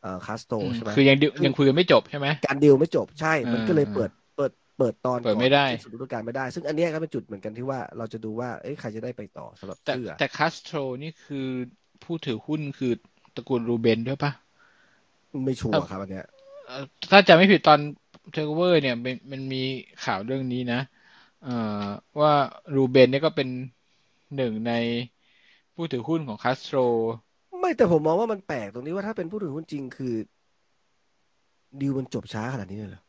เอ่อคาสโตอืมใช่ไหมคือยังดิวคือยังคุยกันไม่จบใช่ไหมการดีลไม่จบใช่ มันเออก็เลยเออเปิดเปิดเปิดตอนเปิดก่อนไม่ได้ที่สุดฤดูกาลไม่ได้ ซึ่งอันเนี้ยก็เป็นจุดเหมือนกันที่ว่าเราจะดูว่าเอ้ยใครจะได้ไปต่อสำหรับแต่เสื้อแต่คาสโตรนี่คือผู้ถือหุ้นคือ ตระกูลรูเบนด้วยปะไม่ชัวร์ครับอันเนี้ยเอ่อถ้าจะไม่ผิดตอนเทคโอเวอร์เนี่ยมันมันมีข่าวเรื่องนี้นะเอ่อว่ารูเบนเนี่ยก็เป็นหนึ่งในผู้ถือหุ้นของคาสโตรไม่แต่ผมมองว่ามันแปลกตรงนี้ว่าถ้าเป็นผู้ถือหุ้นจริงคือดีลมันจบช้าขนาดนี้เลยเหรอ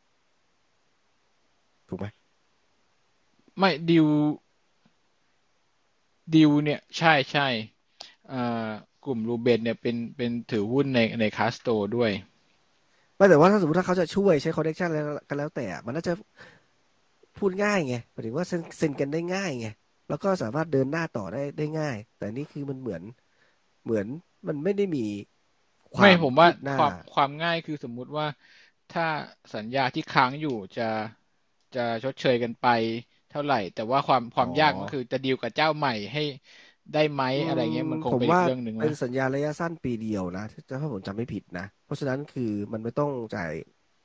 ถูกไหมไม่ดิวดิวเนี่ย ใช่ใช่เอ่อ กลุ่มรูเบนเนี่ยเป็นเป็นถือหุ้นในในคาสโตรด้วยไม่แต่ว่าถ้าสมมติถ้าเขาจะช่วยใช้คอนเนคชันอะไรกันแล้วแต่ มันน่าจะพูดง่ายไงหมายถึงว่าเซ็นเซ็นกันได้ง่ายไงแล้วก็สามารถเดินหน้าต่อได้ได้ง่าย แต่นี่คือมันเหมือนเหมือนมันไม่ได้มีควาไม่มผมว่าคืบหน้าความความง่ายคือสมมุติว่าถ้าสัญญาที่ค้างอยู่จะจะชดเชยกันไปเท่าไหร่ แต่ว่าความความยากก็คือจะดีลกับเจ้าใหม่ให้ ได้ไหมอะไรเงี้ยมันคงผมเป็นอีว่ากเรื่องหนึ่งเป็นนะสัญญาระยะสั้นปีเดียวนะถ้าถ้าผมจำไม่ผิดนะ เพราะฉะนั้นคือมันไม่ต้องจ่าย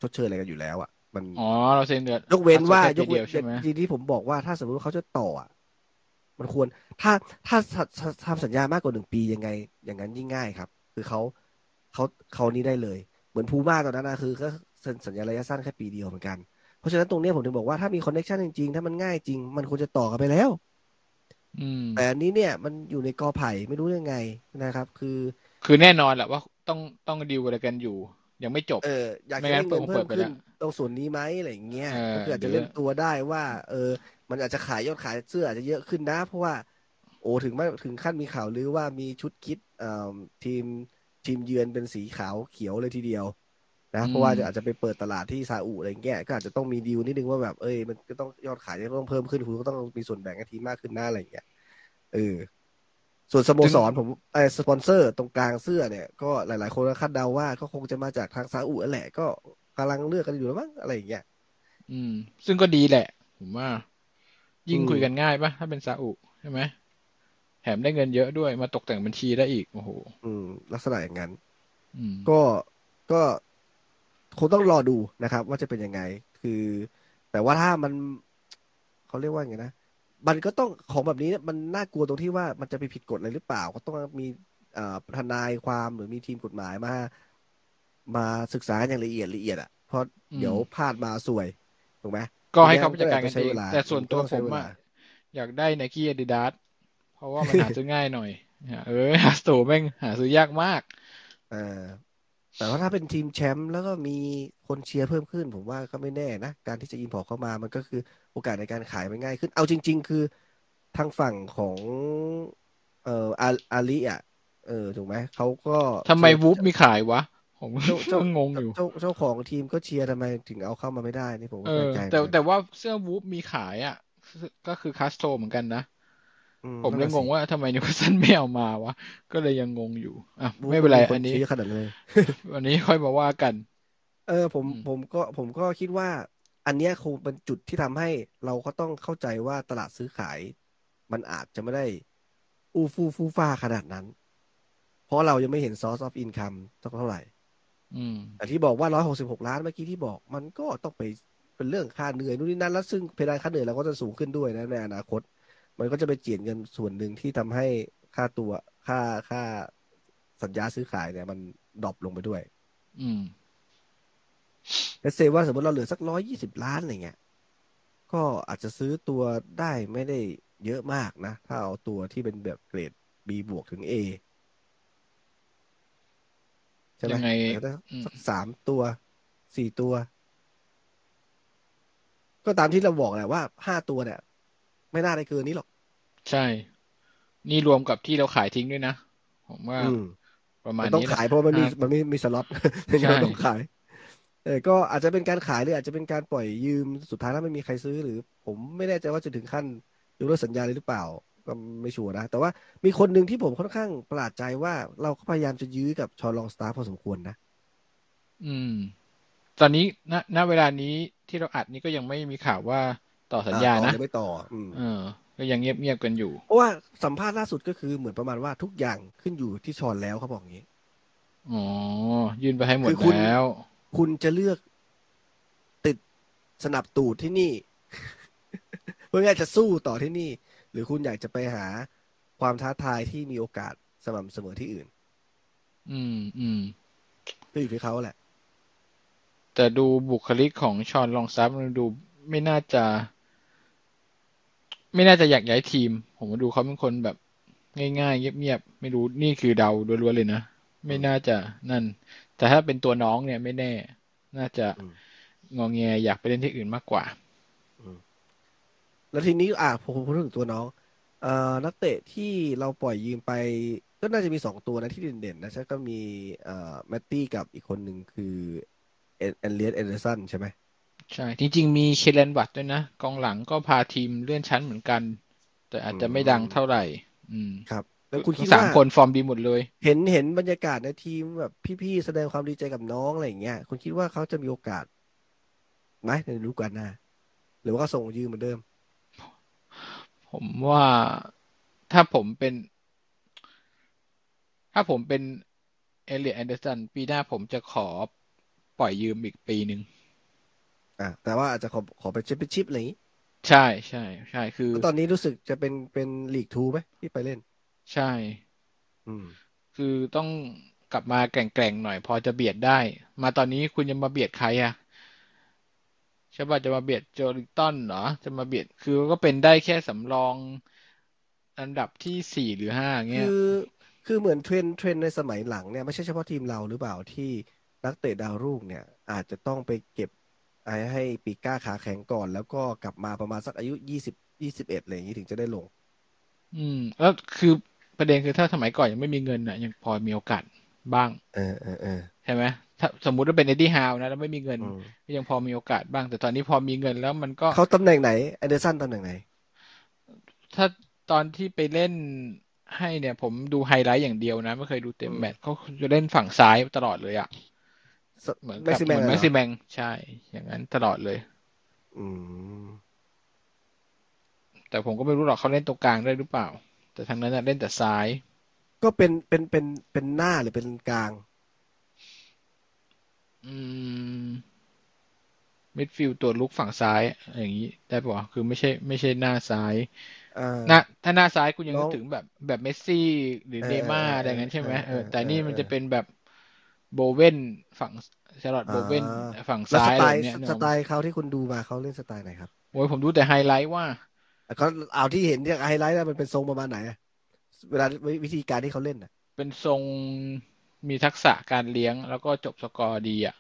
ชดเชยอะไรกันอยู่แล้วอะ มันอ๋อเราเซ็นเดือนยกเว้นว่าคัดยแค่กปีเว้เดีนยวใช่ไหมทีที่ผมบอกว่าถ้าสมมติว่าเขาจะต่ออะมันควรถ้าถ้าถ้าถ้าทำสัญญามากกว่าหนึ่งปียังไง อย่างนั้นยิ่งง่ายครับ คือเขาเขาเขานี้ได้เลย เหมือนพูม่าตอนนั้นนะคือก็เซ็นสัญญาระยะสั้นแค่ปีเดียวเหมือนกัน เพราะฉะนั้นตรงเนี้ยผมถึงบอกว่าถ้ามีคอนเนคชันจริงๆ ถ้ามันง่ายจริง มันควรจะต่อกันไปแล้วอืม แต่อันนี้เนี่ยมันอยู่ในกอไผ่ไม่รู้ยังไงนะครับ คือ คือแน่นอนแหละว่าต้องต้องดีลอะไรกันอยู่ ยังไม่จบ เอออยากไม่จะงั้ได้นเงินผมเพิ่เปิมดไปขึ้แล้นวตรงส่วนนี้ไหมอะไรอย่างเงี้ยเออก็คืออาจจะหรือเล่นตัวได้ว่า เออ มันอาจจะขายยอดขายเสื้ออาจจะเยอะขึ้นนะ เพราะว่า โอ้ถึงไม่ถึงขั้นมีข่าวลือว่ามีชุดคิดเอ่อทีมทีมเยือนเป็นสีขาวเขียวเลยทีเดียว นะเพราะว่าจะอาจจะไปเปิดตลาดที่ซาอุอะไรเงี้ยก็อาจจะต้องมีดีลนิดนึงว่าแบบเอ้ยมันก็ต้องยอดขายจะต้องเพิ่มขึ้นคุณก็ต้องมีส่วนแบ่งกับทีมมากขึ้นหน้าอะไรเงี้ยเออส่วนสโมสรผมไอสปอนเซอร์ตรงกลางเสื้อเนี่ยก็หลาย ๆ คนก็คาดเดาว่าก็คงจะมาจากทางซาอุนั่นแหละก็กำลังเลือกกันอยู่แล้วมั้งอะไรอย่างเงี้ยอืม ซึ่งก็ดีแหละ ผมว่า ยิ่งอืมคุยกันง่ายปะถ้าเป็นซาอุใช่ไหมแถมได้เงินเยอะด้วยมาตกแต่งบัญชีได้อีกโอ้โหอืม ลักษณะอย่างนั้นอืมก็ก็ คงต้องรอดูนะครับ ว่าจะเป็นยังไง คือ แต่ว่าถ้ามันเขาเรียกว่าไงนะมันก็ต้องของแบบนี้มันน่ากลัวตรงที่ว่ามันจะไปผิดกฎอะไรหรือเปล่า ก็ต้องมีทนายความหรือมีทีมกฎหมายมา มาศึกษาอย่างละเอียดละเอียดอะเพราะเดี๋ยวพลาดมาสวยถูกไหมก็ให้เขาพิจารณากันเองแต่ส่วนตัวผมอะอยากได้ไนกี้อาดิดาสเพราะว่ามันหาซื้อง่ายหน่อยเออหาสโตแม่งหาซื้อยากมากอ่า แต่ว่าถ้าเป็นทีมแชมป์แล้วก็มีคนเชียร์เพิ่มขึ้น ผมว่าก็ไม่แน่นะ การที่จะ import เข้ามามันก็คือโอกาสในการขายมันง่ายขึ้น เอาจริง ๆ คือทางฝั่งของเอ่ออาลีอะเออถูกไหมเขาก็ทำไมวูฟมีขายวะผมก็งงอยู่เจ้าเจ้าของทีมก็เชียร์ทำไมถึงเอาเข้ามาไม่ได้นี่ผมก็แปลกใจแต่แต่ว่าเสื้อวูฟมีขายอะ ก็คือ Castore เหมือนกันนะ ผมเลยงงว่าทำไมนิวคาสเซิลไม่เอามาวะ ก็เลยยังงงอยู่อะไม่เป็นไรอันนี้ขนาดเลยวันนี้ค่อยมาว่ากัน เออผมผมก็ผมก็คิดว่า อันเนี้ยคงเป็นจุดที่ทำให้เราก็ต้องเข้าใจว่าตลาดซื้อขาย มันอาจจะไม่ได้ อูฟูฟูฟ้าขนาดนั้น เพราะเรายังไม่เห็น source of income เท่าไหร่แต่ที่บอกว่าร้อยหกสิบหกล้านเมื่อกี้ที่บอก มันก็ต้องไปเป็นเรื่องค่าเหนื่อยนู่นนี่นั่นแล้วซึ่งเพดานค่าเหนื่อยเราก็จะสูงขึ้นด้วยนะในอนาคต มันก็จะไปเจียดเงินส่วนหนึ่งที่ทำให้ค่าตัวค่าค่าสัญญาซื้อขายเนี่ย มันดรอปลงไปด้วย อืมแต่เซว่าสมมติเราเหลือสักร้อยยี่สิบล้านอะไรเงี้ย ก็อาจจะซื้อตัวได้ไม่ได้เยอะมากนะ ถ้าเอาตัวที่เป็นแบบเกรด B บวกถึง A ใช่ไหมสักสามตัวสี่ตัว ก็ตามที่เราบอกแหละว่าห้าตัวเนี่ย ไม่น่าได้เกินนี้หรอก ใช่ นี่รวมกับที่เราขายทิ้งด้วยนะ ผมว่าประมาณนี้ต้องขายเพราะมันมีมันมีมีสล็อตใช่ต้องขายเออก็อาจจะเป็นการขายหรืออาจจะเป็นการปล่อยยืมสุดท้ายแล้วไม่มีใครซื้อหรือ ผมไม่แน่ใจว่าจะถึงขั้นยกเลิกสัญญาเลยหรือเปล่า ก็ไม่ชัวร์นะ แต่ว่ามีคนหนึ่งที่ผมค่อนข้างประหลาดใจว่าเราก็พยายามจะยื้อกับชอลองสตาร์พอสมควรนะ อืม ตอนนี้ณณเวลานี้ที่เราอัดนี้ก็ยังไม่มีข่าวว่า ต่อสัญญานะไม่ต่อเออ ก็ยังเงียบเงียบกันอยู่ เพราะว่าสัมภาษณ์ล่าสุดก็คือเหมือนประมาณว่าทุกอย่างขึ้นอยู่ที่ชอนแล้วเขาบอกงี้อ๋อยื่นไปให้หมดแล้ว คุณจะเลือกติดสนับตูดที่นี่เพื่อจะสู้ต่อที่นี่ หรือคุณอยากจะไปหาความท้าทายที่มีโอกาสสม่ำเสมอที่อื่น อืมอืมก็อยู่ที่เขาแหละ แต่ดูบุคลิกของชอนลองซับมันดูไม่น่าจะ ไม่น่าจะอยากย้ายทีม ผมมาดูเขาเป็นคนแบบง่ายๆ เงียบๆ ไม่รู้นี่คือเดาล้วนๆเลยนะ ไม่น่าจะนั่น แต่ถ้าเป็นตัวน้องเนี่ยไม่แน่ น่าจะงองแงอยากไปเล่นที่อื่นมากกว่าแล้วทีนี้อะผมพูดถึงตัวน้อง เอ่อนักเตะที่เราปล่อยยืมไป ก็น่าจะมีสองตัวนะที่เด่นๆนะใช่ก็มีเอ่อแมตตี้กับอีกคนหนึ่งคือเอ็นเลียสเอเดอร์สันใช่ไหม ใช่ จริง ๆ มีเคลแลนวัตส์ด้วยนะ กองหลังก็พาทีมเลื่อนชั้นเหมือนกัน แต่อาจจะไม่ดังเท่าไหร่ อืมครับ แล้วคุณคิดว่าสามคนฟอร์มดีหมดเลย เห็นเห็นบรรยากาศในทีมแบบพี่ๆแสดงความดีใจกับน้องอะไรอย่างเงี้ยคุณคิดว่าเขาจะมีโอกาสไหมในฤดูกาลหน้าหรือว่าก็ส่งยืมเหมือนเดิม ผมว่าถ้าผมเป็น ถ้าผมเป็นเอลเลียต แอนเดอร์สันปีหน้าผมจะขอปล่อยยืมอีกปีหนึ่ง อ่าแต่ว่าอาจจะขอขอไปเชมเปี้ยนชิพอะไรอย่างนี้ใช่ใช่ใช่คือตอนนี้รู้สึกจะเป็นเป็น League Two ไหมที่ไปเล่น ใช่ อืม คือต้องกลับมาแกร่งๆหน่อยพอจะเบียดได้ มาตอนนี้คุณจะมาเบียดใครอะใช่ป่ะจะมาเบียดโจลินตันเหรอจะมาเบียดคือก็เป็นได้แค่สำรองอันดับที่สี่หรือห้าเงี้ยคือคือเหมือน trend trend ในสมัยหลังเนี่ยไม่ใช่เฉพาะทีมเราหรือเปล่าที่นักเตะดาวรุ่งเนี่ย อาจจะต้องไปเก็บไอ้ ให้ปีกกล้าขาแข็งก่อน แล้วก็กลับมาประมาณสักอายุยี่สิบยี่สิบเอ็ดอะไรอย่างนี้ถึงจะได้ลง อืม แล้วคือประเด็นคือถ้าสมัยก่อนยังไม่มีเงินอะยังพอมีโอกาสบ้าง เออเออเออใช่ไหมถ้าสมมุติว่าเป็นเอ็ดดี้ฮาวนะแล้วไม่มีเงินยังพอมีโอกาสบ้าง แต่ตอนนี้พอมีเงินแล้วมันก็เขาตำแหน่งไหนแอนเดอร์สันตำแหน่งไหน ถ้าตอนที่ไปเล่นให้เนี่ย ผมดูไฮไลท์อย่างเดียวนะ ไม่เคยดูเต็มแมตช์เขาจะเล่นฝั่งซ้ายตลอดเลยอะ เหมือนกับเหมือนแม็กซิแมงใช่ อย่างนั้นตลอดเลย อืม แต่ผมก็ไม่รู้หรอกเขาเล่นตรงกลางได้หรือเปล่า แต่ทางนั้นเล่นแต่ซ้าย ก็เป็นเป็นเป็นเป็นหน้าหรือเป็นกลาง อืมมิดฟิลด์ตัวลุกฝั่งซ้าย อย่างนี้ได้ปะวะคือไม่ใช่ไม่ใช่หน้าซ้ายอ่าหน้าถ้าหน้าซ้ายคุณยังน้นึองกถึงแบบแบบเมสซี่หรือเออเนย์ม่าร์เอออะไรอย่างนั้นใช่ไหมเอเอออเออแต่นี่เออมันเออจะเป็นแบบ โบเว่นฝั่งชาร์ลอตโบเว่นอ่าฝั่งแล้วซ้าสยไตอะไรล์เนี้ยนึกสออกไตไหมล์เขาที่คุณดูมาเขาเล่นสไตล์ไหนครับโอ้ยผมดูแต่ไฮไลท์ว่าแล้วก็เอาที่เห็นเนี่ยไฮไลท์แล้วมันเป็นทรงประมาณไหนอะเวลาวิธีการที่เขาเล่นอะ เป็นทรงมีทักษะการเลี้ยงแล้วก็จบสกอร์ดีอะ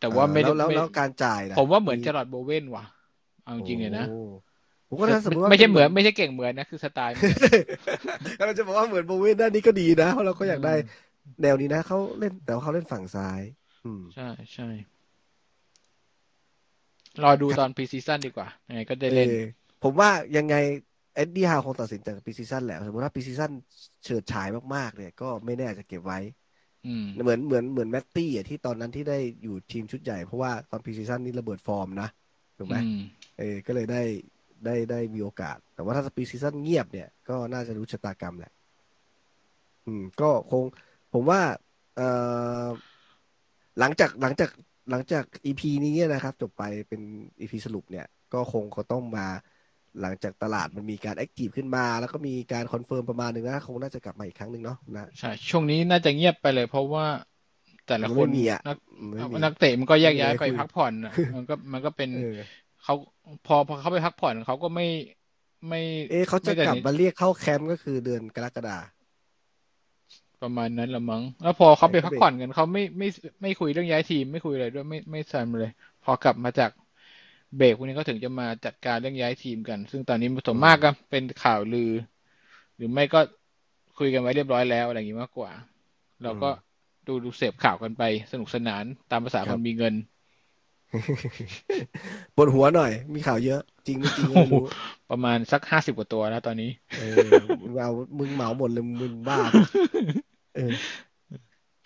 แต่ว่าไม่แล้ได้วแล้วไม่แล้วการจ่ายนะผมว่าเหมือนมีจาร์ร็อด โบเว่นว่ะ เอาจริงๆเลยนะโอ้ผมก็ถ้าสมมติว่าไม่ใช่เหมือนป็ไม่ใช่เก่งเหมือนนะคือสไตล์เหมือนก็เราจะบอกว่าเหมือนโบเว่นด้านนี้ก็ดีนะเพราะเราก็อยากได้อืม แนวนี้นะเขาเล่นแต่ว่าเขาเล่นฝั่งซ้าย อืม ใช่ใช่รอดูตอน pre-season ดีกว่ายังไงก็ได้เล่นเออผมว่ายังไงเอ็ดดี้ฮาวคงตัดสินจาก pre-season แหละสมมติว่า pre-season เฉิดฉายมากๆ เนี่ย ก็ไม่แน่อาจจะเก็บไว้อืมเหมือนเหมือนเหมือนแมตตี้อะที่ตอนนั้นที่ได้อยู่ทีมชุดใหญ่ เพราะว่าตอน pre-season นี่ระเบิดฟอร์มนะถูกไหมอืมเออก็เลยได้ได้ได้มีโอกาส แต่ว่าถ้า pre-season เงียบเนี่ย ก็น่าจะรู้ชะตากรรมแหละ อืม ก็คง ผมว่าเอ่อหลังจากหลังจากหลังจาก EP นี้นะครับ จบไปเป็น EP สรุปเนี่ย ก็คงเขาต้องมาหลังจากตลาดมันมีการ active ขึ้นมา แล้วก็มีการ confirm ประมาณหนึ่งนะคงน่าจะกลับมาอีกครั้งหนึ่งเนาะนะใช่ช่วงนี้น่าจะเงียบไปเลย เพราะว่าแต่ละมันคไม่นมีอะนักไม่มีนักเตะมันก็แยกย้ายไม่มีไปอะไรคุยพักผ่อนอะมันก็มันก็เป็นเออเขาพอพอเขาไปพักผ่อนเขาก็ไม่ไม่ เอ๊ะเขาจะไม่ได้กลับมาเรียกเข้าแคมป์ก็คือเดือนกรกฎา ประมาณนั้นละมั้งแล้วพอเขาไปเออก็พักเบรกผ่อนกันเขาไม่ไม่ไม่คุยเรื่องย้ายทีมไม่คุยอะไรด้วยไม่ไม่ซันเลย พอกลับมาจากเบรกพวกนี้ก็ถึงจะมาจัดการเรื่องย้ายทีมกัน ซึ่งตอนนี้ส่วนมากก็เป็นข่าวลือ หรือไม่ก็คุยกันไว้เรียบร้อยแล้วอะไรอย่างนี้มากกว่า เราก็ดูดูเสพข่าวกันไปสนุกสนานตามภาษาคนมีเงินปวดหัวหน่อย มีข่าวเยอะ จริงไม่จริงก็ไม่รู้ประมาณสักห้าสิบกว่าตัวแล้วตอนนี้ เออมึงเอามึงเหมาหมดเลยมึงบ้าปะเออ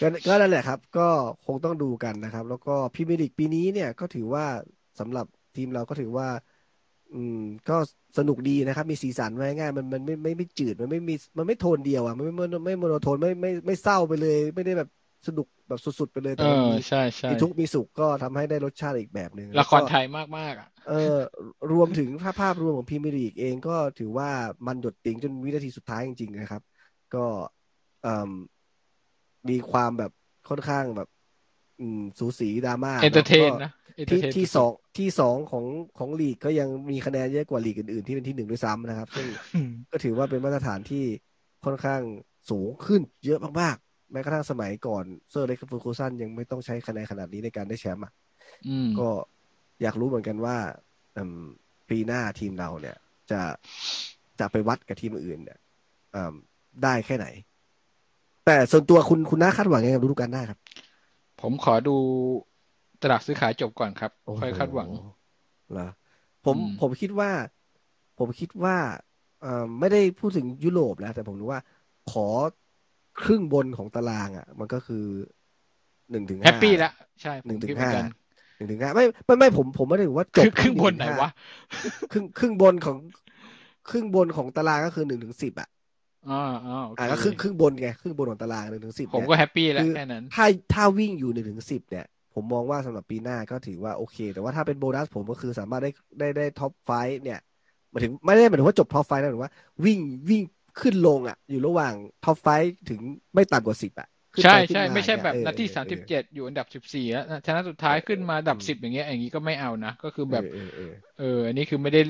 ก็ก็นั่นแหละครับ ก็คงต้องดูกันนะครับ แล้วก็พรีเมียร์ลีกปีนี้เนี่ยก็ถือว่าสำหรับทีมเราก็ถือว่า อืม ก็สนุกดีนะครับ มีสีสันไว้ง่ายมันมันไม่ไม่ไม่จืดมันไม่มีมันไม่โทนเดียวอะมันไม่ไม่ไม่โมโนโทนไม่ไม่ไม่เศร้าไปเลย ไม่ได้แบบสนุกแบบสุดๆไปเลยเอแต่มันอมีใช่ใช่มีทุกข์มีสุขก็ทำให้ได้รสชาติอีกแบบหนึ่งละครแล้วก็ไทยมากมากๆอะเออ รวมถึงภาพภาพรวมของพรีเมียร์ลีกเองก็ถือว่ามันหยดติ่งจนวินาทีสุดท้ายจริงๆนะครับ ก็เอ่ม มีความแบบค่อนข้างแบบ อืม สูสีดราม่า entertain แล้วก็นะที่ entertain ที่สุดๆสองที่สองของของลีกก็ยังมีคะแนนเยอะกว่าลีกอื่นๆ ที่เป็นที่หนึ่งด้วยซ้ำนะครับซึ่งอืมก็ถือว่าเป็นมาตรฐานที่ค่อนข้างสูงขึ้นเยอะมากๆ แม้กระทั่งสมัยก่อนเซอร์เล็กซ์ฟูคูซันยังไม่ต้องใช้คะแนนขนาดนี้ในการได้แชมป์อะอืมก็อยากรู้เหมือนกันว่าอืมปีหน้าทีมเราเนี่ย จะจะไปวัดกับทีมอื่นเนี่ยอืมได้แค่ไหน แต่ส่วนตัวคุณคุณน่าคาดหวังยังไงกับฤดูกาลหน้าครับ ผมขอดูตลาดซื้อขายจบก่อนครับโอ้โค่อยคาดหวังเหรอผมอืมผมคิดว่า ผมคิดว่าเอ่อไม่ได้พูดถึงยุโรปแล้วแต่ผมรู้ว่าขอครึ่งบนของตารางอะ มันก็คือหนึ่งถึงแฮห้าปปี้ละใช่ผหนึ่มงถึคิดงเหมือห้านกันหนึ่งถึงห้าไม่ไม่ไม่ผมผมไม่ได้ถือว่าจคืบอครึ่งที่บนไหน1-5วะครึ่งครึ่งบนของ ครึ่งบนของตารางก็คือหนึ่งถึงสิบอะ อ่าอ่าโอเคอ่าก็ครึ่งครึ่งบนไงครึ่งบนของตารางหนึ่งถึงสิบผมเนี่ยก็แฮปปี้แล้วคือแค่นั้นถ้าถ้าวิ่งอยู่หนึ่งถึงสิบเนี่ยผมมองว่าสำหรับปีหน้าก็ถือว่าโอเค แต่ว่าถ้าเป็นโบนัสผมก็คือสามารถได้ได้ได้ท็อปไฟเนี่ยหมายถึงไม่ได้หมายถึงว่าจบท็อปไฟนะหมายถึงว่าวิ่งวิ่งขึ้นลงอะ อยู่ระหว่างท็อปไฟถึงไม่ต่ำกว่าสิบอะขึ้น ใช่ไปขึ้นใช่มาไม่ใช่เนี่ยแบบเออนาทีเออสามสิบเจ็ดอยู่อันดับสิบสี่แล้วชนะสุดท้ายขึ้นมาอันดับอืมสิบอย่างเงี้ยอย่างงี้ก็ไม่เอานะ ก็คือแบบเออเออเอออันนี้คือไม่ได้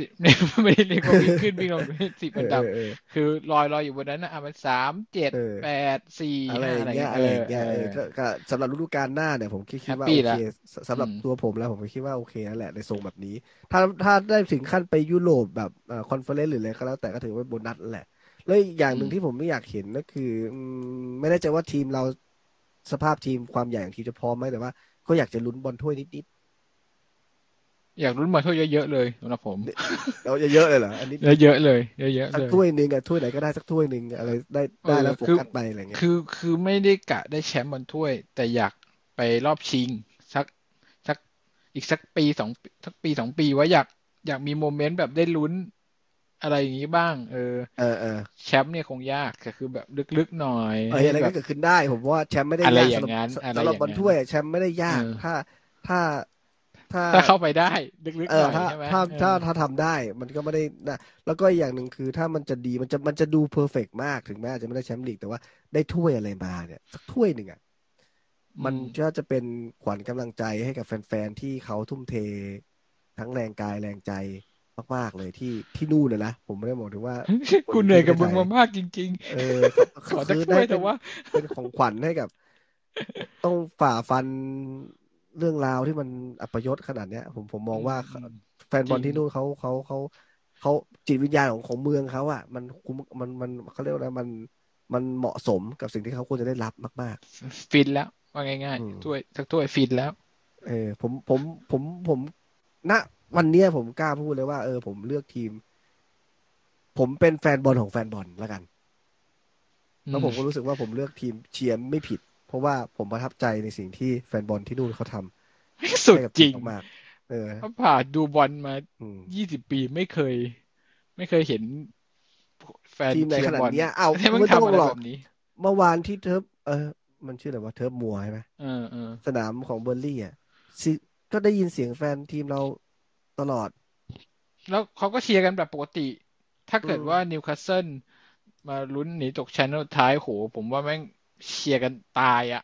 ไม่ได้เรียกว่าวิ่งขึ้นวิ่งลงสิบเออัอนดับเออเออคือลอยลอยอยู่บนนั้นนะอะมันสามเจ็ดเออแปดสี่อะไรห้าออะไรย่างเงี้ยเงี้ยอะไรอย่างเงี้ยเอเอออก็ก็สำหรับฤดูกาลหน้าเนี่ยผมคิดคิดว่าแฮปปี้โอละเคสสำหรับอืมตัวผมแล้วผมก็คิดว่าโอเคนั่นแหละในทรงแบบนี้ ถ้าถ้าได้ถึงขั้นไปยุโรปแบบ Conference หรืออะไรก็แล้วแต่ก็ถือว่าโบนัสแหละ แล้วอีกอย่างหนึ่งที่ผมไม่อยากเห็นก็คืออืมไม่แน่ใจว่าทีมเราสภาพทีมความใหญ่ของทีมจะพร้อมไหมแต่ว่า ก็อยากจะลุ้นบอลถ้วยนิดอยากลุ้นบอลถ้วยเยอะๆเลยสำหรับผมๆเราจะเยอะเลยเหรออันนี้เยอะๆเลยเยอะๆสักเลยถ้วยหนึ่งอะถ้วยไหนก็ได้สักถ้วยหนึ่งอะไรได้ได้แล้วคือกัสไปอะไรเงี้ยคือคือไม่ได้กะได้แชมป์บอลถ้วย แต่อยากไปรอบชิงสักสักอีกสักปีสองสักปีสองปีว่าอยากอยากมีโมเมนต์แบบได้ลุ้น อะไรอย่างนี้บ้าง เออ เออเออแชมป์เนี่ยคงยากแต่คือแบบลึกๆหน่อยเออให้อะไรแบก็บเกิดขึ้นได้ ผมว่าแชมป์ไม่ได้อะไรยากอย่าสำหรับงนั้นสอะไรสำหรับอย่างบอลนั้นถ้วยอะแชมป์ไม่ได้ยากเออถ้าถ้าถ้าถ้าเข้าไปได้ลึกเอๆหอน่อยถ้าใช่ไหมถ้าเออถ้าถ้าทำได้มันก็ไม่ได้นะแล้วก็อีกอย่างหนึ่งคือถ้ามันจะดีมันจะมันจะดูเพอร์เฟกมากถึงแม้อาจจะไม่ได้แชมป์ลีกแต่ว่าได้ถ้วยอะไรมาเนี่ยสักถ้วยหนึ่งอะมันอืมก็จะเป็นขวัญกำลังใจให้กับแฟนๆที่เขาทุ่มเท ทั้งแรงกายแรงใจ มากๆเลยที่ที่นู่นนะนะผมไม่ได้บอกถึงว่ากูเหนื่อยกับมึงมามากจริงเออๆขอจะช่วยแต่ว่า เป็นของขวัญให้กับ ต้องฝ่าฟันเรื่องราวที่มันอัปยศขนาดเนี้ย ผมผมมองว่าอืมแฟนบอลจริงที่นู่นเขาเขาเขาเขาจิตวิญญาณของของเมืองเขาอะมันคุ้มมันมันเขาเรียกว่าอะไรมันมันเหมาะสมกับสิ่งที่เขาควรจะได้รับมากฟินแล้วว่าง่ายอืมๆถ้วยสักถ้วยฟินแล้วๆเออผมผมผมผมณ วันเนี้ยผมกล้าพูดเลยว่าเออผมเลือกทีม ผมเป็นแฟนบอลของแฟนบอลแล้วกัน แล้วผมก็รู้สึกว่าผมเลือกทีมเชียร์ไม่ผิด เพราะว่าผมประทับใจในสิ่งที่แฟนบอลที่นู่นเขาทำสุดให้กับจริงมากๆเออเขาผ่านดูบอลมาอืมยี่สิบปีไม่เคย ไม่เคยเห็น แฟนทีมไหนเชียขร์นาดบอลเนี้ยเอาให้มันไม่ต้อทำงอะไรหรอกแบบนี้เมื่อวานที่เทิร์ฟเออ มันชื่ออะไรวะเทิร์ฟมัวใช่ไหมเออเออสนามของเบอร์ลี่อะซิก็ได้ยินเสียงแฟนทีมเรา ตลอด แล้วเขาก็เชียร์กันแบบปกติ ถ้าเกิดอืมว่านิวคาสเซิลมาลุ้นหนีตกชั้นสุดท้ายโห ผมว่าแม่งเชียร์กันตายอะ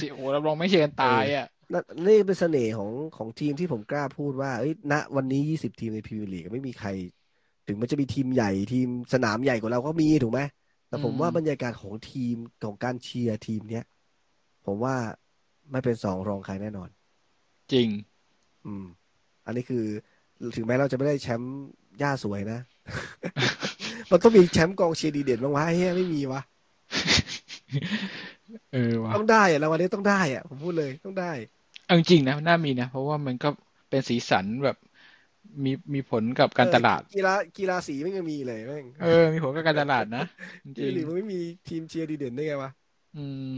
สิโหรับรองไม่เชียร์กันตายอะนั่นนี่เป็นเสน่ห์ของของทีมที่ผมกล้าพูดว่าเอ้ยณวันนี้ยี่สิบทีมในพรีเมียร์ลีกไม่มีใคร ถึงมันจะมีทีมใหญ่ทีมสนามใหญ่กว่าเราก็มีถูกไหมแต่ผมอืมว่าบรรยากาศของทีมของการเชียร์ทีมเนี้ยผมว่าไม่เป็นสองรองใครแน่นอน จริง อืม อันนี้คือ ถึงแม้เราจะไม่ได้แชมป์ย่าสวยนะ มันต้องมีแชมป์กองเชียร์ดีเด่นบ้างวะเฮ้ยไม่มีวะเออว่ะต้องได้อะแล้ววันนี้ต้องได้อะผมพูดเลยต้องได้เอาจริงๆนะน่ามีนะเพราะว่ามันก็เป็นสีสันแบบมีมีผลกับการตลาดเออกีฬากีฬาสีไม่ยังมีเลยแม่งเออ มีผลกับการตลาดนะจเจริงลีกมันไม่มีทีมเชียร์ดีเด่นได้ไงวะๆอืม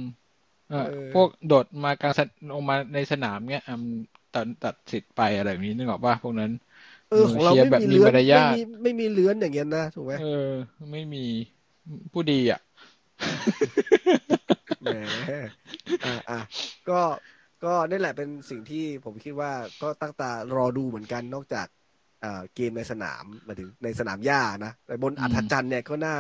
เออเออพวกโดดมากลางสนลงมาในสนามเงี้ยอะมัน ตัดตัดสิทธิ์ไปอะไรแบบนี้นึกออกป่ะพวกนั้นเออของเราเชียร์ไม่แบบมีมีเลื้อนมารยาทไม่มีไม่มีเลื้อนอย่างเงี้ยนะถูกไหมเออ ไม่มีผู้ดีอะแหมอ่าอะก็ก็นี่แหละเป็นสิ่งที่ผมคิดว่าก็ตั้งตารอดูเหมือนกันนอกจากเอ่อเกมในสนามหมายถึงในสนามหญ้านะแต่บนอืมอัธจันทร์เนี่ยก็น่า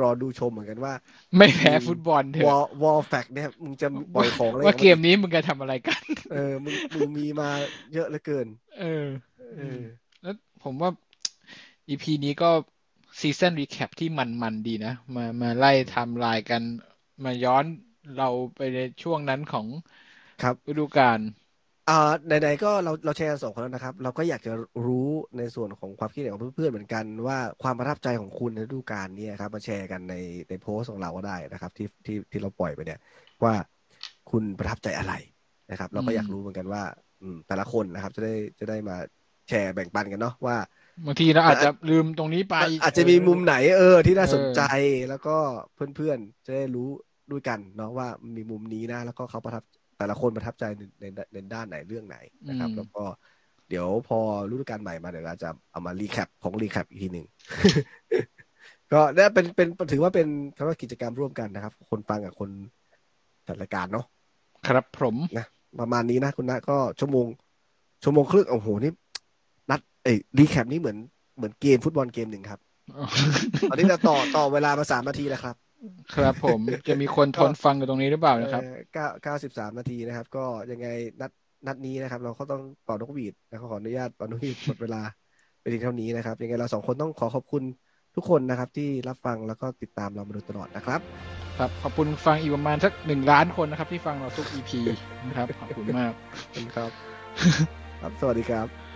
รอดูชมเหมือนกันว่า ไม่แพ้ฟุตบอลเถวออะลวอลแฟกเนี่ยมึงจะปล่อยของอะไรว่าเกอมนี้มึงจะทำอะไรกัน เออมึงมึงมีมาเยอะเหลือเกิน เออ เออ แล้วผมว่า EP นี้ก็ season recap ที่มันๆดีนะ มามาไล่ไทำลายกัน มาย้อนเราไปในช่วงนั้นของครับฤดูกาล อ่าไหนๆก็เราเราแชร์กันสองคนแล้วนะครับ เราก็อยากจะรู้ในส่วนของความคิดเห็นของเพื่อนๆเหมือนกัน ว่าความประทับใจของคุณในฤดูกาลนี้ครับ มาแชร์กันในในโพสต์ของเราก็ได้นะครับ ที่ที่ที่เราปล่อยไปเนี่ย ว่าคุณประทับใจอะไรนะครับ เราก็อยากรู้เหมือนกันว่า อืมแต่ละคนนะครับ จะได้จะได้มาแชร์แบ่งปันกันเนาะว่าบางทีเราอาจจะลืมตรงนี้ไป อาจจะมีมุมไหนเออ ที่น่าสนเออใจแล้วก็เพื่อนๆจะได้รู้ด้วยกันเนาะว่ามีมุมนี้นะ แล้วก็เขาประทับ แต่ละคนประทับใจในในในด้านไหนเรื่องไหนนะครับ แล้วก็เดี๋ยวพอฤดูกาลใหม่มาเดี๋ยวเราจะเอามา recap ของ recap อีกทีหนึ่งก็ได้เป็นเป็นถือว่าเป็นคำว่ากิจกรรมร่วมกันนะครับ คนฟังกับคนจัดรายการเนาะครับผมนะประมาณนี้นะคุณนะก็ชั่วโมง ชั่วโมงครึ่งโอ้โหนี่นัดเอ้ยรีแคปนี่เหมือนเหมือนเกมฟุตบอลเกมหนึ่งครับตอนนี้จะต่อต่อเวลามาสามนาทีแล้วครับ ครับผมจะมีคนทนฟังอยู่ตรงนี้หรือเปล่านะครับเอ่อเก้าเก้าสิบสามนาทีนะครับ ก็ยังไงนัดนัดนี้นะครับ เราก็ต้องเป่านกหวีดนะครับขออนุญาตเป่านกหวีดหมดเวลาไปถึงเท่านี้นะครับ ยังไงเราสองคนต้องขอขอบคุณทุกคนนะครับ ที่รับฟังแล้วก็ติดตามเรามาโดยตลอดนะครับ ครับขอบคุณฟังอีกประมาณสักหนึ่งล้านคนนะครับ ที่ฟังเราทุก EP นะครับขอบคุณมากขอบคุณครับ ครับสวัสดีครับ